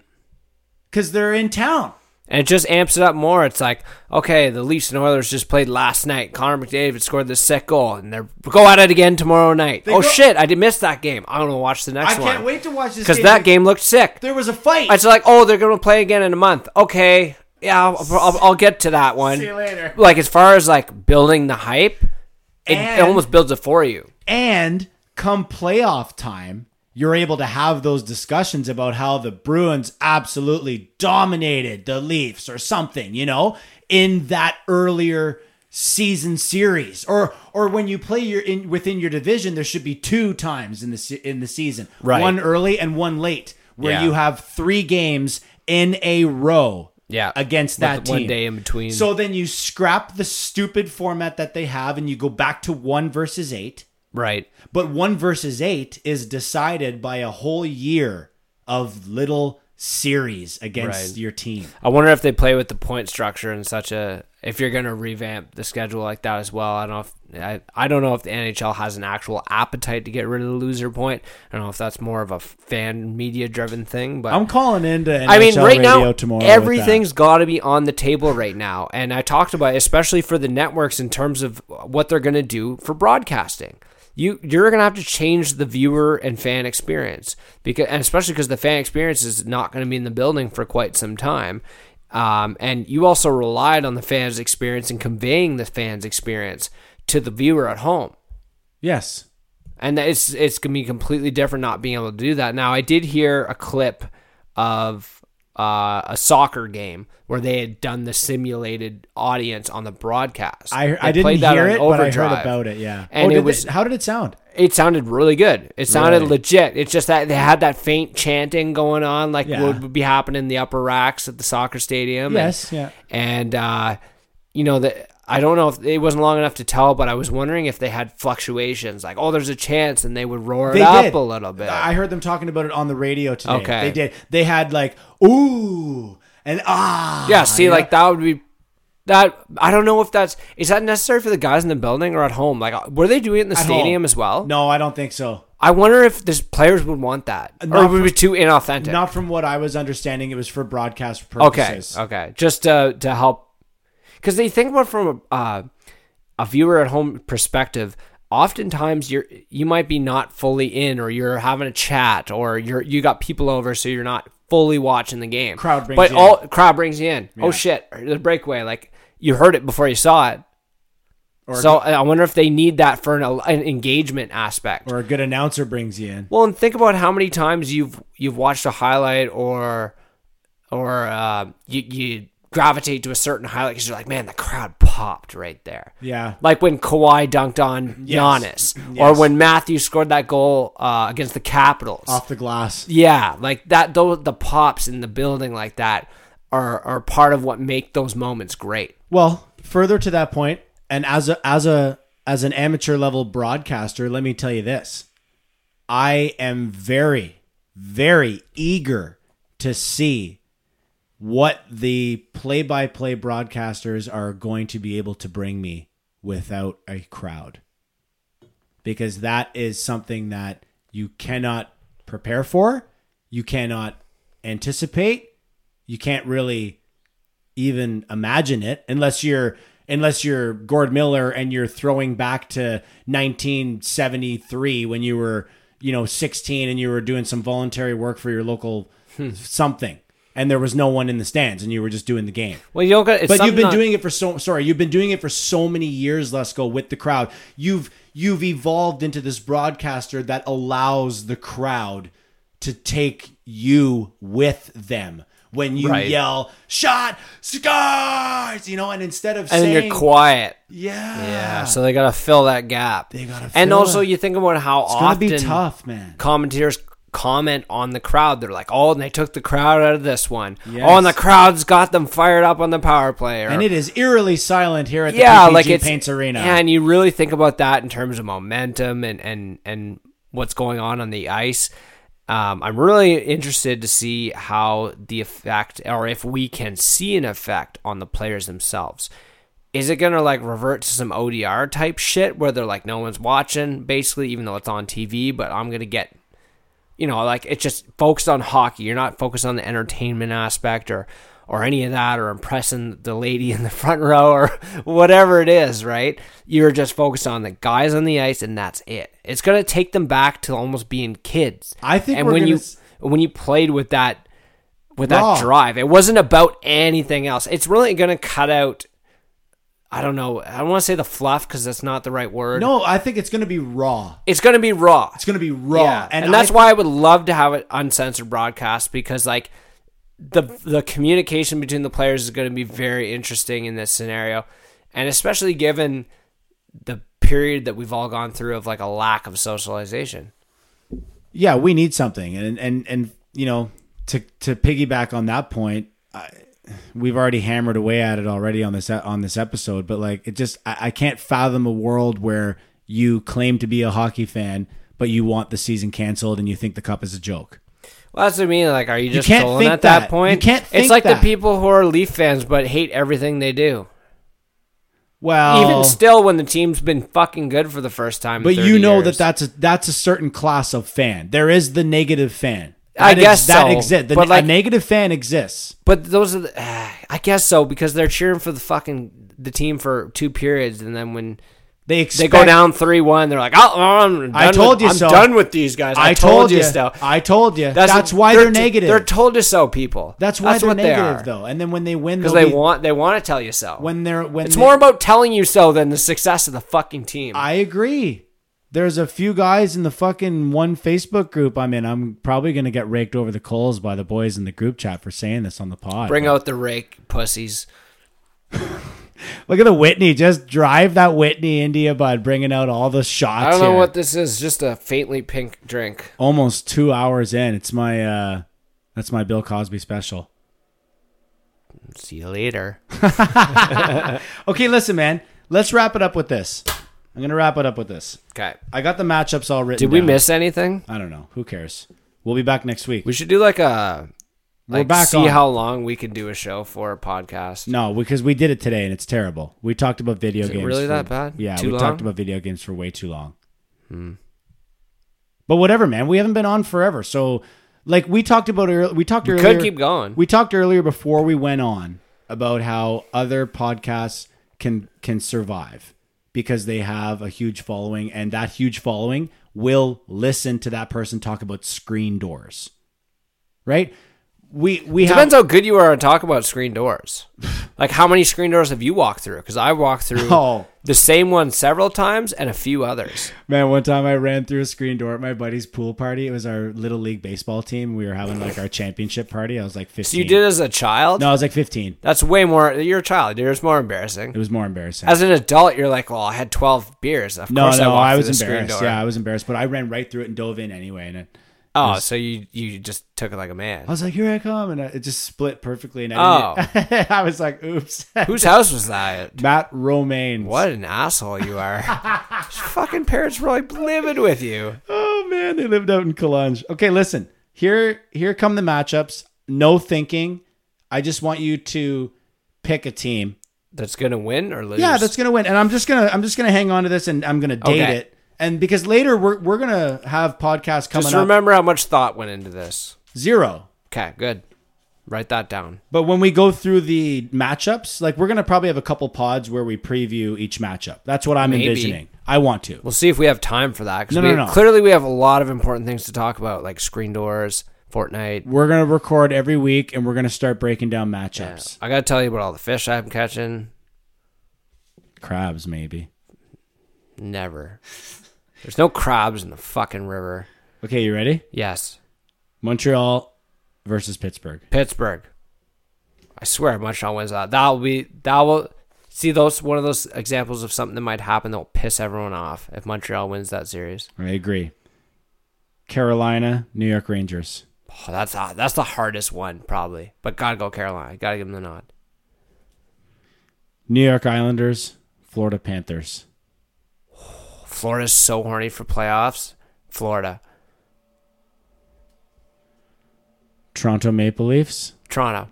because they're in town. And it just amps it up more. It's like, okay, the Leafs and Oilers just played last night. Connor McDavid scored this sick goal, and they're go at it again tomorrow night. They oh go- shit, I did miss that game. I'm gonna watch the next I one. I can't wait to watch this because that game looked sick. There was a fight. It's like, oh, they're gonna play again in a month. Okay, yeah, I'll, I'll, I'll get to that one. See you later. Like as far as like building the hype, it, it almost builds it for you. And come playoff time, you're able to have those discussions about how the Bruins absolutely dominated the Leafs or something, you know, in that earlier season series or or when you play your in within your division there should be two times in the se- in the season Right. one early and one late where Yeah. you have 3 games in a row Yeah, against that team one day in between. so then you scrap the stupid format that they have and you go back to 1 versus 8 Right. but one versus eight is decided by a whole year of little series against Right. your team. I wonder if they play with the point structure in such a if you're going to revamp the schedule like that as well. I don't know if I, I don't know if the NHL has an actual appetite to get rid of the loser point. I don't know if that's more of a fan media driven thing, but I'm calling into NHL I mean, right radio now, tomorrow. everything's got to be on the table right now. And I talked about, especially for the networks, in terms of what they're going to do for broadcasting. You you're going to have to change the viewer and fan experience because, and especially because the fan experience is not going to be in the building for quite some time. Um, and you also relied on the fans' experience and conveying the fans' experience to the viewer at home Yes. and it's it's gonna be completely different not being able to do that. Now, I did hear a clip of uh, a soccer game where they had done the simulated audience on the broadcast. I, I didn't hear it, but I heard about it. Yeah. And oh, it was- how did it sound? It sounded really good. It sounded Really? legit. It's just that they had that faint chanting going on, like Yeah. would be happening in the upper racks at the soccer stadium. Yes, and, yeah. And uh, you know that I don't know if it wasn't long enough to tell, but I was wondering if they had fluctuations, like oh, there's a chance, and they would roar They it up did. a little bit. I heard them talking about it on the radio today. Okay. They did. They had like ooh and ah. yeah, see, you know? like that would be that. I don't know if that's is that necessary for the guys in the building or at home. Like, uh, were they doing it in the At stadium home. as well? No, I don't think so. I wonder if this players would want that, or Not it would be too inauthentic. Not from what I was understanding. It was for broadcast purposes. okay, purposes. okay, just to to help, because they think about from a uh, a viewer at home perspective. Oftentimes, you're you might be not fully in, or you're having a chat, or you're you got people over, so you're not fully watching the game. Crowd brings but you in. all crowd brings you in. Yeah. Oh shit, the breakaway! Like you heard it before you saw it. Or so good- I wonder if they need that for an, an engagement aspect. Or a good announcer brings you in. Well, and think about how many times you've you've watched a highlight or or uh, you you gravitate to a certain highlight because you're like, man, the crowd popped right there. Yeah. Like when Kawhi dunked on Yes. Giannis, Yes. or when Matthew scored that goal uh, against the Capitals. Off the glass. Yeah, like that. Those the pops in the building like that are are part of what make those moments great. Well, further to that point, and as a as a as an amateur level broadcaster, let me tell you this. I am very, very eager to see what the play by play broadcasters are going to be able to bring me without a crowd. Because that is something that you cannot prepare for, you cannot anticipate, you can't really even imagine it unless you're unless you're Gord Miller and you're throwing back to 1973 when you were you know 16 and you were doing some voluntary work for your local hmm. something and there was no one in the stands and you were just doing the game. Well, you don't got. But you've been doing it for so sorry, you've been doing it for so many years, Let's go with the crowd. You've you've evolved into this broadcaster that allows the crowd to take you with them. When you Right. yell "shot scars," you know, and instead of and saying you're quiet. yeah, Yeah, so they gotta fill that gap. They gotta and also it. you think about how it's gonna often be tough, man. commentators comment on the crowd. They're like, "Oh, and they took the crowd out of this one. Yes. Oh, and the crowd's got them fired up on the power play." Or, And it is eerily silent here at the yeah, PPG like it's Paints Arena. And you really think about that in terms of momentum and and and what's going on on the ice. Um, I'm really interested to see how the effect, or if we can see an effect on the players themselves. Is it gonna like revert to some ODR type shit where they're like no one's watching, basically, even though it's on TV, but I'm gonna get you know, like it's just focused on hockey. You're not focused on the entertainment aspect or or any of that or impressing the lady in the front row or whatever it is, right? You're just focused on the guys on the ice and that's it. It's gonna take them back to almost being kids. I think and when you s- when you played with that with Raw. that drive, it wasn't about anything else. It's really gonna cut out I don't know. I don't want to say the fluff because that's not the right word. no, I think it's going to be raw. It's going to be raw. It's going to be raw, Yeah, and, and, that's I- why I would love to have it uncensored broadcast because like the the communication between the players is going to be very interesting in this scenario, and especially given the period that we've all gone through of like a lack of socialization. yeah, we need something, and and and you know, to to piggyback on that point, I, we've already hammered away at it already on this on this episode, but like it just, I, I can't fathom a world where you claim to be a hockey fan, but you want the season canceled and you think the cup is a joke. Well, that's what I mean. Like, are you just think at that, that. point? You can't think it's like that. the people who are Leaf fans but hate everything they do. Well, Even still, when the team's been fucking good for the first time. but 30 you know years. that that's a that's a certain class of fan. There is the negative fan. I That guess ex- that so, exists. The, but, like- a negative fan exists. But those are, the, I guess so, because they're cheering for the fucking the team for two periods, and then when They they go down three one, they're like, "Oh, I'm I told with, you I'm so. done with these guys. I, I told you. so." I told you. That's, why they're, t- negative. They're told you so, people. That's why they're what they negative, though. And then when they win, because they be- want they want to tell you so. when they're when it's they- more about telling you so than the success of the fucking team. I agree. There's a few guys in the fucking one Facebook group I'm in. I'm probably gonna get raked over the coals by the boys in the group chat for saying this on the pod. Bring out the rake pussies. Look at the Whitney. Just drive that Whitney India bud, bringing out all the shots. I don't know here. what this is. Just a faintly pink drink. Almost two hours in. It's my uh, that's my Bill Cosby special. See you later. Okay, listen, man. Let's wrap it up with this. I'm gonna wrap it up with this. Okay. I got the matchups all written. Did we down. miss anything? I don't know. Who cares? We'll be back next week. We should do like a We're like back see on. how long we can do a show for a podcast. No, because we did it today and it's terrible. We talked about video Is it games. really for- that bad? Yeah, Too we long? talked about video games for way too long. Hmm. But whatever, man. We haven't been on forever, so like we talked about earlier. We talked We earlier. could keep going. We talked earlier before we went on about how other podcasts can can survive because they have a huge following, and that huge following will listen to that person talk about screen doors. Right? We we have Depends how good you are at talk about screen doors. like how many screen doors have you walked through? Because I walked through Oh. the same one several times and a few others. Man, one time I ran through a screen door at my buddy's pool party. It was our little league baseball team. We were having like our championship party. I was like 15. So you did it as a child? No, I was like 15. That's way more. You're a child. dude. It's more embarrassing. It was more embarrassing. As an adult, you're like, well, I had 12 beers. Of no, course no, I, walked I, was embarrassed. Yeah, I was embarrassed, but I ran right through it and dove in anyway. And it, Oh, so you you just took it like a man. I was like, "Here I come," and it just split perfectly. And I, oh. didn't- I was like, "Oops." Whose house was that? Matt Romaine. What an asshole you are. Fucking parents were like living with you. Oh man, they lived out in Cologne. Okay, listen. Here, here come the matchups. No thinking. I just want you to pick a team. That's gonna win or lose? Yeah, that's gonna win. And I'm just gonna I'm just gonna hang on to this and I'm gonna date Okay. it. And because later we're we're gonna have podcasts coming Just up remember how much thought went into this. zero. Okay, good. Write that down. But when we go through the matchups, like we're gonna probably have a couple pods where we preview each matchup. That's what I'm Maybe. envisioning. I want to. We'll see if we have time for that. No, we, no, no. Clearly, we have a lot of important things to talk about, like screen doors, Fortnite. We're gonna record every week and we're gonna start breaking down Yeah. matchups. I gotta tell you about all the fish I'm catching. Crabs, maybe. Never. There's no crabs in the fucking river. Okay, you ready? Yes, Montreal versus Pittsburgh. Pittsburgh. I swear, Montreal wins that. That will be. That will. See those one of those examples of something that might happen that will piss everyone off if Montreal wins that series. I agree. Carolina, New York Rangers. Oh, that's that's the hardest one probably, but gotta go Carolina. Gotta give them the nod. New York Islanders, Florida Panthers. Florida's so horny for playoffs. Florida, Toronto Maple Leafs, Toronto.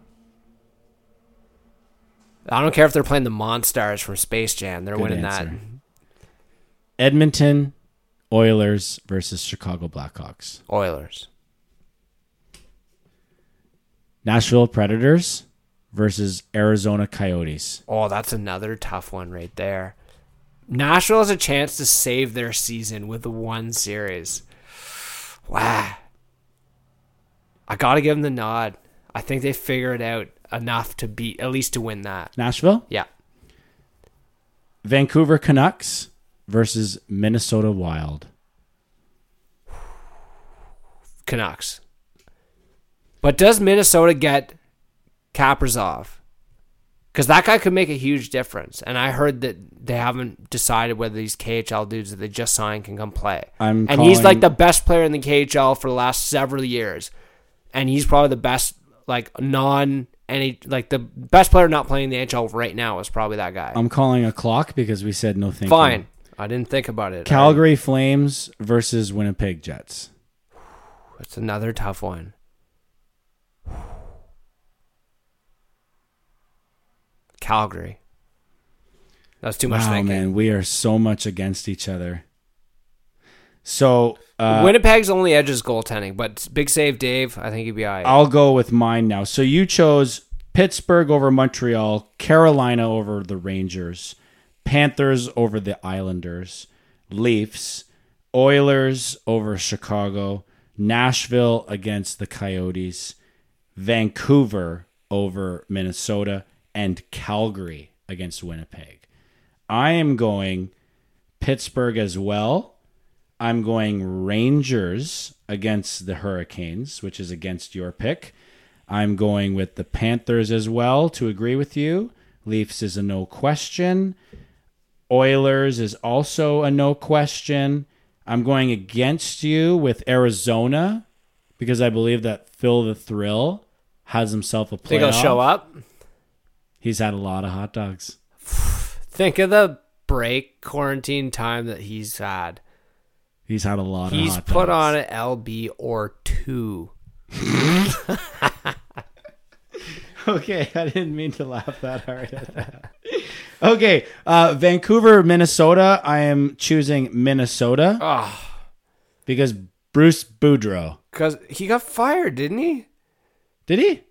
I don't care if they're playing the Monstars from Space Jam. They're Good winning answer. Edmonton Oilers versus Chicago Blackhawks. Oilers. Nashville Predators versus Arizona Coyotes. Oh, that's another tough one right there. Nashville has a chance to save their season with one series. Wow. I got to give them the nod. I think they figured it out enough to beat, at least to win that. Nashville, Yeah. Vancouver Canucks versus Minnesota Wild. Canucks. But does Minnesota get Kaprizov? Because that guy could make a huge difference. And I heard that they haven't decided whether these KHL dudes that they just signed can come play. I'm and he's like the best player in the KHL for the last several years. And he's probably the best, like, non any like the best player not playing the NHL right now is probably that guy. I'm calling a clock because we said no thinking. Fine. I didn't think about it. Calgary Flames versus Winnipeg Jets. It's another tough one. Calgary. That's too much wow, thinking. man, we are so much against each other. So uh, Winnipeg's only edge is goaltending, but big save, Dave. I think he'd be all right. I'll go with mine now. So you chose Pittsburgh over Montreal, Carolina over the Rangers, Panthers over the Islanders, Leafs, Oilers over Chicago, Nashville against the Coyotes, Vancouver over Minnesota, and Calgary against Winnipeg. I am going Pittsburgh as well. I'm going Rangers against the Hurricanes, which is against your pick. I'm going with the Panthers as well to agree with you. Leafs is a no question. Oilers is also a no question. I'm going against you with Arizona because I believe that Phil the Thrill has himself a playoff. think he'll show up. He's had a lot of hot dogs. Think of the break quarantine time that he's had. He's had a lot of He's hot put on an LB or two. Okay, I didn't mean to laugh that hard at that. okay, uh, Vancouver, Minnesota. I am choosing Minnesota Ah, because Bruce Boudreau. because he got fired, didn't he? Did he?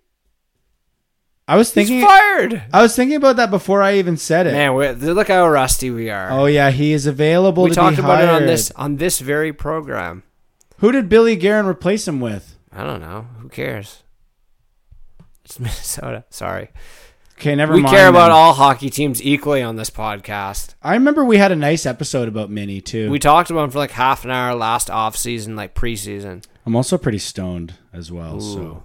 I was thinking. He's fired. I was thinking about that before I even said it. Man, we're, look how rusty we are. Oh yeah, he is available. we to talked be about it on this on this very program. Who did Billy Guerin replace him with? I don't know. Who cares? It's Minnesota. Sorry. Okay, never we mind. We care about then. all hockey teams equally on this podcast. I remember we had a nice episode about Minnie too. We talked about him for like half an hour last off season, like preseason. I'm also pretty stoned as well, Ooh. so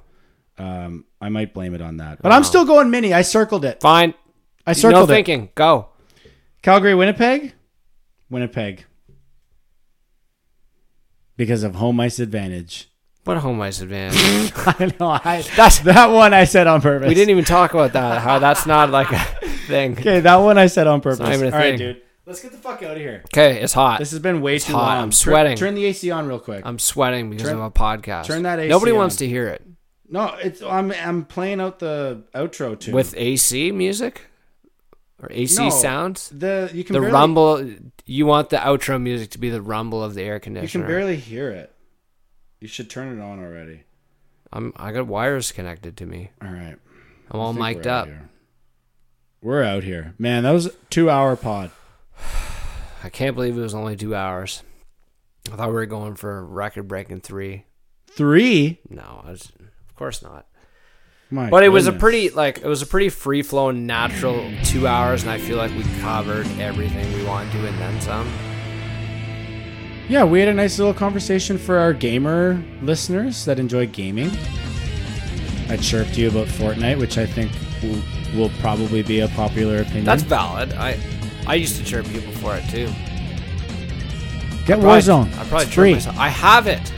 um, I might blame it on that. But I'm still going mini. I circled it. Fine. I circled no it. thinking. Go. Calgary, Winnipeg, Winnipeg, because of home ice advantage. What home ice advantage? I know. I, That's- that one I said on purpose. we didn't even talk about that. How that's not like a thing. Okay, that one I said on purpose. not even a All right, thing. dude. Let's get the fuck out of here. Okay, it's hot. This has been way too hot. long. I'm Turn- sweating. Turn, the AC on real quick. I'm sweating because Turn- of a podcast. turn that AC Nobody on. wants to hear it no, it's I'm I'm playing out the outro too with AC music or AC No, sounds. the you can The barely, rumble. You want the outro music to be the rumble of the air conditioner. You can barely hear it. You should turn it on already. I'm. I got wires connected to me. All right. I'm all mic'd up. here. We're out here, man. That was a two-hour pod. I can't believe it was only two hours. I thought we were going for a record breaking three. Three. No, I was, course not. My But it was a pretty like it was a pretty free flowing natural two hours, and I feel like we covered everything we wanted to and then some. Yeah, we had a nice little conversation for our gamer listeners that enjoy gaming. I chirped you about Fortnite, which I think will, will probably be a popular opinion. That's valid. I I used to chirp people for it too. Get I probably- Warzone. I probably it's chirp free. myself. I have it.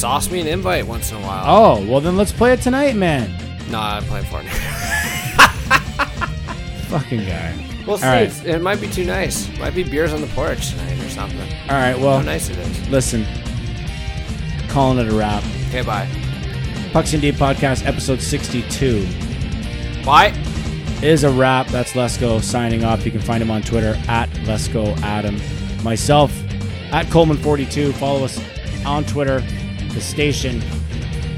Sauce me an invite once in a while. Oh well, then let's play it tonight, man. No, I play Fortnite. Fucking guy. We'll see. Right. It might be too nice. Might be beers on the porch tonight or something. All right. Well, how nice it is. listen. Calling it a wrap. Okay, bye. Pucks in Deep Podcast, episode 62. Bye. is a wrap. That's Let's signing off. You can find him on Twitter at Let's Adam. Myself at Coleman42. Follow us on Twitter. The station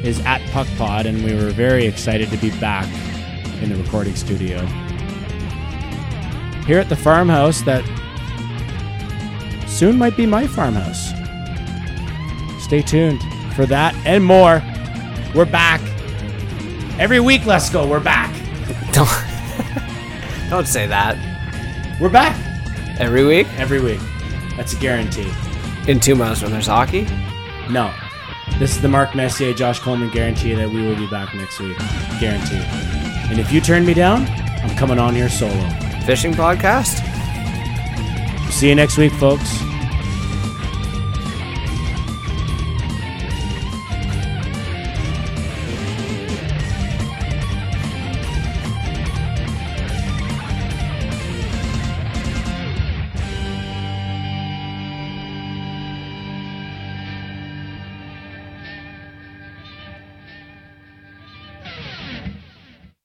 is at PuckPod, and we were very excited to be back in the recording studio. Here at the farmhouse that soon might be my farmhouse. Stay tuned for that and more. We're back. Every week, Let's Go. We're back. Don't don't say that. We're back. Every week Every week. That's a guarantee. in two months when there's hockey. No. This is the Mark Messier, Josh Coleman guarantee that we will be back next week. Guarantee. And if you turn me down, I'm coming on here solo. Fishing podcast. See you next week, folks.